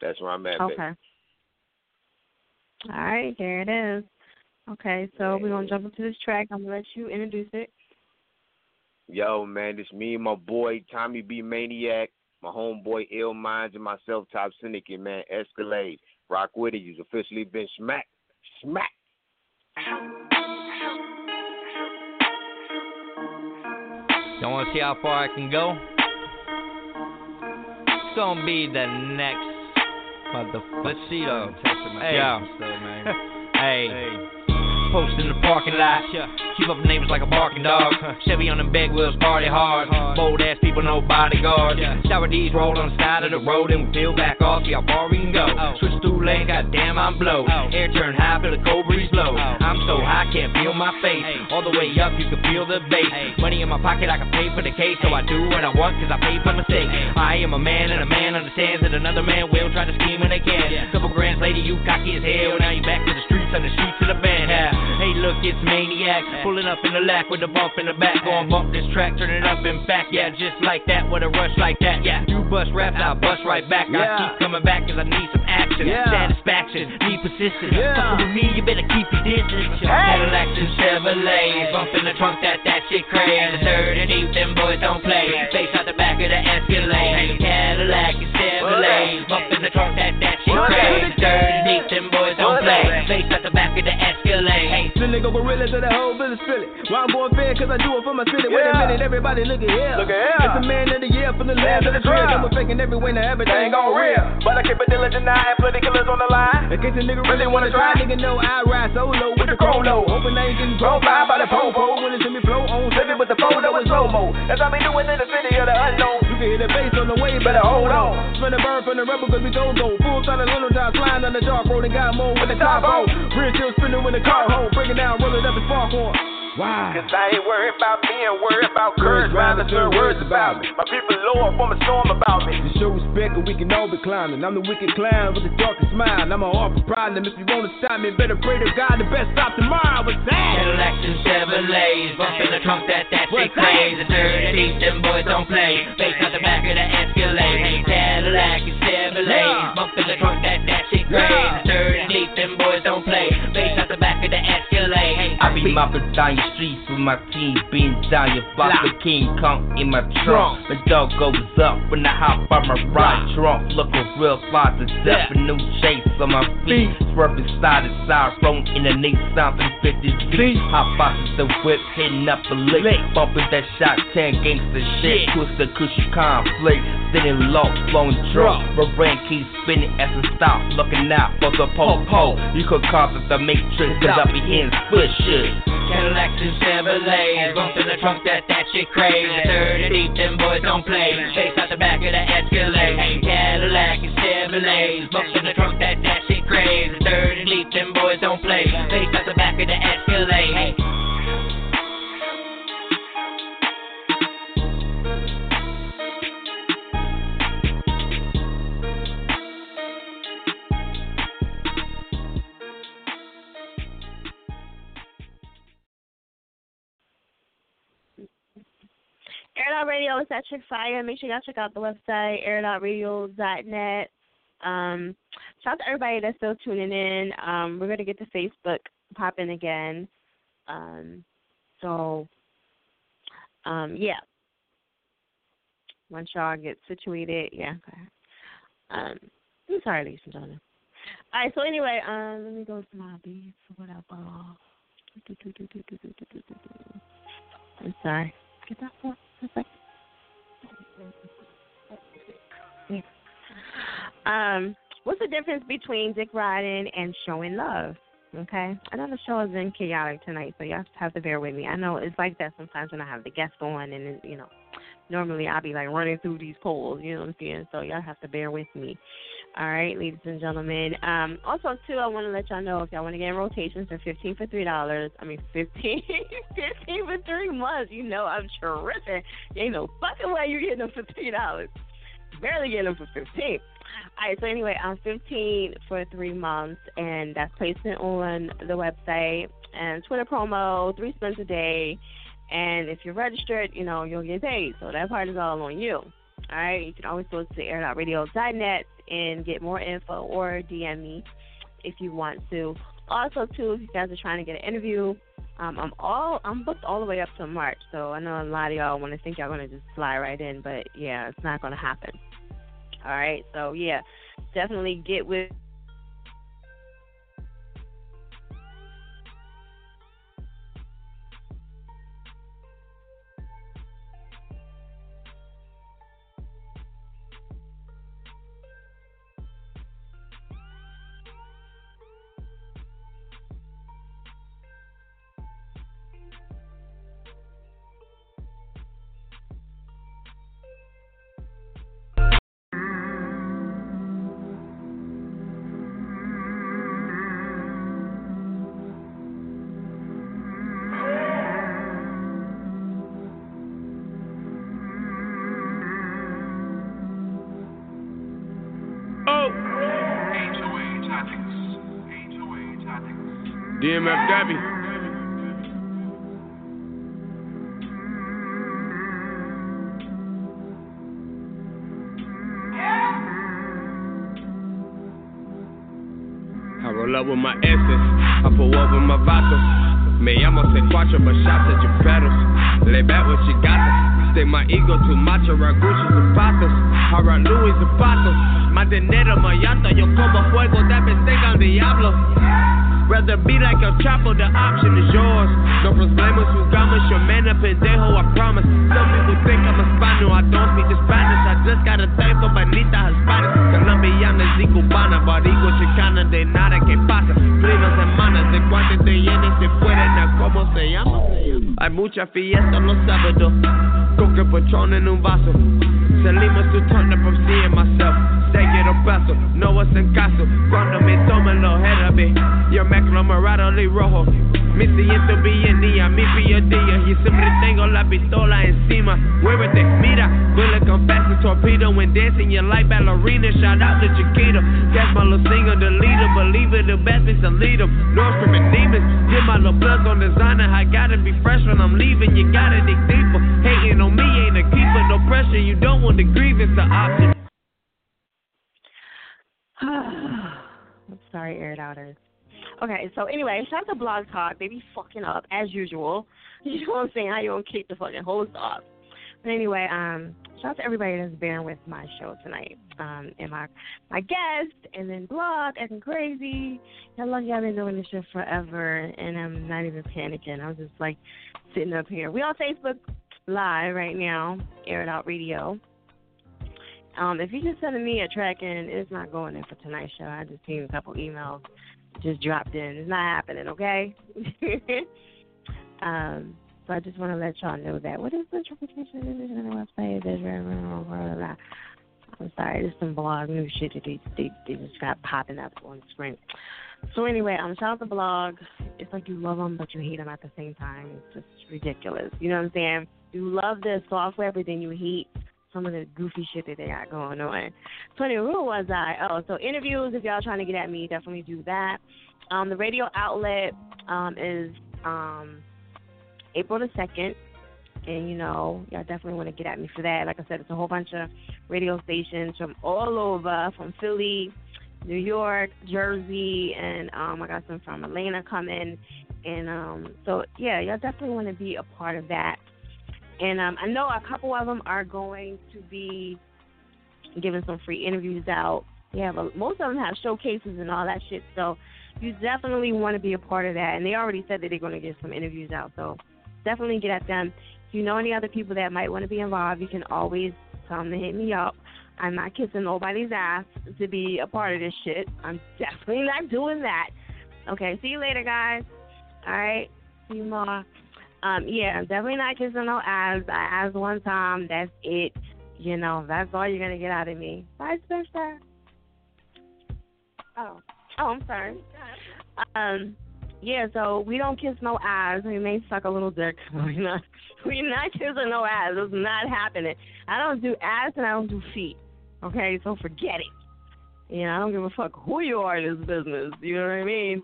That's where I'm at. baby. Okay. All right, there it is. Okay, so we're gonna jump into this track. I'm gonna let you introduce it. Yo, man, it's me and my boy Tommy B Maniac, my homeboy Ill Minds, and myself, Top Syndicate, man. Escalade, rock with it. You've officially been smacked, smacked. Y'all want to see how far I can go? It's gonna be the next motherfucker. Let's see though. Testing my Hey, patience though, man. hey. Post in the parking lot. Keep up neighbors like a barking dog. Chevy on them big wheels, party hard. Bold ass people, no bodyguard. Sour D's roll on the side of the road and we peel back off. See how far we can go. Oh. Switch through lane, goddamn, I'm blowed. Oh. Air turn high, feel the cold breeze blow. Oh. I'm so high, can't feel my face. All the way up, you can feel the bass. Money in my pocket, I can pay for the case. So I do what I want, cause I pay for mistakes. I am a man, and a man understands that another man will try to scheme when they can. Couple grands later, you cocky as hell. Now you back to the streets, on the streets of the band. Yeah. Hey, look, it's Maniac. Pulling up in the lack with a bump in the back. Going bump this track, turn it up and back. Yeah, just like that, with a rush like that. Yeah, you bust raps, I bust right back. I keep coming back cause I need some action. Yeah. Satisfaction, need persistence. Yeah. Fucking with me, you better keep your distance. Cadillacs and Chevrolets, bump in the trunk, that that shit crazy. Third and deep, them boys don't play. Face out the back of the Escalade. Cadillac and Chevrolet, bump in the trunk, that that shit crazy. Third and deep, them boys don't play. Face out the back of the Escalade. Still nigga gorilla to the whole village feel it. Why I'm born fair, cause I do it for my city. Wait a minute, everybody look at here. Look at here. It's the man of the year from the land of the drill. I'm faking every now everything gon' real. But I keep it diligent, I plenty killers on the line. In case a nigga really wanna try, nigga know I ride solo with the chrono. Hoping I ain't getting blown by by the popo. When it's in me flow on, living with the photo in slow mo. That's how we doing in the city of the unknown. You can hear the bass on the way, better hold on. Spin the bird from the rebel, cause we gon' go. Full silent little time, flying on the dark road and got more with the top on. Real chill spinning when the car home. Breaking down, rolling up and spark on. Why? Cause I ain't worried about being worried about courage, rather turn words about me. My people lower from a storm about me. To show respect, and we can all be climbing. I'm the wicked clown with the darkest smile. I'm a awful problem. If you wanna stop me, better pray to God. The best stop tomorrow. What's that? Cadillacs and Chevrolets, bump in the trunk, that that shit crazy. Third and deep, them boys don't play. Face out the back of the Escalade. Cadillac and Chevrolet, bump in the trunk, that that shit crazy. Third and deep, them boys don't play. Face out the back of the Escalade. I be mopping down your streets with my team, being down your block. The King Kong in my trunk. My dog goes up when I hop on my ride trunk. Looking real fly to death, a new chase on my feet. Swerving side to side, rolling in the Nissan 350Z. Hot boxes the whip, hitting up a lick. Bumping that shot 10 gangsta shit. Twist the cushy conflict. Sitting low, flowing drunk. My brain keeps spinning as I stop. Looking out for the po-po. You could call it the cause I be split shit. Cadillacs and Chevrolets, bump in the trunk, that that shit crazy. Third and deep, them boys don't play. Chase out the back of the Escalade. Cadillac and Chevrolets, bump in the trunk, that that shit crazy. Third and deep, them boys don't play. Chase out the back of the Escalade. Air Radio is at Chick Fire. Make sure y'all check out the website, airitoutradio.net. Um, shout out to everybody that's still tuning in. Um, we're gonna get the Facebook popping again. Um, so, um, yeah. Once y'all get situated, yeah. Um, I'm sorry, ladies and gentlemen. All right. So anyway, um, let me go to my beats or whatever. I'm sorry. Get that. Um, what's the difference between dick riding and showing love? Okay, I know the show has been chaotic tonight, so you have to bear with me. I know it's like that sometimes when I have the guest on, and you know, normally I'll be like running through these polls, you know what I'm saying? So y'all have to bear with me. All right, ladies and gentlemen. Um, also, too, I want to let y'all know if y'all want to get in rotations, they're 15 for three dollars. I mean, 15, 15 for three months. You know, I'm tripping. Ain't no fucking way you're getting them for three dollars. Barely getting them for 15. All right, so anyway, I'm 15 for three months, and that's placement on the website and Twitter promo, three spins a day. And if you're registered, you know, you'll get paid. So that part is all on you. All right, you can always go to air.radio.net and get more info or DM me if you want to. Also, too, if you guys are trying to get an interview, um, I'm all I'm booked all the way up to March. So I know a lot of y'all want to think y'all gonna just fly right in, but yeah, it's not gonna happen. All right, so yeah, definitely get with Gabby. I roll up with my S's, I pull up with my vatos. Me llamo C4, but shots at your pedals. Lay back what you got. Stay my ego too macho, rock Gucci zapatos. I rock Louis zapatos. Más dinero, más llanta, yo como fuego, that bitch think I'm Diablo. Rather be like El Chapo, the option is yours. No problemas, jugamos, your man up pendejo, I promise. Some people think I'm a Spanish, I don't speak the Spanish. I just got a thing for Benita Hispanic. Colombiana y cubana, barigo chicana, de nada que pasa. Prima semanas, de cuánto te llenes, se fueren a cómo se llama. Hay mucha fiesta los sábados, coca patrón en un vaso. Salimos to turn up, I'm seeing myself. Say quiero paso, no en caso. Cuando me toman los jerabe, yo mezclo morado y rojo. Me siento día, mi día y siempre tengo la pistola encima. Muévete, mira, bullet come fast as torpedo when dancing your life ballerina. Shout out to Chiquito, that's my little singer, the leader, believe it, the best is to lead them. Nordstrom and demons, get my little plugs on designer. I gotta be fresh when I'm leaving, you gotta dig deeper. Hating on me ain't a keeper, no pressure, you don't want the grievance, the option. I'm sorry, air it outers. Okay, so anyway, shout out to Blog Talk. They be fucking up as usual. You know what I'm saying? How you gonna kick the fucking host off? But anyway, um, shout out to everybody that's bearing with my show tonight. Um, and my my guest, and then Blog acting crazy. Y'all been doing this shit forever? And I'm not even panicking. I'm just like sitting up here. We on Facebook Live right now, Air It Out Radio. Um, if you just sending me a track in, it's not going in for tonight's show. I just seen a couple emails just dropped in. It's not happening, okay? um, so I just want to let y'all know that. What is the interpretation division on the website? I'm sorry, there's some blog new shit that they, they, they just got popping up on the screen. So anyway, um, shout out the blog. It's like you love them, but you hate them at the same time. It's just ridiculous. You know what I'm saying? You love the software, but then you hate some of the goofy shit that they got going on. So anyway, was I? Oh, so interviews. If y'all trying to get at me, definitely do that. Um, the radio outlet um, is um, April the second. And you know, y'all definitely want to get at me for that. Like I said, it's a whole bunch of radio stations from all over, from Philly, New York, Jersey, and um, I got some from Atlanta coming. And um, so yeah, y'all definitely want to be a part of that. And um, I know a couple of them are going to be giving some free interviews out. Yeah, but most of them have showcases and all that shit. So you definitely want to be a part of that. And they already said that they're going to get some interviews out. So definitely get at them. If you know any other people that might want to be involved, you can always tell them to hit me up. I'm not kissing nobody's ass to be a part of this shit. I'm definitely not doing that. Okay, see you later, guys. All right, see you more. Um, yeah, definitely not kissing no ass. I asked one time. That's it. You know, that's all you're gonna get out of me. Bye, versa. Oh, oh, I'm sorry. Um, yeah. So we don't kiss no ass. We may suck a little dick. We not. We not kissing no ass. It's not happening. I don't do ass and I don't do feet. Okay, so forget it. You know, I don't give a fuck who you are in this business. You know what I mean?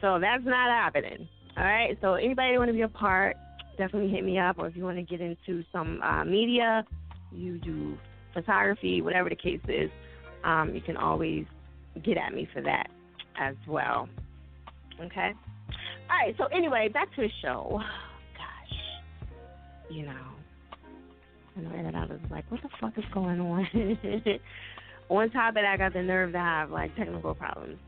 So that's not happening. All right. So anybody want to be a part, definitely hit me up. Or if you want to get into some uh, media, you do photography, whatever the case is, um, you can always get at me for that as well. Okay. All right. So anyway, back to the show. Gosh, you know, I know that I was like, what the fuck is going on? on top of that, I got the nerve to have like technical problems.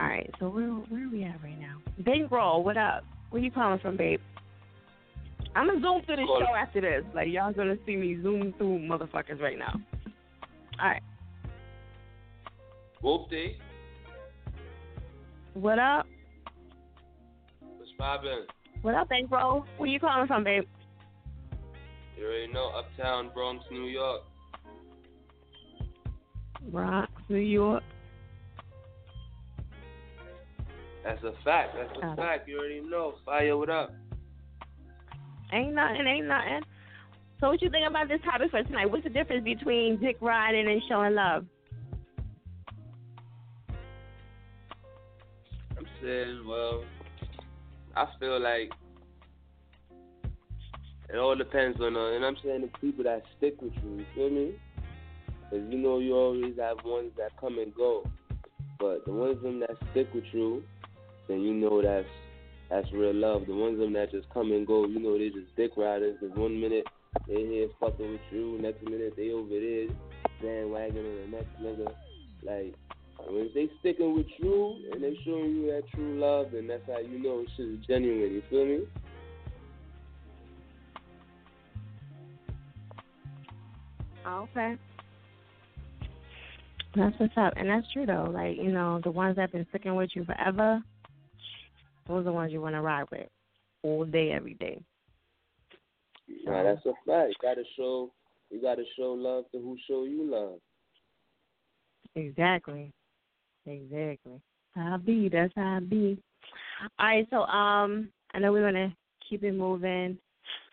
All right, so where where are we at right now? Bankroll, what up? Where you calling from, babe? I'm gonna zoom through the show after this. Like y'all gonna see me zoom through motherfuckers right now. All right. Whoopty. What up? What's poppin'? What up, Bankroll? Where you calling from, babe? You already know, Uptown, Bronx, New York. Bronx, New York. That's a fact. That's a Oh. fact. You already know. Fire, what up? Ain't nothing, ain't nothing. So what you think about this topic for tonight? What's the difference between dick riding and showing love? I'm saying, well, I feel like it all depends on, uh, and I'm saying the people that stick with you. You feel me? Because you know you always have ones that come and go, but the ones them that stick with you, then you know that's that's real love. The ones of them that just come and go, you know they just dick riders. Cause one minute they here fucking with you, next minute they over there bandwagon on the next nigga. Like when they sticking with you and they showing you that true love, and that's how you know shit is genuine. You feel me? Okay. That's what's up. And that's true though. Like, you know, the ones that have been sticking with you forever, those are the ones you want to ride with all day, every day. Nah, that's a fact. You gotta show you gotta show love to who show you love. Exactly. Exactly. How I be. That's how I be. All right, so um I know we're gonna keep it moving.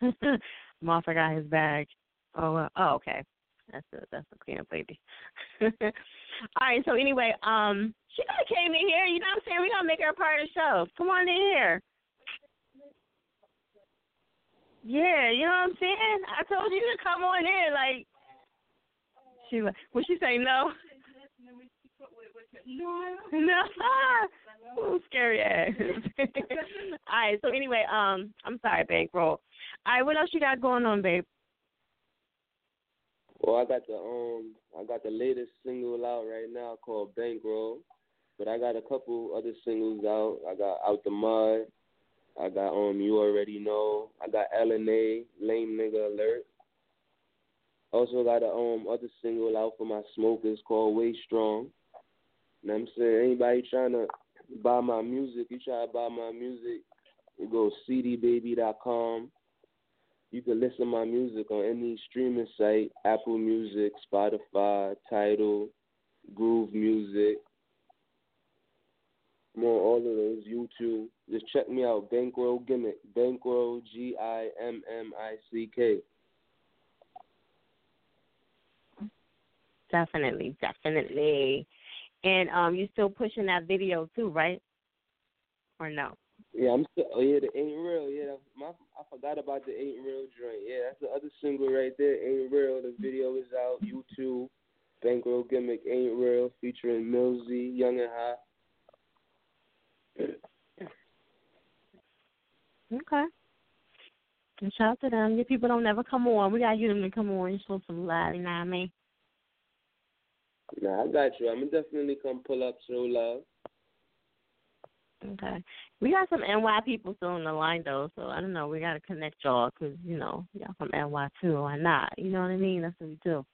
Moss got his bag. Oh uh, oh okay. That's the that's the cleanup lady. All right, so anyway, um she could have came in here, you know what I'm saying? We're gonna make her a part of the show. Come on in here. Yeah, you know what I'm saying? I told you to come on in, like she like would she say no? No. No. Scary ass. All right. So anyway, um, I'm sorry, bankroll. All right. What else you got going on, babe? Well, I got the um, I got the latest single out right now called Bankroll, but I got a couple other singles out. I got Out the Mud. I got um, You Already Know. I got LNA, Lame Nigga Alert. Also got a um other single out for my smokers called Way Strong. And I'm saying anybody trying to buy my music, you try to buy my music, you go cdbaby.com. You can listen to my music on any streaming site, Apple Music, Spotify, Tidal, Groove Music. On all of those, YouTube. Just check me out, Bankroll Gimmick. Bankroll, G I M M I C K. Definitely, definitely. And um, you still pushing that video too, right? Or no? Yeah, I'm still. Oh yeah, the ain't real. Yeah, my I forgot about the ain't real joint. Yeah, that's the other single right there. Ain't real. The video is out. YouTube. Bankroll gimmick ain't real, featuring Millsy, Young and Hot. Okay. And shout out to them. Your people don't never come on. We gotta get them to come on and show some love. You know what I mean? Nah, I got you. I'm gonna definitely come pull up, show love. Okay. We got some NY people still on the line though, so I don't know. We gotta connect y'all because you know y'all from NY too, or not? You know what I mean? That's what we do.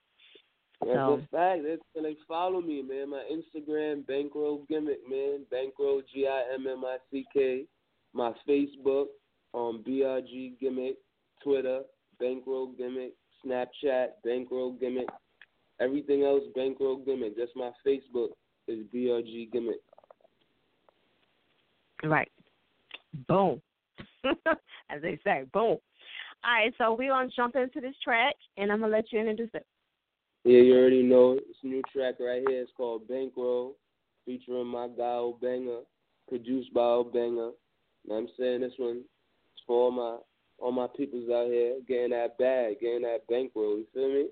That's So a fact. That's like follow me, man. My Instagram, Bankroll Gimmick, man. Bankroll G I M M I C K. My Facebook, um BRG Gimmick. Twitter, Bankroll Gimmick. Snapchat, Bankroll Gimmick. Everything else, Bankroll Gimmick. Just my Facebook is BRG Gimmick. Right. Boom. As they say, boom. All right, so we're gonna jump into this track, and I'm gonna let you introduce it. Yeah, you already know it. It's a new track right here. It's called Bankroll, featuring my guy Obanger, produced by Obanger. You know what I'm saying? This one is for all my all my peoples out here getting that bag, getting that bankroll. You feel me?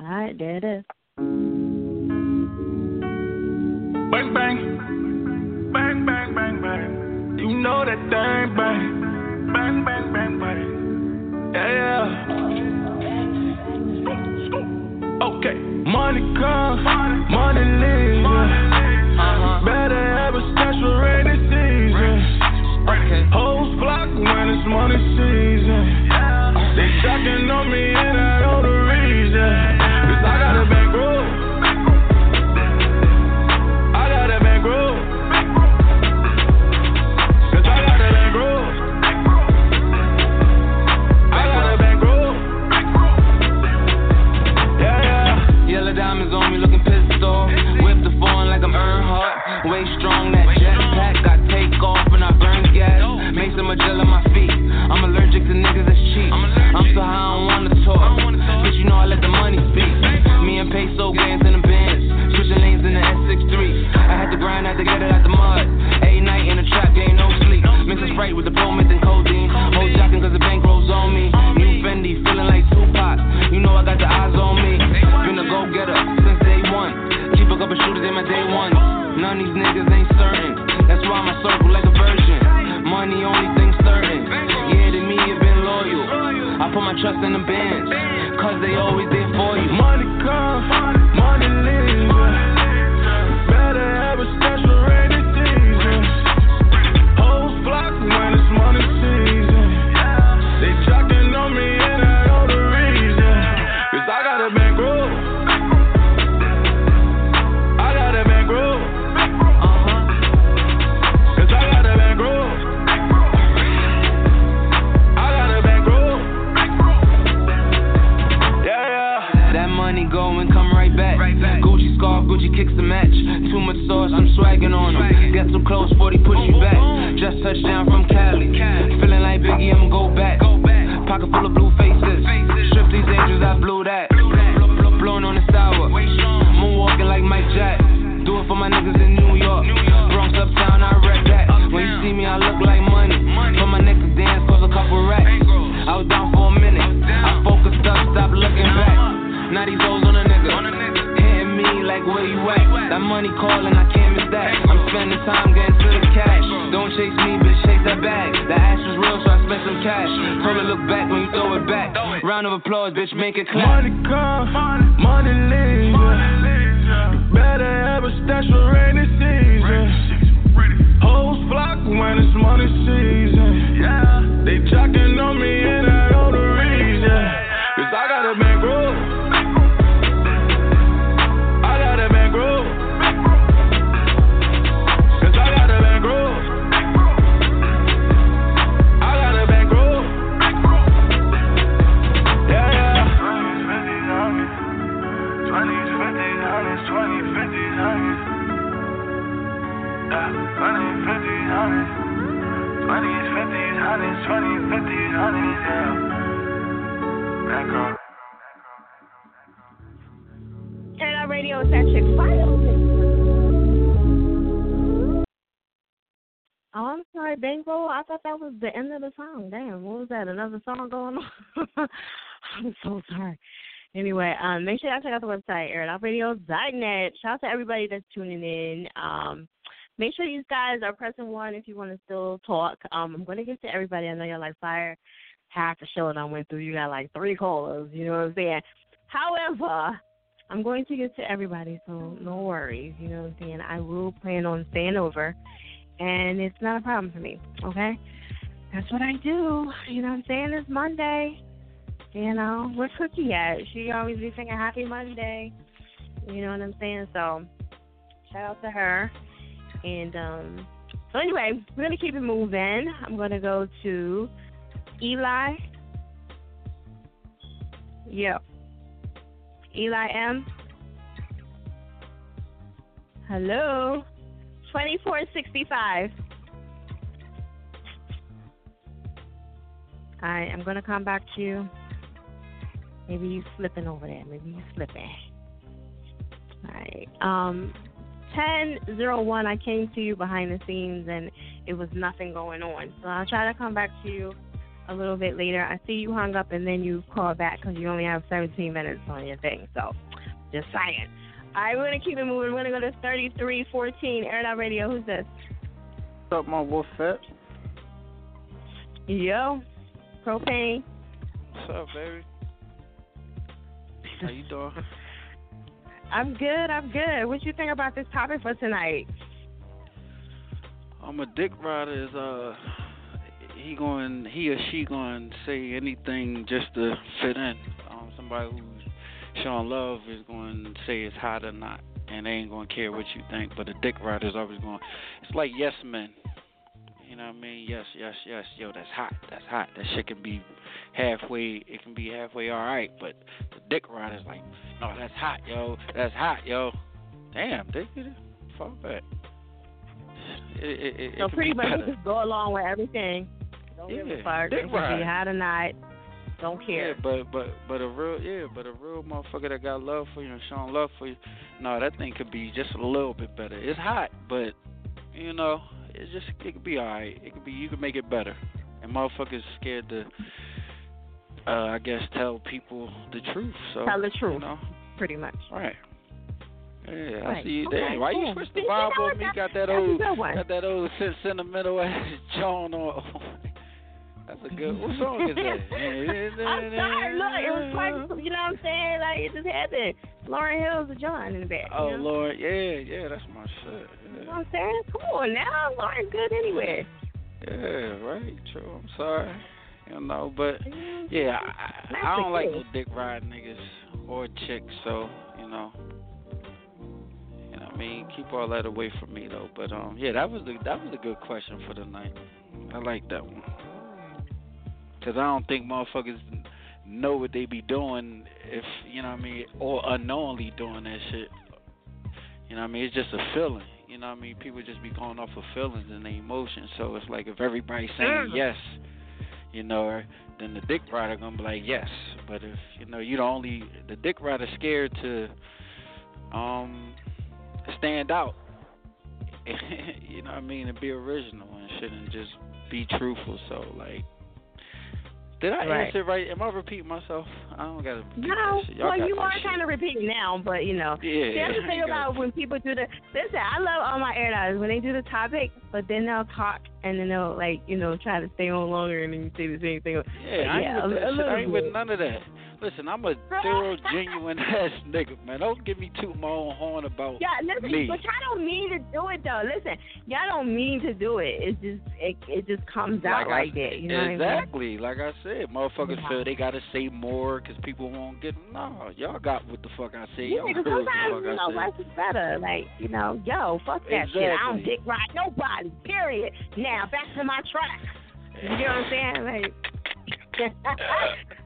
All right, there it is. Bang bang, bang bang bang. You know that thing bang, bang bang bang bang. Yeah yeah. Okay, money come, money leave. Better have a stash for rainy season. Hoes flock when it's money season. They jocking on me and I Me and in the bands. Switching lanes in the S63. I had to grind, had to get it out the mud. Eight night in the trap, game no sleep. Mixing Sprite with the Prometh and codeine. Whole jocking cause the bankrolls on me. New Fendi, feeling like Tupac. You know I got the eyes on me. Been a go getter since day one. Keep a couple shooters in my day one. None of these niggas ain't certain. That's why my circle like a virgin. Money only thing certain. Yeah, to me it been loyal. I put my trust in the bands. Cause they always there for you. Money come, money bitch, clap. Another song going on? I'm so sorry. Anyway, um, make sure y'all check out the website, airitoutradio.net. Shout out to everybody that's tuning in. Um, make sure you guys are pressing one if you want to still talk. Um, I'm going to get to everybody. I know you're like fire. Half the show that I went through, you got like three callers. You know what I'm saying? However, I'm going to get to everybody, so no worries. You know what I'm saying? I will plan on staying over, and it's not a problem for me. Okay, that's what I do. You know what I'm saying? It's Monday. You know, where's Cookie at? She always be singing Happy Monday. You know what I'm saying? So shout out to her. And um so anyway, we're gonna keep it moving. I'm gonna go to Eli. Yep. Eli M. Hello. Twenty four sixty five. Alright, I'm gonna come back to you. Maybe you slipping over there. Maybe you slipping. Alright. Um ten zero one I came to you behind the scenes and it was nothing going on. So I'll try to come back to you a little bit later. I see you hung up and then you called back because you only have 17 minutes on your thing. So just saying. All right, we're going to keep it moving. We're going to go to 3314 Air Out Radio. Who's this? What's up, my wolf set? Yo, propane. What's up, baby? How you doing? I'm good. I'm good. What you think about this topic for tonight? I'm a dick rider. Is uh, he going? He or she going to say anything just to fit in? Um, somebody who's showing love is going to say it's hot or not, and they ain't going to care what you think. But a dick rider is always going. It's like yes men. You know what I mean? Yes, yes, yes. Yo, that's hot. That's hot. That shit can be halfway. It can be halfway all right, but the dick rider's like, no, that's hot, yo. That's hot, yo. Damn, they fall back. It, it, it, so pretty much better. just go along with everything. Don't give a Yeah, fuck. dick It ride. be hot or not. Don't care. Yeah, but but but a real yeah, but a real motherfucker that got love for you and showing love for you, no, that thing could be just a little bit better. It's hot, but you know, it's just it could be alright. It could be you could make it better. And motherfuckers scared to, uh, I guess, tell people the truth. So Tell the truth. You know, Pretty much. right. Yeah, I see you Okay, there. Why you switch the you vibe know on me? That- Got that old, got that old sen- sentimental ass John on. That's a good. What song is that? I'm sorry. Look, it was quite, you know what I'm saying? Like, it just happened. Lauryn Hill's a John in the back. Oh you know? Lord, yeah, yeah, that's my shit. You know what I'm saying? Come on now. Lauryn good anyway. Yeah, right. True. I'm sorry. You know, but yeah, I, I, don't like no dick ride niggas or chicks. So you know, you know, what I mean, keep all that away from me though. But um, yeah, that was the that was a good question for the night. I like that one. Cause I don't think motherfuckers know what they be doing if you know what I mean, or unknowingly doing that shit. You know what I mean? It's just a feeling. You know what I mean? People just be going off of feelings and their emotions. So it's like if everybody's saying yes, you know, then the dick rider gonna be like yes. But if you know you the only the dick rider scared to um stand out. you know what I mean? And be original and shit and just be truthful. So like did I Right. answer right? Am I repeating myself? I don't gotta No. Well, you are kind of repeating now, but you know. Yeah, See, that's the thing about when people do the. Listen, I love all my air dogs when they do the topic, but then they'll talk and then they'll like you know try to stay on longer and then you say the same thing. Yeah, I ain't a, with that a shit. little I ain't with none of that. Listen, I'm a thorough, genuine ass nigga, man. Don't give me toot my own horn about Yeah, listen, me. but y'all don't mean to do it though. Listen, y'all don't mean to do it. It's just it, it just comes out I like that. You know what I mean? exactly. Like I said, motherfuckers feel they gotta say more because people won't get. No, y'all got what the fuck I said. Yeah, Y'all because heard what the sometimes fuck you I know said. less is better. Like you know, yo, fuck that shit. I don't dick ride nobody. Period. Now back to my track. You know what I'm saying? Like.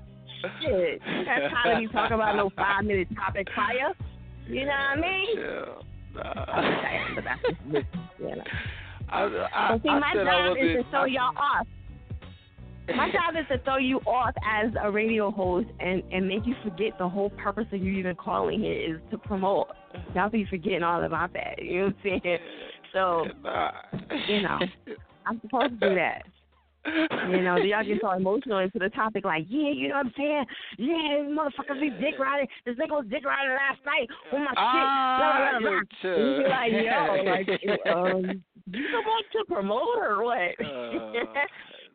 Shit, you time to be talking about no five minute topic fire. You know what I mean? Yeah. But that's just you know. I, I, see, I my job is to throw y'all off. My job is to throw you off as a radio host and and make you forget the whole purpose of you even calling here is to promote. Y'all be forgetting all about that. You know what I'm saying? So, you know. I'm supposed to do that. You know, y'all get so emotional into the topic, like, yeah, you know what I'm saying? Yeah, this motherfucker be dick riding. This nigga was dick riding last night with my Ah, shit. Blah, blah, blah, you blah. You be like, yo, like, um, you supposed to promote or what? Uh,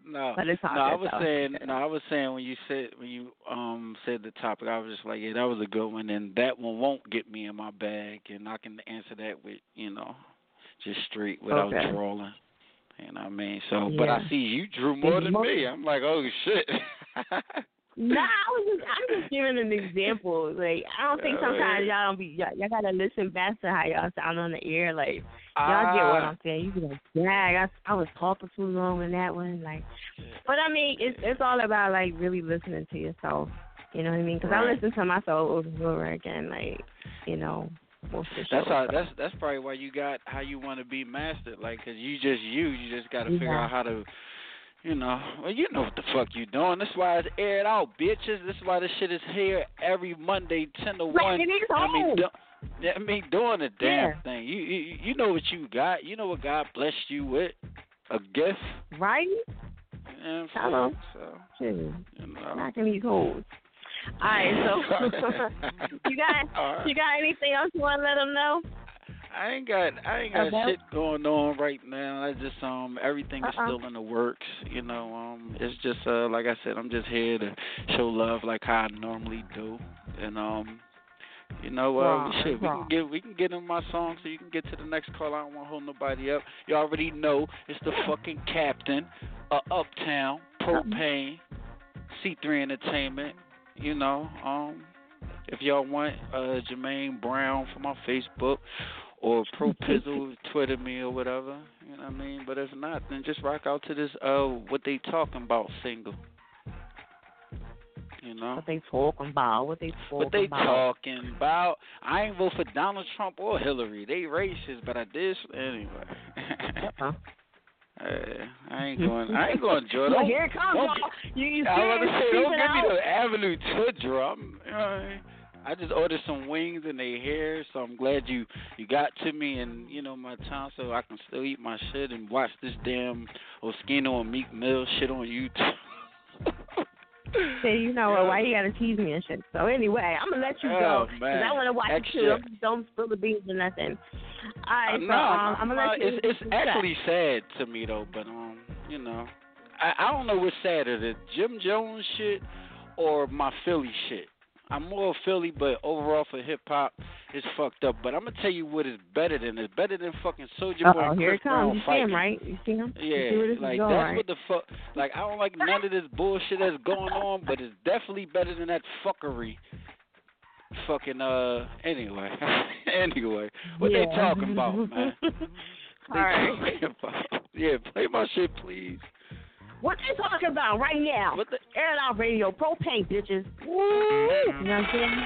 No, But it's no, I was though. saying, no, I was saying when you said when you um said the topic, I was just like, yeah, that was a good one, and that one won't get me in my bag, and I can answer that with you know, just straight without Okay. drawing. You know what I mean? So, but I see you drew more than me. I'm like, oh shit. Nah, I was just I'm just giving an example. Like I don't think sometimes y'all don't be y'all, y'all gotta listen back to how y'all sound on the air. Like y'all get what Ah. I'm saying. You be like, dang, I I was talking too long in that one. Like, but I mean, it's it's all about like really listening to yourself. You know what I mean? Because I listen to myself over and over again. Like, you know, That's how. That's that's probably why you got how you want to be mastered. Like, cause you just you. You just got to figure out how to. You know, well, you know what the fuck you doing. That's why it's aired out, bitches. This is why this shit is here every Monday, ten to one. I mean, do, I mean, doing the damn Yeah. thing. You, you you know what you got. You know what God blessed you with, a gift. right? And Hello. So Shit. you know. Knocking these hoes. All right, so you got All right. you got anything else you want to let them know? I ain't got I ain't got About? shit going on right now. I just um everything is Uh-uh. still in the works. You know, um it's just uh like I said, I'm just here to show love like how I normally do. And um you know, uh, Wrong, shit, we wrong. can get we can get in my song so you can get to the next call. I don't want to hold nobody up. You already know it's the fucking captain, uh, Uptown, Propane, C3 Entertainment. You know, um, if y'all want uh Jermaine Brown for my Facebook or Pro Pizzle Twitter me or whatever, you know what I mean. But if not, then just rock out to this uh what they talking about single. You know What they talking about? What they talking what they about? talking about. I ain't vote for Donald Trump or Hillary. They racist, but I did anyway. Uh-uh. Uh, I ain't going. I ain't going to draw. Well, here it comes, don't y'all. You, you I about to say, don't give me out? the avenue to uh, I just ordered some wings and they here, so I'm glad you you got to me and you know my time, so I can still eat my shit and watch this damn Oskino and Meek Mill shit on YouTube. Say, you know what? Why you gotta tease me and shit? So anyway, I'm gonna let you go Oh. I want to watch Extra. it too. Don't, spill the beans or nothing. All right, Uh, so no, um, I'm gonna no, let you. it's it's actually sad to me though, but um, you know, I I don't know what's sadder, the Jim Jones shit or my Philly shit. I'm more Philly, but overall for hip hop, it's fucked up. But I'm gonna tell you what is better than it's better than fucking Soulja Boy and here Chris it comes. Brown You see fighting. him, right? You see him? Yeah, see like going, that's right? what the fuck. Like I don't like none of this bullshit that's going on, but it's definitely better than that fuckery. Fucking uh. Anyway, anyway, what they talking about, man? They All right. about? Yeah, play my shit, please. What they talking about right now? What the Air It Out Radio, propane bitches. Woo! You know what I'm saying?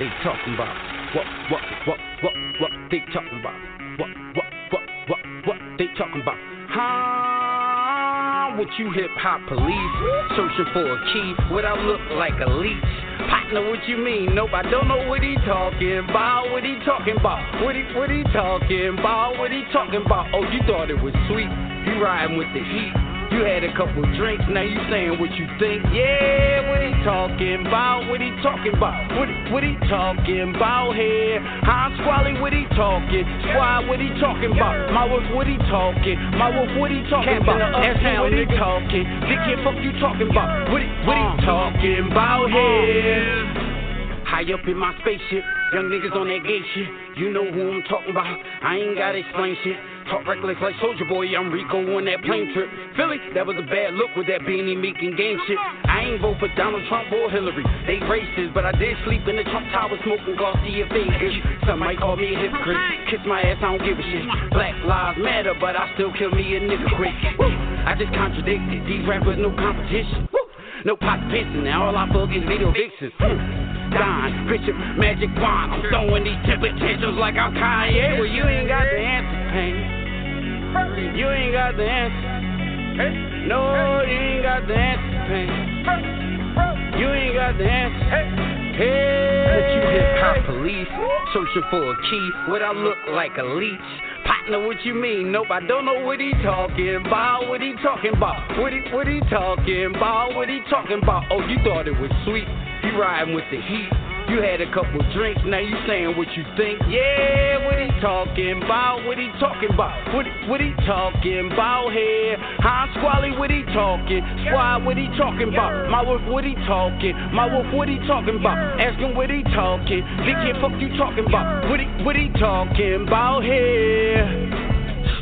They talking about what, what, what, what, what they talking about? What, what, what, what, what they talking about? Huh? What you hip hop police searching for a key? What I look like a leech? Partner, what you mean? Nope, I don't know what he talking about. What he talking about? What he, what he talking about? What he talking about? Oh, you thought it was sweet? You riding with the heat? You had a couple drinks, now you saying what you think. Yeah, what he talking about? What he talking about? What, what he talking about here? Huh, Squally, what he talking? Squad, what he talking about? My wolf, what he talking? My wolf, what he talking about? That's what he talking. Dickhead, fuck you talking about? What what he talking about here? High up in my spaceship, young niggas on that gay shit. You know who I'm talking about. I ain't gotta explain shit. Talk reckless like Soulja Boy, I'm Rico on that plane trip. Philly, that was a bad look with that beanie and game shit. I ain't vote for Donald Trump or Hillary. They racist, but I did sleep in the Trump Tower smoking Garcia Vegas. Some might call me a hypocrite. Kiss my ass, I don't give a shit. Black lives matter, but I still kill me a nigga quick. Woo. I just contradicted. These rappers, no competition. Woo. No pot pissing, now all I fuck is video vixens. Don, Bishop, Magic Juan. I'm throwing these temper tantrums like I'm Kanye. Well, you ain't got the answer, pain. You ain't got the answer. No, you ain't got the answer, pain. You ain't got the answer. Hey, but you hip hop police searching for a key. What I look like a leech. Partner, what you mean? Nope, I don't know what he talking about. What he talking about? What he what he talking about? What he talking about? Oh, you thought it was sweet? He riding with the heat. You had a couple drinks, now you saying what you think. Yeah, what he talking about? What he talking about? What, what he talking about here? Huh, Squally, what he talking? Squad, what he talking about? My wolf, what he talking? My wolf, what he talking about? Asking what he talking. Dick, fuck you talking about? What he, what he talking about here?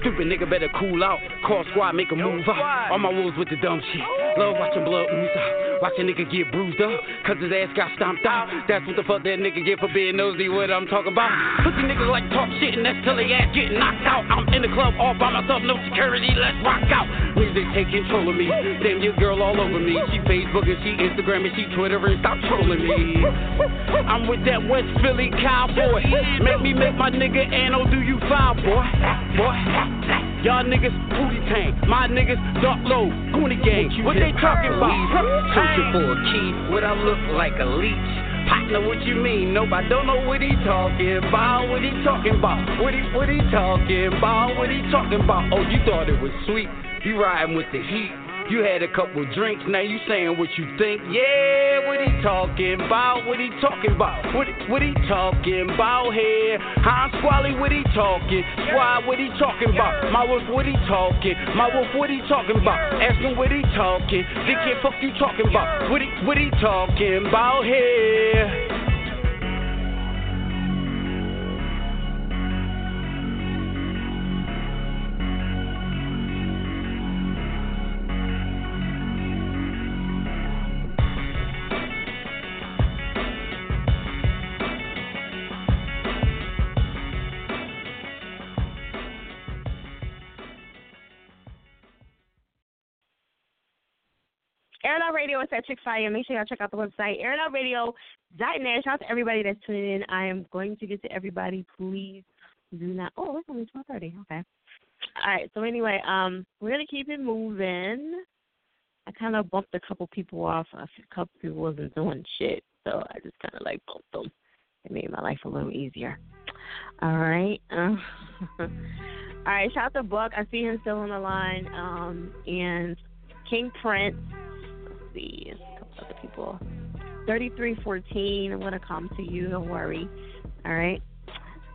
Stupid nigga better cool out. Call squad, make a move out. All my wolves with the dumb shit. Oh. Love watching blood ooze out. Watch a nigga get bruised up, cause his ass got stomped out. Oh. That's what the fuck that nigga get for being nosy, what I'm talking about. Pussy niggas like talk shit and that's till they ass get knocked out. I'm in the club all by myself, no security, let's rock out. Music take control of me. Damn, your girl all over me. She Facebook and she Instagram and she Twitter and stop trolling me. I'm with that West Philly cowboy. Make me make my nigga Anno do you fine, boy. Boy. Y'all niggas booty tank, my niggas dark low, goonie gang. What they talking about? Searching for a key, what I look like a leech. Partner, what you mean? Nope, I don't know what he talking about. What he talking about? What he what he talking about? What he talking about? Oh, you thought it was sweet? You riding with the heat? You had a couple drinks, now you saying what you think. Yeah, what he talking about? What he talking about? What, what he talking about here? Huh, Squally, what he talking? Squad, what he talking about? My wolf, what he talking? My wolf, what he talking about? Asking what he talking. Dickhead, fuck you talking about? What he, what he talking about here? Air Out Radio is at Chick Fire. Make sure y'all check out the website, airitoutradio.net. Shout out to everybody that's tuning in. I am going to get to everybody. Please do not. Oh, it's only 12:30. Okay. All right. So anyway, um, we're gonna keep it moving. I kind of bumped a couple people off. A couple people wasn't doing shit, so I just kind of like bumped them. It made my life a little easier. All right. Uh, all right. Shout out to Buck. I see him still on the line. Um, and King Prince see. A couple other people. 3314. I'm going to come to you. Don't worry. All right.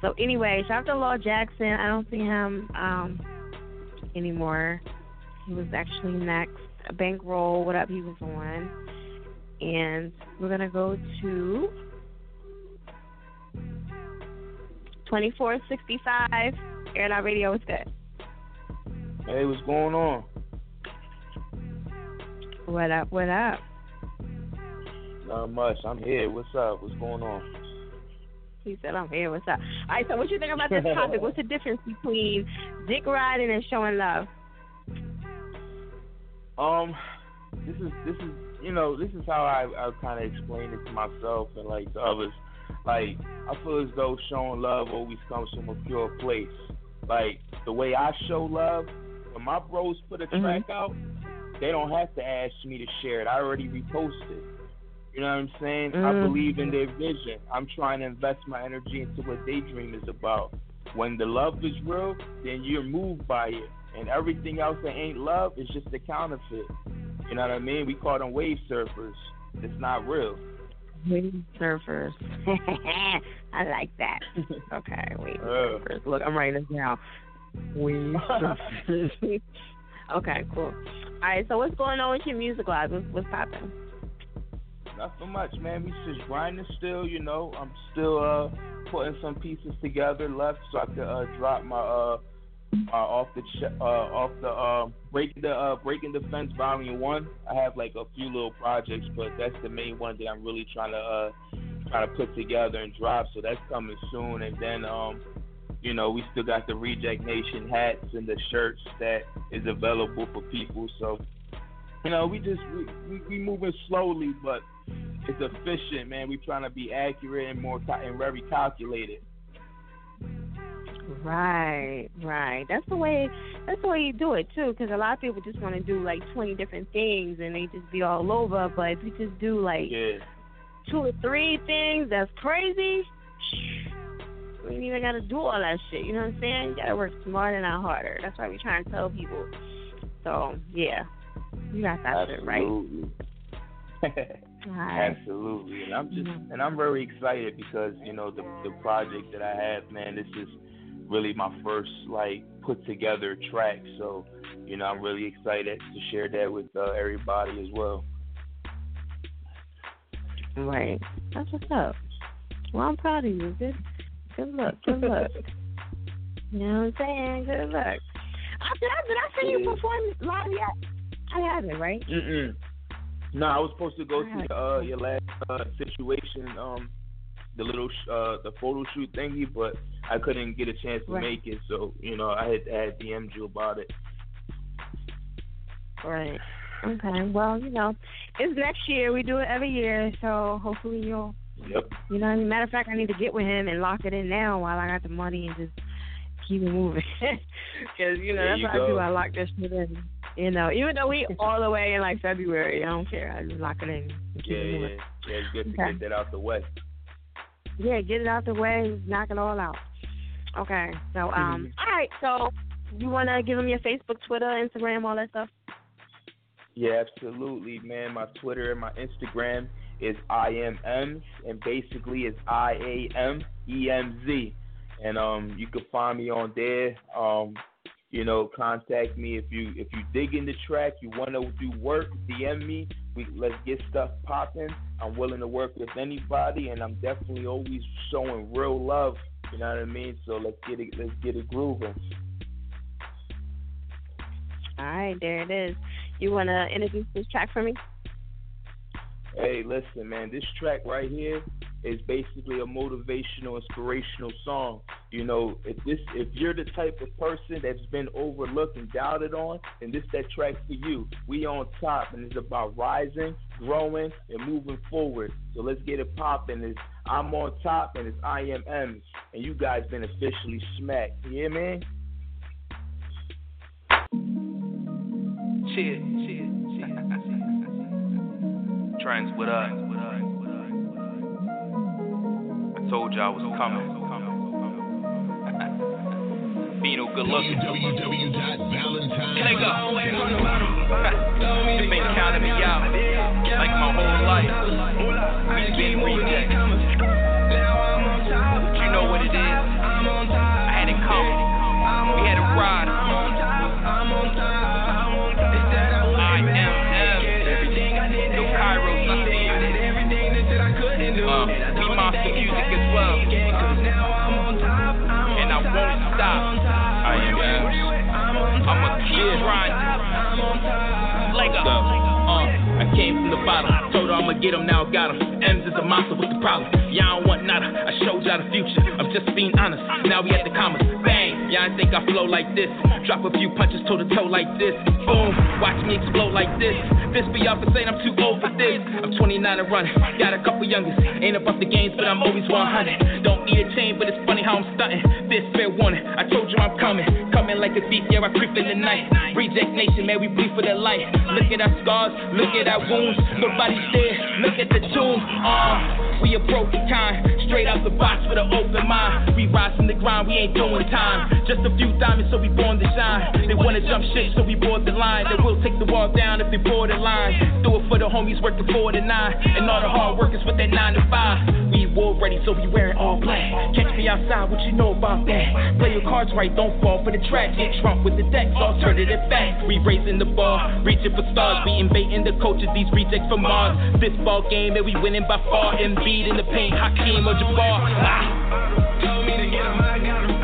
So, anyway, shout out to Law Jackson. I don't see him um, anymore. He was actually next. Bankroll. What up? He was on. And we're going to go to 2465. Air It Out Radio. What's good? Hey, what's going on? What up? What up? Not much. I'm here. What's up? What's going on? He said, "I'm here. What's up?" All right. So, what you think about this topic? What's the difference between dick riding and showing love? Um, this is this is you know this is how I I kind of explain it to myself and like to others. Like I feel as though showing love always comes from a pure place. Like the way I show love, when my bros put a Mm-hmm. track out, they don't have to ask me to share it. I already reposted. You know what I'm saying? I Mhm. believe in their vision. I'm trying to invest my energy into what they dream is about. When the love is real, then you're moved by it. And everything else that ain't love is just a counterfeit. You know what I mean? We call them wave surfers. It's not real. Wave surfers. I like that. Okay, wave Uh. surfers. Look, I'm writing this down. Wave surfers. Okay, cool. All right. So, what's going on with your music live? What's, what's popping? Nothing much, man. We just grinding still, you know. I'm still uh putting some pieces together left so I could uh drop my uh uh off the ch- uh off the uh breaking the uh breaking the fence volume one. I have like a few little projects, but that's the main one that I'm really trying to uh trying to put together and drop. So that's coming soon. And then um you know we still got the Reject Nation hats and the shirts that is available for people. So you know we just we we, we moving slowly, but it's efficient, man. We trying to be accurate and more and very calculated. Right, right. That's the way. That's the way you do it too. Because a lot of people just want to do like twenty different things and they just be all over. But if you just do like Yeah. two or three things, that's crazy. We ain't even gotta do all that shit. You know what I'm saying? You gotta work smarter, not harder. That's why we trying to tell people. So yeah, you got that shit right. Alright. Absolutely, and I'm just and I'm very excited because you know the the project that I have, man. This is really my first like put together track, so you know I'm really excited to share that with uh, everybody as well. Right. That's what's up. Well, I'm proud of you. Good, good luck. Good luck. you know what I'm saying? Good luck. I, did, I, did I see you perform live yet? I haven't, right? Mm-mm. No, I was supposed to go to uh, your last uh, situation, um, the little sh- uh, the photo shoot thingy, but I couldn't get a chance to Right. make it. So you know, I had I had DM'd you about it. Right. Okay. Well, you know, it's next year. We do it every year, so hopefully you'll. Yep. You know, what I mean? matter of fact, I need to get with him and lock it in now while I got the money and just keep it moving. Because you know There that's you what I do. I lock this shit in. You know, even though we all the way in like February, I don't care. I just lock it in Yeah, it yeah, yeah. It's good to Okay. get that out the way. Yeah, get it out the way, knock it all out. Okay. So, um, all right. So, you want to give them your Facebook, Twitter, Instagram, all that stuff? Yeah, absolutely, man. My Twitter and my Instagram is IMMs, and basically it's I A M E M Z, and um, you can find me on there. Um, you know, contact me if you if you dig in the track, you want to do work, DM me. We let's get stuff popping. I'm willing to work with anybody, and I'm definitely always showing real love. You know what I mean? So let's get it let's get it grooving. All right, there it is. You want to introduce this track for me? Hey, listen, man, this track right here is basically a motivational, inspirational song. You know, if this if you're the type of person that's been overlooked and doubted on, then this that track for you. We on top and it's about rising, growing, and moving forward. So let's get it popping. It's I'm on top and it's I am M's and you guys been officially smacked. You hear me? Shit, shit, Trends, what up? I told y'all I was coming. Bino, good looking. Nigga. They been counting me out like my whole life. We been rejects. But you know what it is. I had it coming. We had a ride. I'ma get him, now got him. M's is a monster, what's the problem? Y'all don't want nada, I showed y'all the future. I'm just being honest, now we at the commas. Bang, y'all ain't think I flow like this. Drop a few punches toe to toe like this. Boom, watch me explode like this. This be off for saying I'm too old for this. I'm 29 and running, got a couple youngest. Ain't about the games, but I'm always 100. Don't need a chain, but it's funny how I'm stunting. This fair warning, I told you I'm coming. Coming like a thief, yeah, I creep in the night. Reject nation, man, we bleed for their life. Look at our scars, look at our wounds. Nobody's there, look at the tomb. Uh, we a broken kind, straight out the box with an open mind. We rise from the grind, we ain't doing time. Just a few diamonds, so we born to shine. They wanna jump shit, so we board the line. They will take the wall down if they board the line. Do it for the homies working four to nine, and all the hard workers with their nine to five. We war ready, so we wearing all black. Catch me outside, what you know about that? Play your cards right, don't fall for the trap. Get Trump with the decks, alternative facts. We raising the bar, reaching for stars. We invading the coaches, these rejects from Mars. This ball game, that we winning by far. Embiid in the paint, Hakeem or Jabbar. Ah. Told me to get.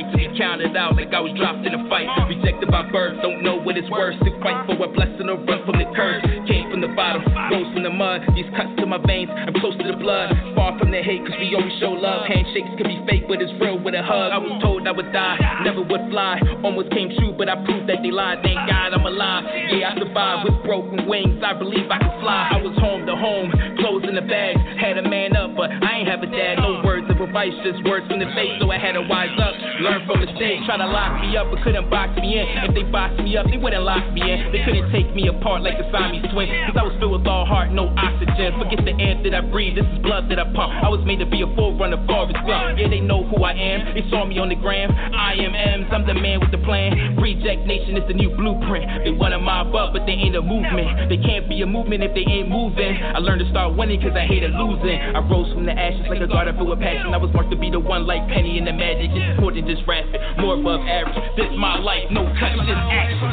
To be counted out like I was dropped in a fight. Rejected by birth, don't know what it's worth to fight for a blessing or run from the curse. Came the bottom, rose from the mud. These cuts to my veins, I'm close to the blood. Far from the hate, cause we always show love. Handshakes can be fake, but it's real with a hug. I was told I would die, never would fly. Almost came true, but I proved that they lied. Thank God I'm alive. Yeah, I survived with broken wings. I believe I can fly. I was home to home, clothes in the bag. Had a man up, but I ain't have a dad. No words of advice, just words from the face. So I had to wise up, learn from mistakes. Try to lock me up, but couldn't box me in. If they boxed me up, they wouldn't lock me in. They couldn't take me apart like the Siamese twins. Cause I was filled with all heart, no oxygen. Forget the air that I breathe, this is blood that I pump. I was made to be a forerunner, Forrest Gump. Yeah, they know who I am. They saw me on the gram. I am M's, I'm the man with the plan. Reject Nation is the new blueprint. They wanna mob up, but they ain't a movement. They can't be a movement if they ain't moving. I learned to start winning cause I hated losing. I rose from the ashes like a garden filled with passion. I was marked to be the one like Penny in the Magic. More than just rapping, more above average. This my life, no cuts, just action.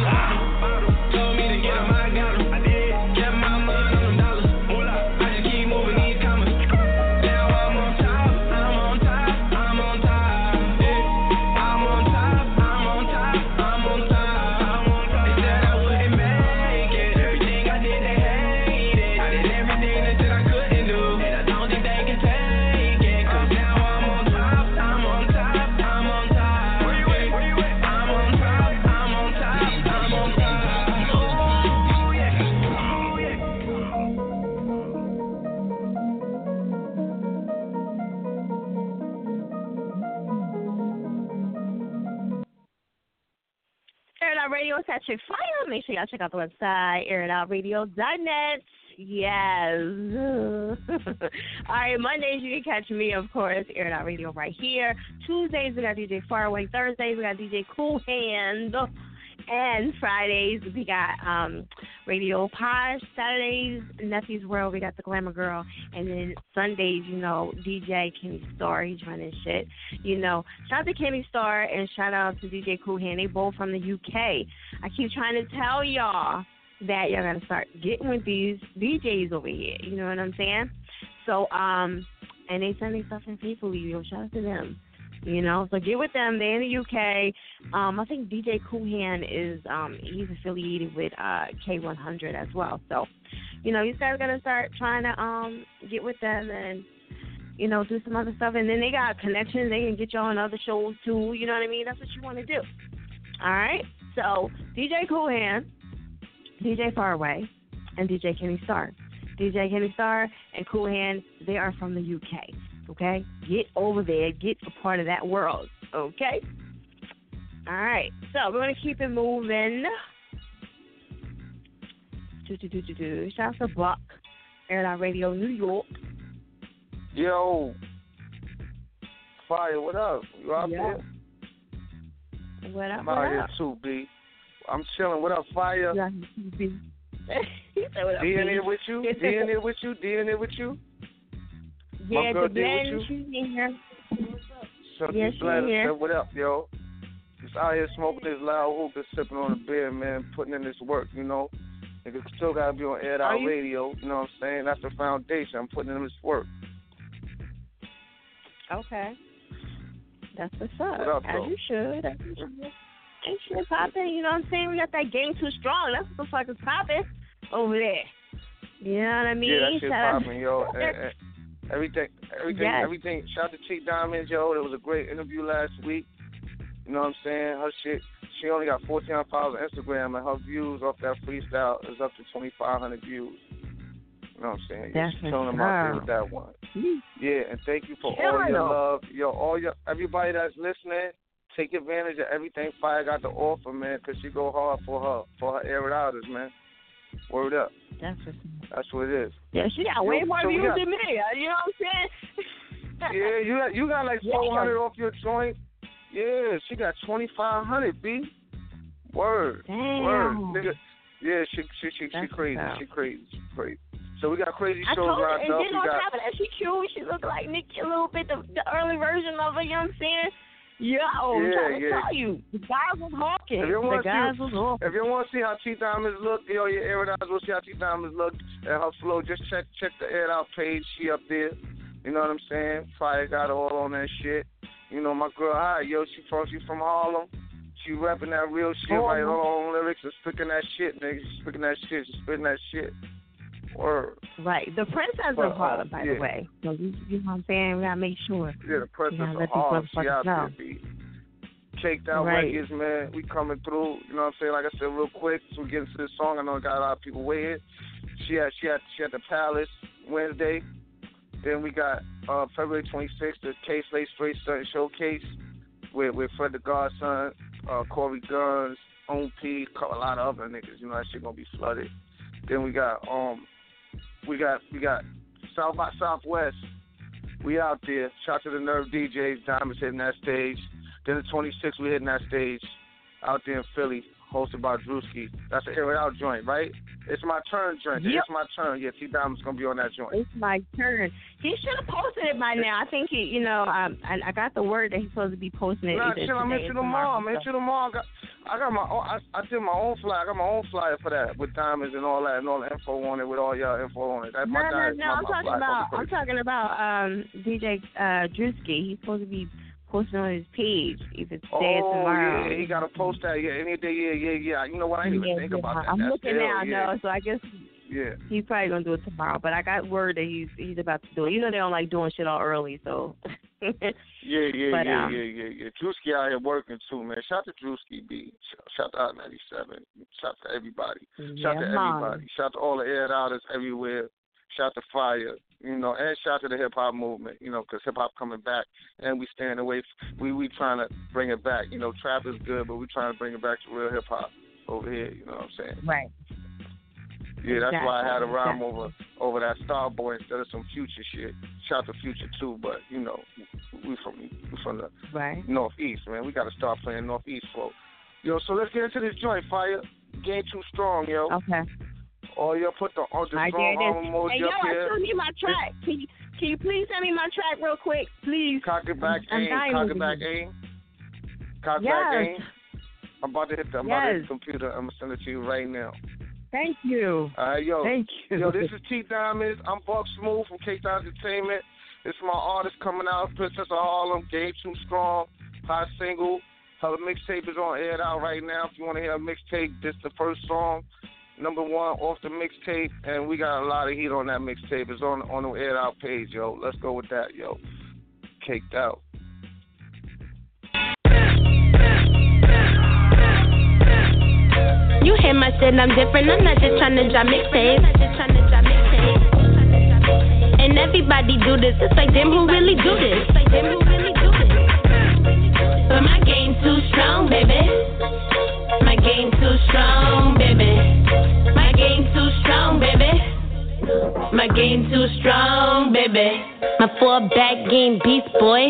Told me to get 'em, I Radio at Fire. Make sure y'all check out the website, airitoutradio.net. Yes. All right, Mondays you can catch me, of course, Air It Out Radio right here. Tuesdays we got DJ Faraway. Thursdays we got DJ Cool Hand. And Fridays we got um Radio Posh. Saturdays Nephew's World we got the Glamour Girl. And then Sundays, you know, DJ Kenny Star, he's running shit. You know, shout out to Kenny Star and shout out to DJ Cool Hand. They both from the UK. I keep trying to tell y'all that y'all gotta start getting with these DJs over here. You know what I'm saying? So, um, and they sending stuff in faithfully. Yo, shout out to them. You know, so get with them. They're in the UK. Um, I think DJ Coohan is um he's affiliated with uh K100 as well. So, you know, you guys gotta start trying to um get with them and you know do some other stuff. And then they got connections. They can get you on other shows too. You know what I mean? That's what you want to do. All right. So DJ Coohan, DJ Faraway, and DJ Kenny Star. DJ Kenny Star and Cool Hand, they are from the UK. Okay? Get over there, get a part of that world. Okay? All right. So we're gonna keep it moving. Do do do do do. Shout out to Buck, Air It Out Radio, New York. Yo, Fire, what up? You out Yeah. there? What up? I'm What out here too, B. I'm chilling. What up, Fire? Yeah, B. he said, what up, D in B? here with you? D in here with you? D in here with you? Yeah, My girl the D with you? she's in here. Chunky Yes, she here. what up, yo? Just out here smoking this loud hoop and sipping on a beer, man, putting in this work, you know? Niggas still gotta be on Air Out Radio, you know what I'm saying? That's the foundation. I'm putting in this work. Okay. That's what's up. What up, As you should. As you should. Ain't shit popping, you know what I'm saying? We got that game too strong. That's what the fuck is popping over there. You know what I mean? yeah, that shit popping, yo. And- and everything, everything, Yes. everything. Shout out to T Diamonds, yo. It was a great interview last week. You know what I'm saying? Her shit. She only got 14 followers on Instagram, and her views off that freestyle is up to 2,500 views. You know what I'm saying? That's She's killing them out there with that one. Yeah, and thank you for all your love, yo. All your everybody that's listening. Take advantage of everything Fire got to offer, man, because she go hard for her for her air outers, man. Word up. That's what's That's what it is. Yeah, she got way more views than me. Uh, you know what I'm saying? Yeah, you got you got like Yeah. four hundred off your joint. Yeah, she got twenty five hundred. B. Word. Damn. Word. Nigga. Yeah, she she she, she crazy. She crazy. She crazy. So we got crazy I shows told her, lined and up. then on top of that, she cute. She look like Nicki a little bit, the, the early version of her. You know what I'm saying? Yo, I'm Yeah, trying to tell you, the guys was hawking. If you The guys to was see, hawking. if you want to see how T Diamonds look, yo, your air it out. We'll see how T Diamonds look and her flow. Just check check the air out page. She up there. You know what I'm saying? Fire got all on that shit. You know my girl, hi, yo, she from she from Harlem. She rapping that real shit, Oh, writing her own lyrics and spitting that shit, nigga. She spitting that shit. She spitting that shit. Word. Right. The princess But, of Harlem, uh, by yeah. the way. So you, you know what I'm saying? We gotta make sure. Yeah, the princess gotta of Harlem. She out there, know. B. Caked out Right. records, man. We coming through. You know what I'm saying? Like I said, real quick, so we get into this song. I know it got a lot of people waiting. She had she had she had the Palace Wednesday. Then we got uh February 26th, the K Slate Straight Stunt Showcase with with Fred the Godson, uh, Corey Guns, On P, a lot of other niggas. You know that shit gonna be flooded. Then we got um we got we got South by Southwest. We out there. Shout to the Nerve DJs. Diamonds hitting that stage. Then the 26th, we hitting that stage out there in Philly, hosted by Drewski. That's an air it out joint, right? It's my turn joint. Yep. It's my turn. Yeah, T Diamond's gonna be on that joint. It's my turn. He should have posted it by now. I think he, you know, um, I, I got the word that he's supposed to be posting it. Nah, chill. I'm today into or the mall. I'm tomorrow. into the mall. I got, I got my own. I, I did my own flyer. I got my own flyer for that with diamonds and all that and all the info on it with all y'all info on it. That's No, my no, no. my, I'm talking about. I'm talking about um DJ uh Drewski. He's supposed to be posting on his page either today or Oh tomorrow. yeah, he gotta post that. Yeah, any day. Yeah, yeah, yeah. You know what? I didn't even Yeah, think yeah. about that. I'm That's looking now, yeah. no, so I guess Yeah. he's probably gonna do it tomorrow. But I got word that he's he's about to do it. You know they don't like doing shit all early, so. Yeah, yeah, But, yeah, um, yeah, yeah, yeah. Drewski out here working too, man. Shout to Drewski B. Shout to Hot 97. Shout out to everybody. Shout Yeah, to everybody. Shout to all the air outers everywhere. Shout to Fire, you know, and shout to the hip hop movement, you know, because hip hop coming back, and we staying away. We we trying to bring it back. You know, trap is good, but we trying to bring it back to real hip hop over here. You know what I'm saying? Right. Yeah, that's why I had a rhyme exactly. over over that Starboy instead of some future shit. Shout to Future too, but you know, we from we from the Right. Northeast, man. We got to start playing Northeast folk. Yo, so let's get into this joint, fire. Game too strong, yo. Okay. Oh, yo, put the on the All right, strong there it arm is. emoji Hey, yo, up I here. still need my track. Can you, can you please send me my track real quick, please? Cock it back, I'm aim. dying Cock it back, here. aim. Cock Yes. back, aim. I'm about to hit the, I'm about to hit the computer. I'm gonna send it to you right now. Thank you. All right, yo. Thank you. Yo, this is T Diamonds. I'm Buck Smooth from K Town Entertainment. This is my artist coming out, Princess of Harlem, Game Too Strong, hot single. Her mixtape is on air out right now. If you want to hear a mixtape, this the first song, number one off the mixtape, and we got a lot of heat on that mixtape. It's on on the aired out page, yo. Let's go with that, yo. Caked out. You hear my shit, I'm different. I'm not just trying to drop mixtapes. And everybody do this. It's like them who really do this. But my game too strong, baby. My game too strong, baby. My four back game beast boy.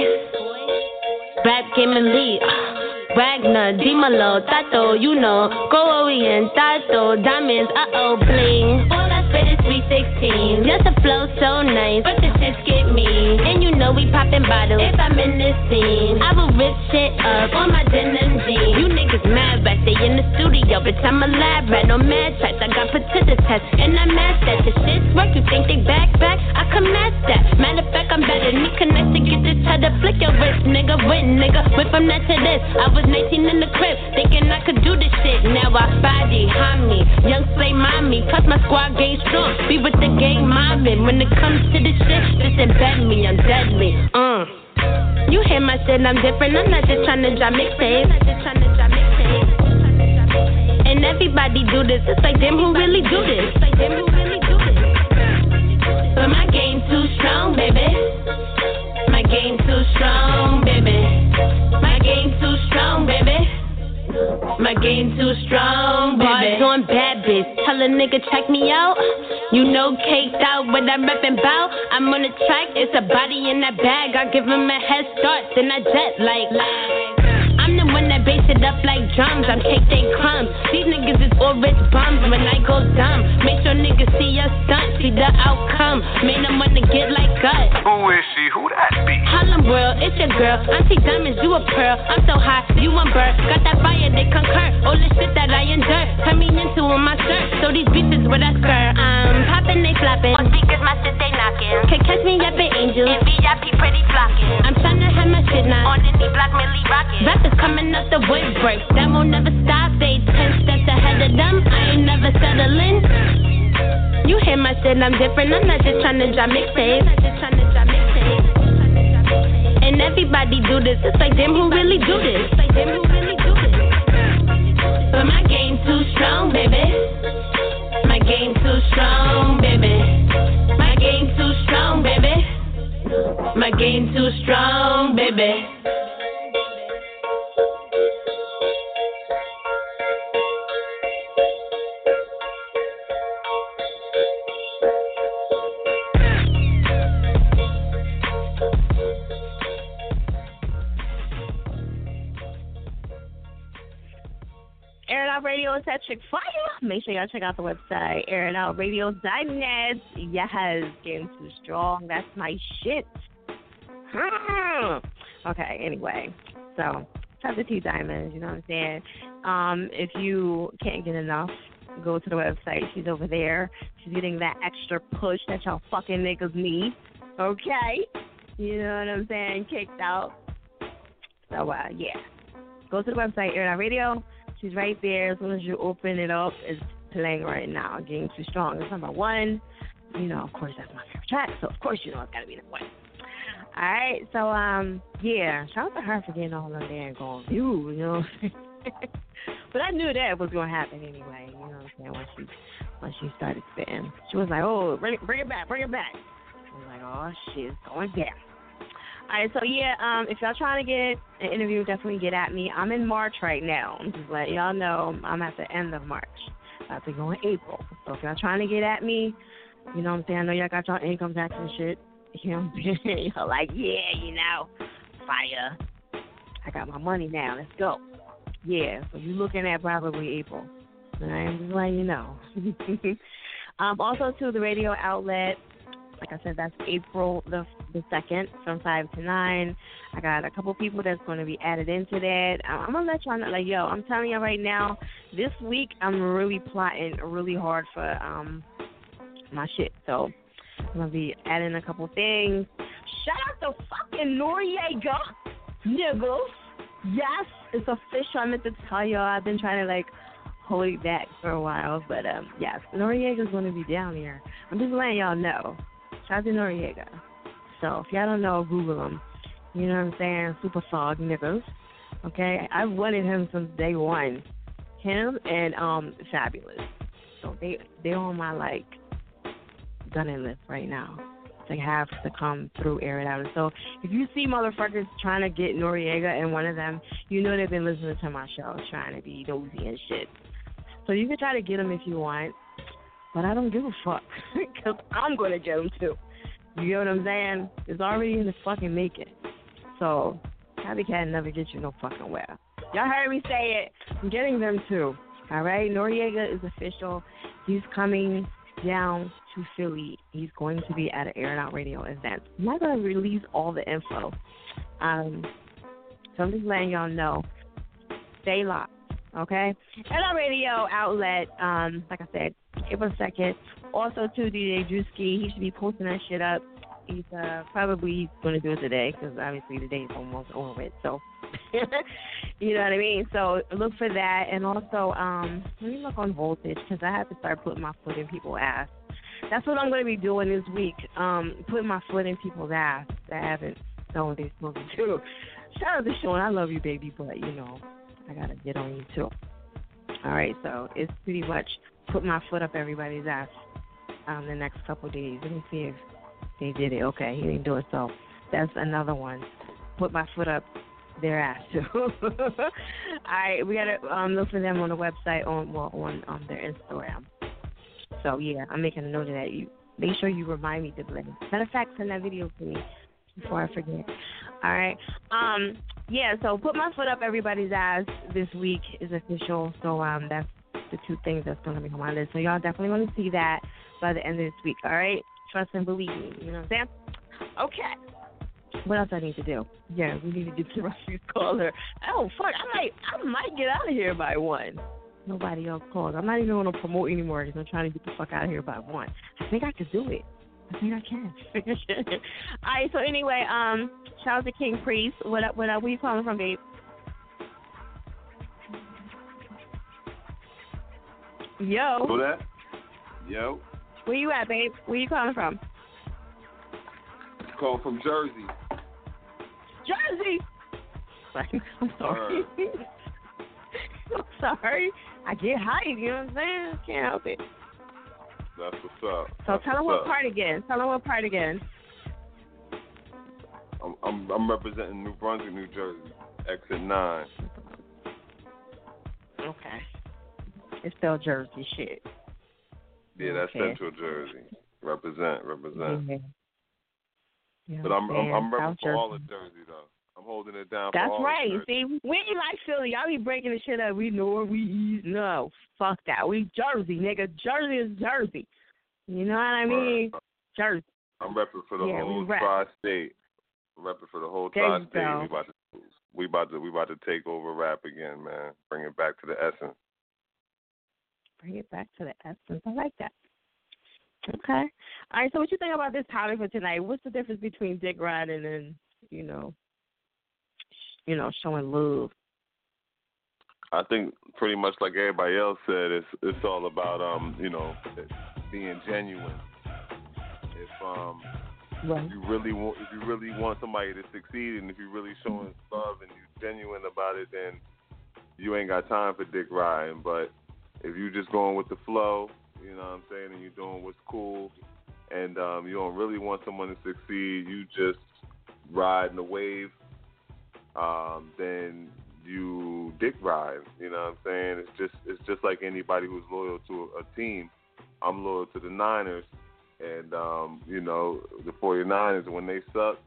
Rap game elite. Wagner, Dimalo, Tato, you know. Go and Tato, diamonds, uh oh, bling. All I spit is 316. Just a flow so nice, but the shit get me. And you we poppin' bottles if I'm in this scene. I will rip shit up on my denim jeans. You niggas mad, but they in the studio. Bitch, I'm a lab rat, no mad tracks. I got put to the test, and I match that. The shit's work, you think they back, back? I can match that. Matter of fact, I'm better. Need connect to get this to flick your wrist, nigga. Wit, nigga. Went from that to this. I was 19 in the crib, thinking I could do this shit. Now I body, homie. Young slay mommy. Plus my squad game strong. Be with the gang mobbing. When it comes to this shit, just embed me. I'm deadly. Uh. You hear my shit, I'm different. I'm not just trying to drop mixtapes. And everybody do this. It's like them who really do this. It's like them who really do this. But my game too strong, baby. My game too strong, baby. My game too strong, baby. Bars on bad bitch. Tell a nigga check me out. You know caked out what I'm rapping about. I'm on the track, it's a body in that bag. I give him a head start, then I jet like. I'm the one bass it up like drums. I'm cake they crumbs. These niggas is all rich bums when I go dumb. Make sure niggas see your stunt, see the outcome. Made them wanna get like us. Who is she? Who that be? Harlem world, it's your girl. Auntie Diamonds, you a pearl. I'm so hot, you a bird. Got that fire, they concur. All the shit that I endure. Turn me into on my shirt. So these beats is what I skirt. I'm popping, they flopping. On speakers, my shit, they knocking. Can catch me up in Angels. And VIP pretty flocking. I'm tryna have my shit now. On any block, Millie rocking. Rappers coming out the woodwork. That won't never stop. They ten steps ahead of them. I ain't never settling. You hear my shit, I'm different. I'm not just trying to drop mixtapes. And everybody do this. It's like them who really do this. It's like them who really do this. But my game too strong, baby. My game too strong, baby. My game too strong, baby. My game too strong, baby. Out Radio is at Chick Fire. Make sure y'all check out the website, airitoutradio.net. Yes, getting too strong. That's my shit. Okay, anyway. So, shout the two Diamonds, you know what I'm saying? Um, if you can't get enough, go to the website. She's over there. She's getting that extra push that y'all fucking niggas need. Okay? You know what I'm saying? Kicked out. So, uh, yeah. Go to the website, Air Out Radio. She's right there. As soon as you open it up, it's playing right now. Getting Too Strong It's number one. You know, of course, that's my favorite track. So, of course, you know it's got to be number one. All right. So, um, yeah. Shout out to her for getting all of there and going view, you know. but I knew that was going to happen anyway. You know what I'm saying? Once she, once she started spitting, she was like, "Oh, bring it, bring it back, bring it back." I was like, "Oh shit, it's going down." All right, so yeah, um, if y'all trying to get an interview, definitely get at me. I'm in March right now. Just letting y'all know I'm at the end of March. About to go in April. So if y'all trying to get at me, you know what I'm saying? I know y'all got y'all income tax and shit. You know what I'm saying? Y'all like, yeah, you know, fire. I got my money now. Let's go. Yeah, so you're looking at probably April. I'm just letting you know. um, also, to the radio outlet, like I said, that's April the the second from five to nine. I got a couple people that's going to be added into that. I'm, gonna let y'all know. Like, yo, I'm telling you right now, this week I'm really plotting really hard for um my shit. So I'm gonna be adding a couple things. Shout out to fucking Noreaga, niggas. Yes, it's official. I meant to tell y'all. I've been trying to like hold it back for a while, but um, yes, Noreaga's gonna be down here. I'm just letting y'all know. Shout Noreaga. So if y'all don't know, Google him. You know what I'm saying? Superthug niggas. Okay, I've wanted him since day one. Him and um Fabolous. So they they're on my like gunning list right now. They have to come through air it out. So if you see motherfuckers trying to get Noreaga and one of them, you know they've been listening to my show, trying to be nosy and shit. So you can try to get them if you want, but I don't give a fuck because I'm gonna get them too. You get what I'm saying? It's already in the fucking making. So, Happy Cat never gets you no fucking where. Y'all heard me say it. I'm getting them too. All right? Noreaga is official. He's coming down to Philly. He's going to be at an Air and Out Radio event. I'm not going to release all the info. Um, so I'm just letting y'all know. Stay locked. Okay? And our radio outlet, um, like I said, April 2nd. Also, to DJ Drewski, he should be posting that shit up. He's uh, probably going to do it today because obviously the day is almost over with. So, you know what I mean? So look for that. And also, um, let me look on Voltage because I have to start putting my foot in people's ass. That's what I'm going to be doing this week. Um, putting my foot in people's ass that haven't done what they're supposed to do. Shout out to Sean. I love you, baby, but you know, I got to get on you too. All right, so it's pretty much put my foot up everybody's ass um, the next couple days. Let me see if they did it. Okay, he didn't do it, so that's another one. Put my foot up their ass too. All right, we gotta um, look for them on the website on well on on their Instagram. So yeah, I'm making a note of that. You make sure you remind me to play. Matter of fact, send that video to me before I forget. All right. Um. Yeah. So put my foot up everybody's ass this week is official. So um, that's the two things that's going to be on my list. So y'all definitely want to see that by the end of this week. All right. Trust and believe me. You know what I'm saying? Okay. What else I need to do? Yeah, we need to get to Rusty's caller. Oh fuck! I might, I might get out of here by one. Nobody else calls. I'm not even going to promote anymore because I'm trying to get the fuck out of here by one. I think I could do it. I think I can. All right. So anyway, um, shout out to King Prince. What up? What up? Where you calling from, babe? Yo. Who that? Yo. Where you at, babe? Where you calling from? Call from Jersey. Jersey. I'm sorry. I'm sorry. I get hyped. You know what I'm saying? Can't help it. That's what's up. So That's tell them what up. part again. Tell them what part again. I'm, I'm I'm representing New Brunswick, New Jersey. Exit nine. Okay. It's still Jersey shit. Yeah, that's Okay. Central Jersey. Represent, represent. Yeah. You But I'm I'm, I'm understand? repping for all of Jersey though. Holding it down That's for all right. See, when you like Philly, y'all be breaking the shit up. We north, we east. No, fuck that. We Jersey, nigga. Jersey is Jersey. You know what I mean? Jersey. I'm repping for the Yeah, whole tri-state. I'm repping for the whole tri-state. We about to we about to we about to take over rap again, man. Bring it back to the essence. Bring it back to the essence. I like that. Okay. All right. So, what you think about this topic for tonight? What's the difference between dick riding and you know, you know, showing love? I think pretty much like everybody else said, it's it's all about um, you know, being genuine. If um Right. if you really want if you really want somebody to succeed and if you're really showing love and you're genuine about it then you ain't got time for dick riding. But if you just going with the flow, you know what I'm saying, and you're doing what's cool and um you don't really want someone to succeed, you just riding the wave, um, then you dick ride. You know what I'm saying? It's just it's just like anybody who's loyal to a, team. I'm loyal to the Niners, and um, you know the 49ers. When they suck,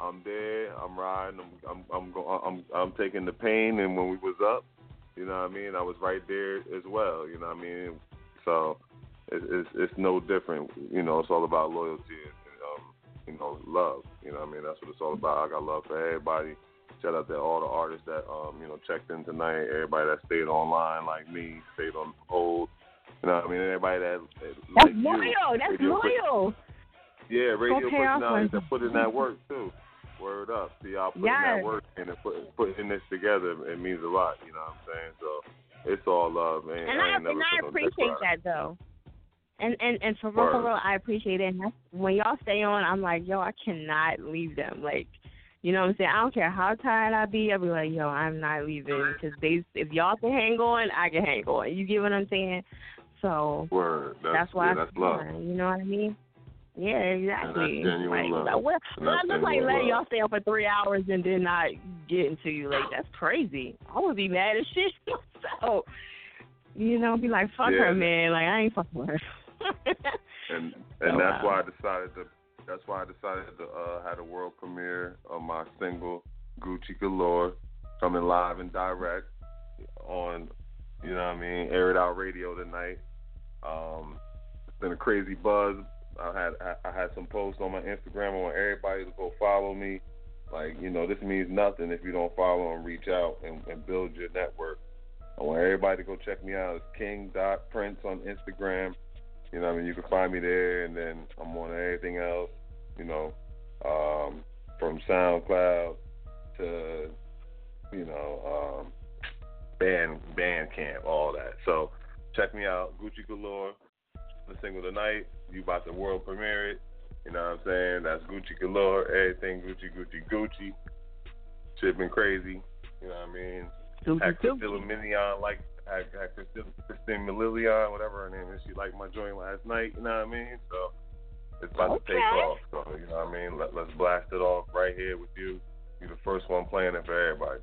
I'm there. I'm riding. I'm I'm I'm go, I'm I'm taking the pain. And when we was up, you know what I mean. I was right there as well. You know what I mean. So it, it's it's no different. You know, it's all about loyalty and um, you know love. You know what I mean. That's what it's all about. I got love for everybody. Shout out to all the artists that um, you know checked in tonight. Everybody that stayed online like me, stayed on hold. You know what I mean? Everybody that, that That's like you, loyal. That's radio loyal. yeah, radio off personalities that put in that work too. Word up. See y'all putting Yes. that work in and put, putting this together. It means a lot. You know what I'm saying? So it's all love, man. And I I, and I put no dick appreciate that though. And and and for real, for real, I appreciate it. And that's, when y'all stay on, I'm like, yo, I cannot leave them. Like, you know what I'm saying? I don't care how tired I be. I'll be like, yo, I'm not leaving because they, if y'all can hang on, I can hang on. You get what I'm saying? So Word. That's, that's why yeah, that's love. You know what I mean? Yeah, exactly. like, love. And I look like letting y'all stay up for three hours and then not getting to you. Like that's crazy. I would be mad as shit myself. You know, be like, fuck Yeah. her, man. Like I ain't fucking with her. and and that's wow. why I decided to. That's why I decided to uh, have the world premiere of my single Gucci Galore, coming live and direct on, you know what I mean, Air It Out Radio tonight. Um, it's been a crazy buzz. I had I, I had some posts on my Instagram. I want everybody to go follow me. Like you know, this means nothing if you don't follow and reach out and, and build your network. I want everybody to go check me out. It's King Prince on Instagram. You know, I mean, you can find me there, and then I'm on everything else. You know, um, from SoundCloud to you know um, band Bandcamp, all that. So check me out, Gucci Galore. The single tonight, you about to world premiere it. You know what I'm saying? That's Gucci Galore. Everything Gucci, Gucci, Gucci. Shit been crazy. You know what I mean? Gucci, Had Christina Milian like had Christina, Christine Milian, whatever her name is. She liked my joint last night. You know what I mean? So it's about to take off. So you know what I mean? Let, let's blast it off right here with you. You're the first one playing it for everybody.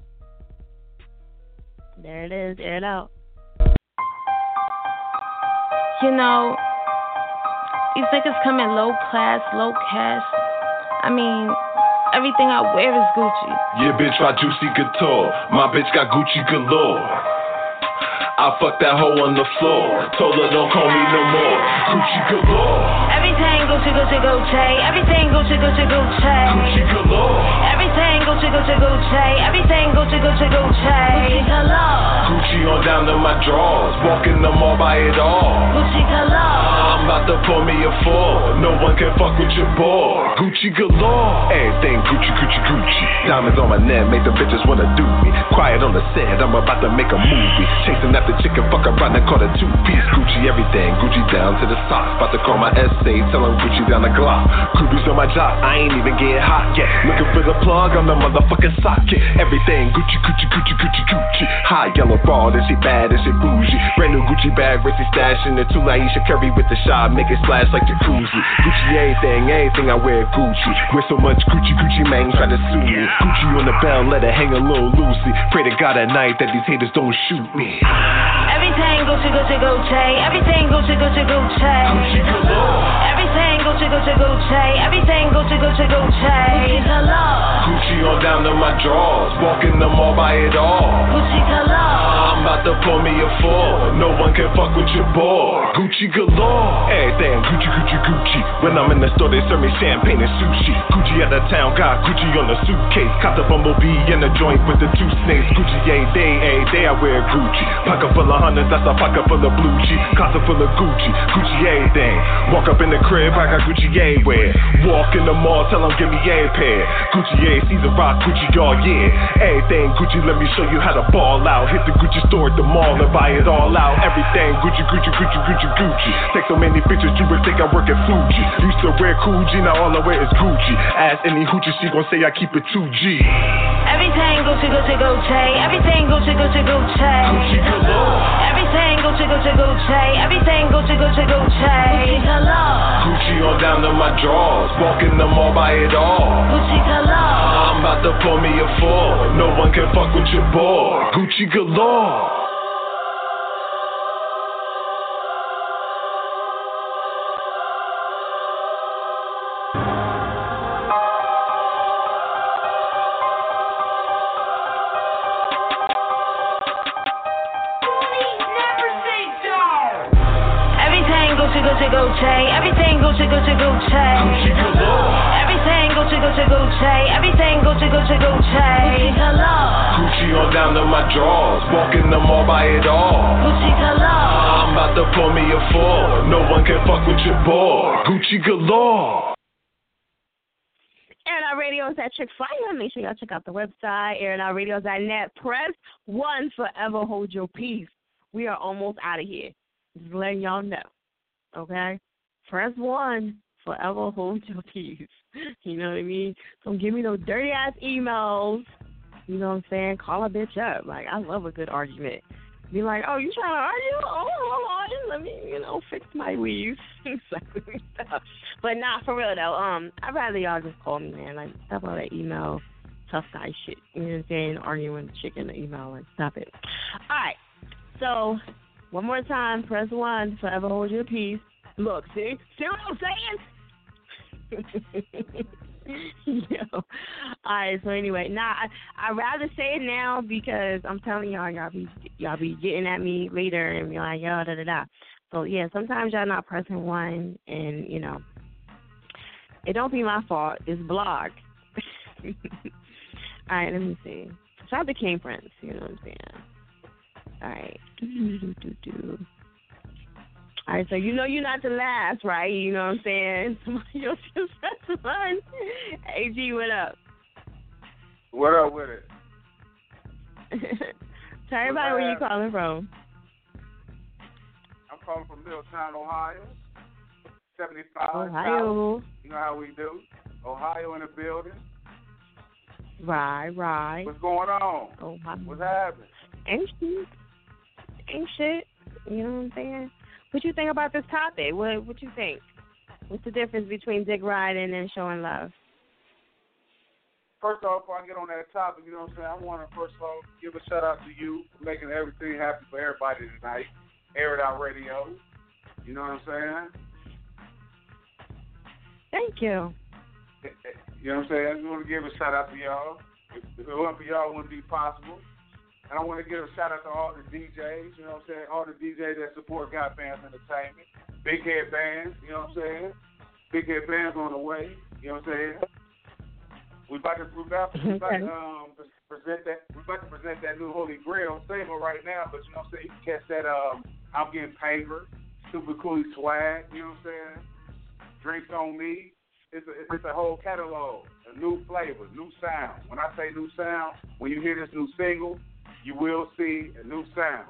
There it is. Air it out. You know, these niggas come in low class, low cash. I mean, everything I wear is Gucci. Yeah, bitch, my juicy couture. My bitch got Gucci galore. I fucked that hoe on the floor. Told her don't call me no more. Gucci galore. Everything Gucci, Gucci, Gucci. Everything Gucci, Gucci, Gucci. Gucci galore. Everything Gucci, Gucci, Gucci. Everything Gucci, Gucci, Gucci. Gucci galore. Gucci on down to my drawers. Walking the mall, buy it all. Gucci galore. Ah, I'm about to pour me a four. No one can fuck with your boy. Gucci galore. Everything Gucci, Gucci, Gucci. Diamonds on my neck make the bitches wanna do me. Quiet on the set, I'm about to make a movie. Chasing that the chicken, fuck around and call it two piece. Gucci everything, Gucci down to the socks. About to call my essay, tell him Gucci down the Glock. Groupies on my job, I ain't even getting hot yet. Looking for the plug, I'm the motherfucking socket. Everything Gucci, Gucci, Gucci, Gucci, Gucci. High yellow ball, this shit bad, this shit bougie. Brand new Gucci bag, Richie stash in the two Ayesha Curry with the shot, make it splash like jacuzzi. Gucci everything, everything I wear Gucci. Wear so much Gucci, Gucci Mane try to sue me. Gucci on the bell, let it hang a little loosey. Pray to God at night that these haters don't shoot me. Everything Gucci, Gucci, Gucci. Everything Gucci, Gucci, Gucci. Gucci galore. Everything Gucci, Gucci, Gucci. Everything Gucci, Gucci, Gucci. Gucci galore. Gucci on down to my drawers, walking the mall by it all. Gucci galore. I'm about to pull me a four. No one can fuck with your boy. Gucci galore. Everything Gucci, Gucci, Gucci. When I'm in the store, they serve me champagne and sushi. Gucci at the town, got Gucci on the suitcase. Caught the bumblebee in the joint with the two snakes. Gucci a day, a day I wear Gucci. Pocket full of hundreds, that's a pocket full of blue G. Closet full of Gucci, Gucci a thing. Walk up in the crib, I got Gucci a wear. Walk in the mall, tell them give me a pair. Gucci a season rock, Gucci all year. Everything Gucci, let me show you how to ball out. Hit the Gucci store at the mall and buy it all out. Everything Gucci, Gucci, Gucci, Gucci, Gucci. Take so many pictures, you would think I work at Fuji. Used to wear Gucci, now all I wear is Gucci. Ask any hoochie, she gon' say I keep it 2G. Everything Gucci, Gucci, Gucci. Everything Gucci, Gucci, Gucci. Gucci galore. Everything Gucci, Gucci, Gucci. Everything Gucci, Gucci, Gucci. Gucci galore. Gucci on down to my drawers, walking the mall by it all. Gucci galore. I'm about to pour me a four. No one can fuck with your boy. Gucci galore. Gucci, Gucci, Gucci. Everything Gucci, Gucci, Gucci. Gucci galore. Everything Gucci, Gucci, Gucci. Everything Gucci, Gucci, Gucci. Gucci galore. Gucci on down to my drawers, walking the mall by it all. Gucci galore. I'm about to pour me a four. No one can fuck with your boy. Gucci galore. Air It Out Radio is at Chick Fire. Make sure y'all check out the website, airitoutradio.net. Press one forever hold your peace. We are almost out of here. Just letting y'all know. Okay? Press one forever hold your peace. You know what I mean? Don't give me no dirty ass emails. You know what I'm saying? Call a bitch up. Like I love a good argument. Be like, oh, you trying to argue? Oh, hold on, let me, you know, fix my weave. but not for real though. Um, I'd rather y'all just call me, man. Like, stop all that email, tough guy shit. You know what I'm saying? Arguing chick in the email. Like, stop it. All right. So, one more time, press one. Forever hold your peace. Look, see, see what I'm saying? Yo. All right. So anyway, nah, I I rather say it now because I'm telling y'all, y'all be y'all be getting at me later and be like, yo, da da da. So yeah, sometimes y'all not pressing one, and you know, it don't be my fault. It's blog. All right. Let me see. Out to King Prince. You know what I'm saying? All right. Right, so you know you're not the last, right? You know what I'm saying? Else just press one. AG, what up? What up with it? Tell everybody where you calling from. I'm calling from Middletown, Ohio. 75. Ohio. You know how we do. Ohio in the building. Right, right. What's going on? Ohio. What's happening? Ain't shit. Ain't shit. You know what I'm saying? What you think about this topic? What What you think? What's the difference between dick riding and showing love? First off, before I get on that topic, you know what I'm saying? I want to first of all give a shout out to you for making everything happen for everybody tonight. Air It Out Radio. You know what I'm saying? Thank you. Eh, eh, you know what I'm saying? I just want to give a shout out to y'all. If, if it wasn't for y'all, it wouldn't be possible. And I want to give a shout out to all the DJs, you know what I'm saying? All the DJs that support Got Bands Entertainment. Big Head Bands, you know what I'm saying? Big Head Bands on the way, you know what I'm saying? We about to, we about, we about to um, present that we about to present that new Holy Grail single right now, but you know what I'm saying? You can catch that um I'm getting paper, super cool swag, you know what I'm saying? Drinks on me. It's a it's a whole catalog, a new flavor, new sound. When I say new sound, when you hear this new single, you will see a new sound.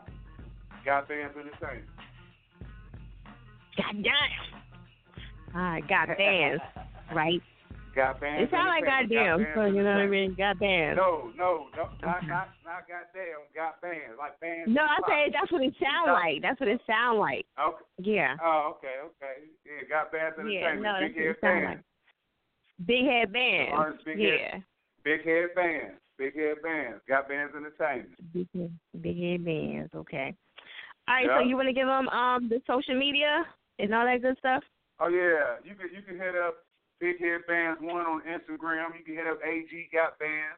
Bands entertainment. God damn. All right, got bands, right? Got bands. It sounds like entertainment. goddamn, so you know what I mean? Bands. No, no, no, not not not goddamn. Bands like bands. No, I say that's what it sound like. That's what it sound like. Okay. Yeah. Oh, okay, okay. Yeah, got bands Yeah, no, that's Big what head it sound like. Big head bands. Orange big yeah. head. Big head bands. Big head bands. Got bands entertainment. Big head, big head bands. Okay. All right. So you want to give them um the social media and all that good stuff? Oh yeah, you can you can hit up Big Head Bands One on Instagram. You can hit up AG Got Bands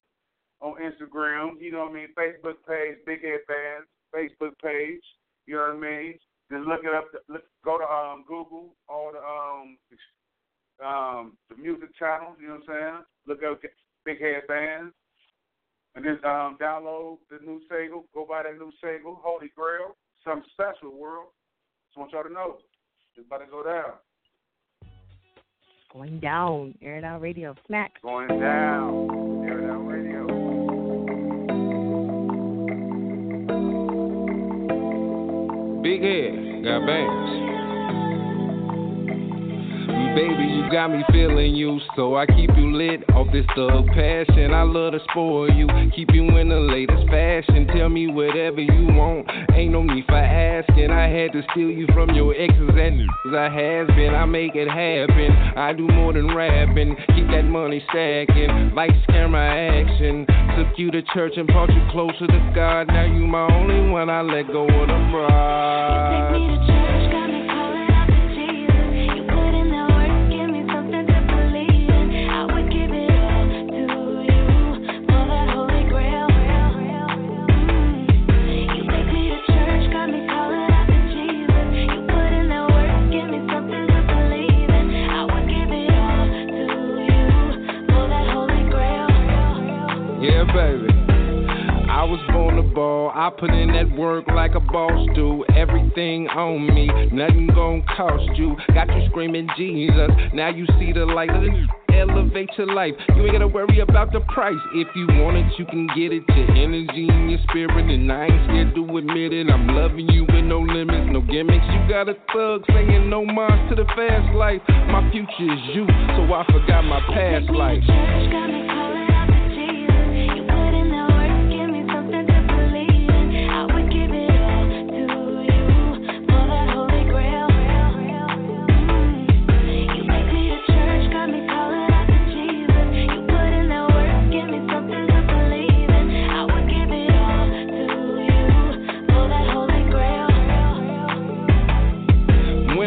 on Instagram. You know what I mean? Facebook page Big Head Bands Facebook page. You know what I mean? Just look it up. Look, go to um Google all the um um the music channels. You know what I'm saying? Look up Big Head Bands. And then um, download the new single. Go buy that new single, Holy Grail. Something special, world. Just want y'all to know. It's about to go down. Going down. Air it out radio. Smack. Going down. Air it out radio. Big head, got bands. Baby, you got me feeling you, so I keep you lit off this thug passion. I love to spoil you, keep you in the latest fashion. Tell me whatever you want, ain't no need for asking. I had to steal you from your exes and I has been. I make it happen. I do more than rapping, keep that money stacking. Lights, camera, action. Took you to church and brought you closer to God. Now you my only one. I let go of the bride. Ball. I put in that work like a boss do. Everything on me, nothing gon' cost you. Got you screaming Jesus. Now you see the light. Elevate your life. You ain't gotta worry about the price. If you want it, you can get it. Your energy and your spirit, and I ain't scared to admit it. I'm loving you with no limits, no gimmicks. You got a thug saying no more to the fast life. My future is you, so I forgot my past life.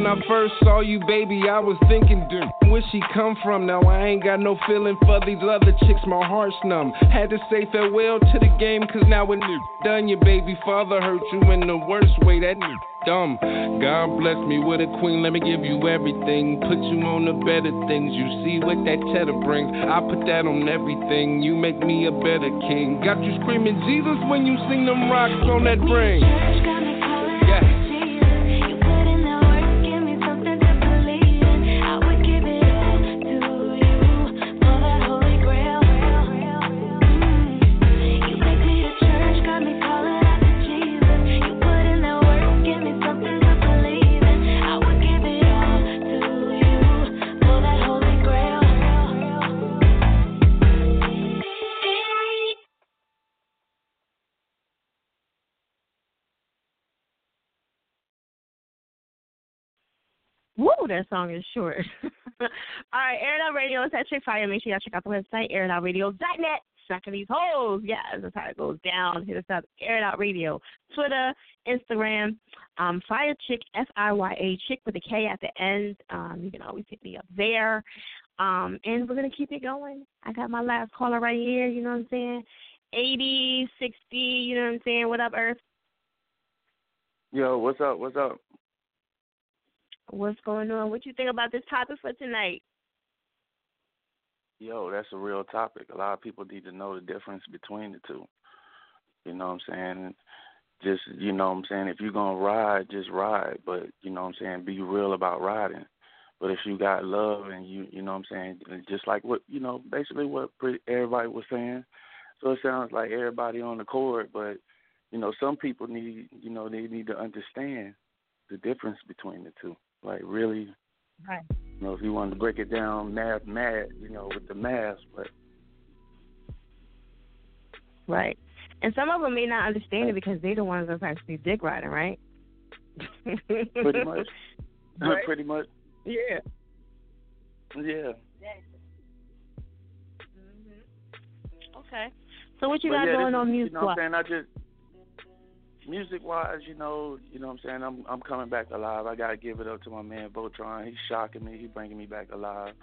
When I first saw you, baby, I was thinking, dude, where she come from? Now I ain't got no feeling for these other chicks, my heart's numb. Had to say farewell to the game, cause now when you done, your baby father hurt you in the worst way, that dumb. God bless me with a queen, let me give you everything. Put you on the better things, you see what that cheddar brings. I put that on everything, you make me a better king. Got you screaming Jesus when you sing them rocks on that ring. Yeah. That song is short. All right, Air It Out Radio is at Chick Fire. Make sure y'all check out the website, airitoutradio.net. Smacking these holes. Yes, that's how it goes down. Hit us up, Air It Out Radio. Twitter, Instagram, um, Fire Chick, F I Y A, Chick with a K at the end. Um, you can always hit me up there. Um, and we're going to keep it going. I got my last caller right here, you know what I'm saying? 80, 60, you know what I'm saying? What up, Earth? Yo, what's up? What's up? What's going on? What you think about this topic for tonight? Yo, that's a real topic. A lot of people need to know the difference between the two. You know what I'm saying? Just you know what I'm saying, if you're gonna ride, just ride. But you know what I'm saying, be real about riding. But if you got love and you you know what I'm saying, just like what you know, basically what everybody was saying. So it sounds like everybody on the court, but you know, some people need, you know, they need to understand the difference between the two. Like really, Right. you know, if you wanted to break it down, math, math, you know, with the math, but Right. And some of them may not understand it because they're the ones that's actually dick riding, right? pretty much, Right. pretty much, Yeah. yeah. Mm-hmm. Okay. So what you But got yeah, going on music You know what I'm saying? I just music wise, you know, you know what I'm saying. I'm I'm coming back alive. I gotta give it up to my man Voltron. He's shocking me. He's bringing me back alive.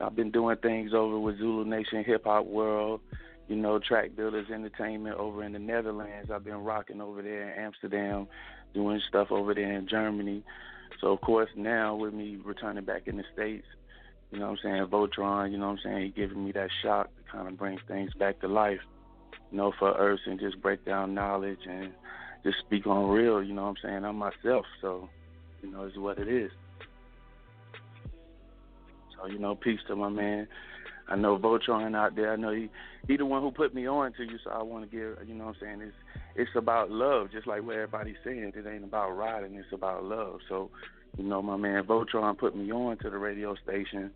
I've been doing things over with Zulu Nation Hip Hop World. You know, Track Builders Entertainment over in the Netherlands. I've been rocking over there in Amsterdam, doing stuff over there in Germany. So of course now with me returning back in the States, you know what I'm saying, Voltron, you know what I'm saying, he giving me that shock to kind of bring things back to life, you know, for Earth and just break down knowledge and just speak on real, you know what I'm saying, I'm myself, so, you know, it's what it is. So, you know, peace to my man. I know Voltron out there, I know he he the one who put me on to you, so I wanna give you know what I'm saying, it's it's about love, just like what everybody's saying. It ain't about riding, it's about love. So, you know, my man Voltron put me on to the radio station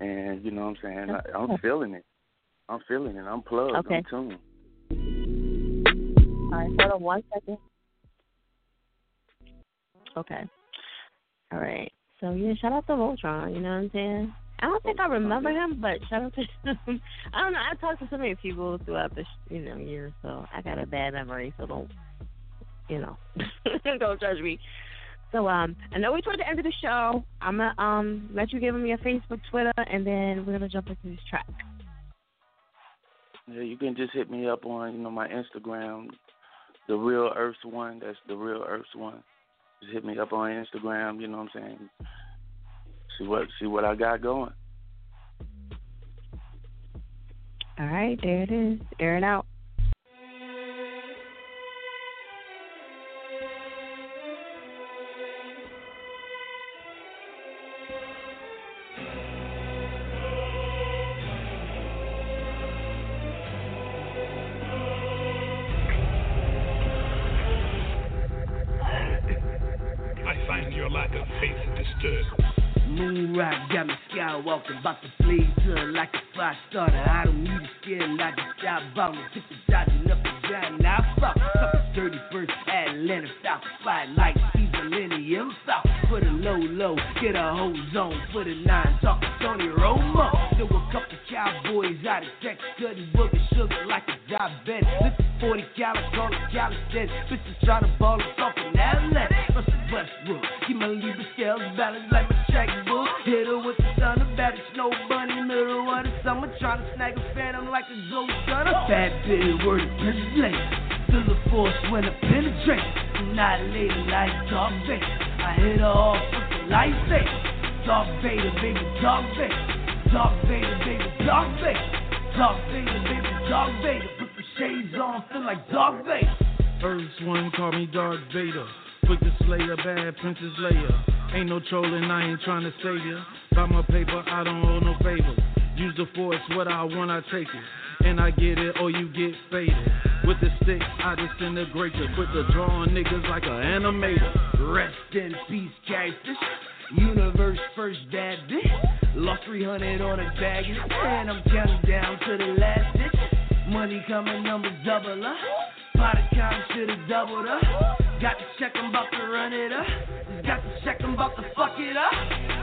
and you know what I'm saying, I, I'm feeling it. I'm feeling it. I'm plugged. Okay. I'm tuned. All right, hold on one second. Okay. All right. So yeah, shout out to Voltron, you know what I'm saying? I don't think I remember him, but shout out to him. I don't know. I talked to so many people throughout the you know years, so I got a bad memory. So don't you know don't judge me. So um, I know we're toward the end of the show. I'm gonna um let you give me your Facebook, Twitter, and then we're gonna jump into this track. Yeah, you can just hit me up on, you know, my Instagram, the real Earths one. That's the real Earths one. Just hit me up on Instagram, you know what I'm saying? See what see what I got going. All right, there it is. Air it out. About to blaze up like a fire starter. I don't need a scare like a stop bomb. Took the Darth Vader. I hit her off with the lightsaber. Darth Vader, baby, Darth Vader. Darth Vader, baby, Darth Vader. Darth Vader, baby, Darth Vader. Put the shades on, feel like Darth Vader. First one call me Darth Vader. Quick to slay a bad Princess Leia. Ain't no trolling, I ain't trying to save ya. By my paper, I don't owe no favors. Use the force, what I want, I take it. And I get it, or you get faded. With the stick, I disintegrate you. Quit the drawing niggas like an animator. Rest in peace, Catfish. Universe first bad bitch. Lost 300 on a bag, and I'm counting down to the last ditch. Money coming, numbers double up. Pot of count should've doubled up. Got to check, I'm about to run it up. Just got to check, I'm about to fuck it up.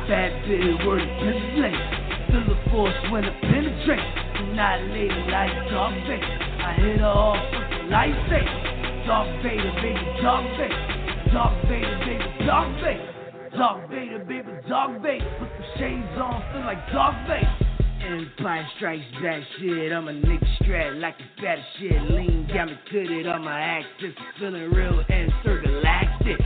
Bad bitch, word of Princess Leia. Feel the force when I penetrate. Annihilated like Darth Vader. I hit her off with the lightsaber. Darth Vader, baby, Darth Vader. Darth Vader, baby, Darth Vader. Darth Vader, baby, Darth Vader. Put the shades on, feel like Darth Vader. Empire strikes back shit. I'm a nigga strat like a fat shit. Lean got me fitted on my axis. Feeling real and intergalactic.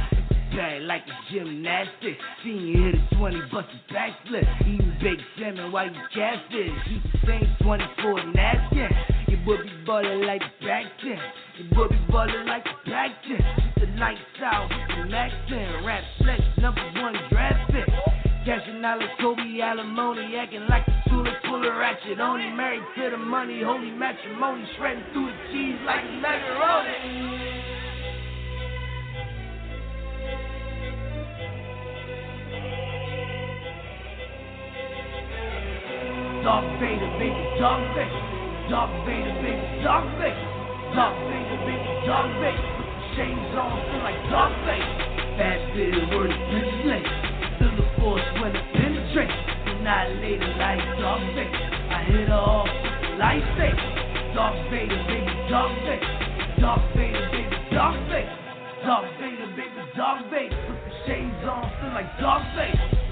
Like a gymnastic. Seen you hit a 20 bust a backflip. Eating baked salmon while you catfish. Eat the same 24 napkin. Your boy be ballin' like back 10. Your boy be ballin' like back 10. The lights out with the max 10. Rap flex, number one draft pick. Cashing out like Kobe alimony, acting like the tool full of ratchet. Only married to the money, holy matrimony, shredding through the cheese like macaroni. Darth Vader, baby, Darth Vader. Darth Vader, baby, Darth Vader. Darth Vader, baby, Darth Vader. Put on, feel like Darth Vader. Fast bit of word, Princess Leia. Annihilate her like Darth Vader. I hit her off the lightsaber. Darth Vader, baby, Darth Vader. Darth Vader, baby, Darth Vader. Darth Vader, baby, Darth Vader. Put the shades on, feel like Darth Vader.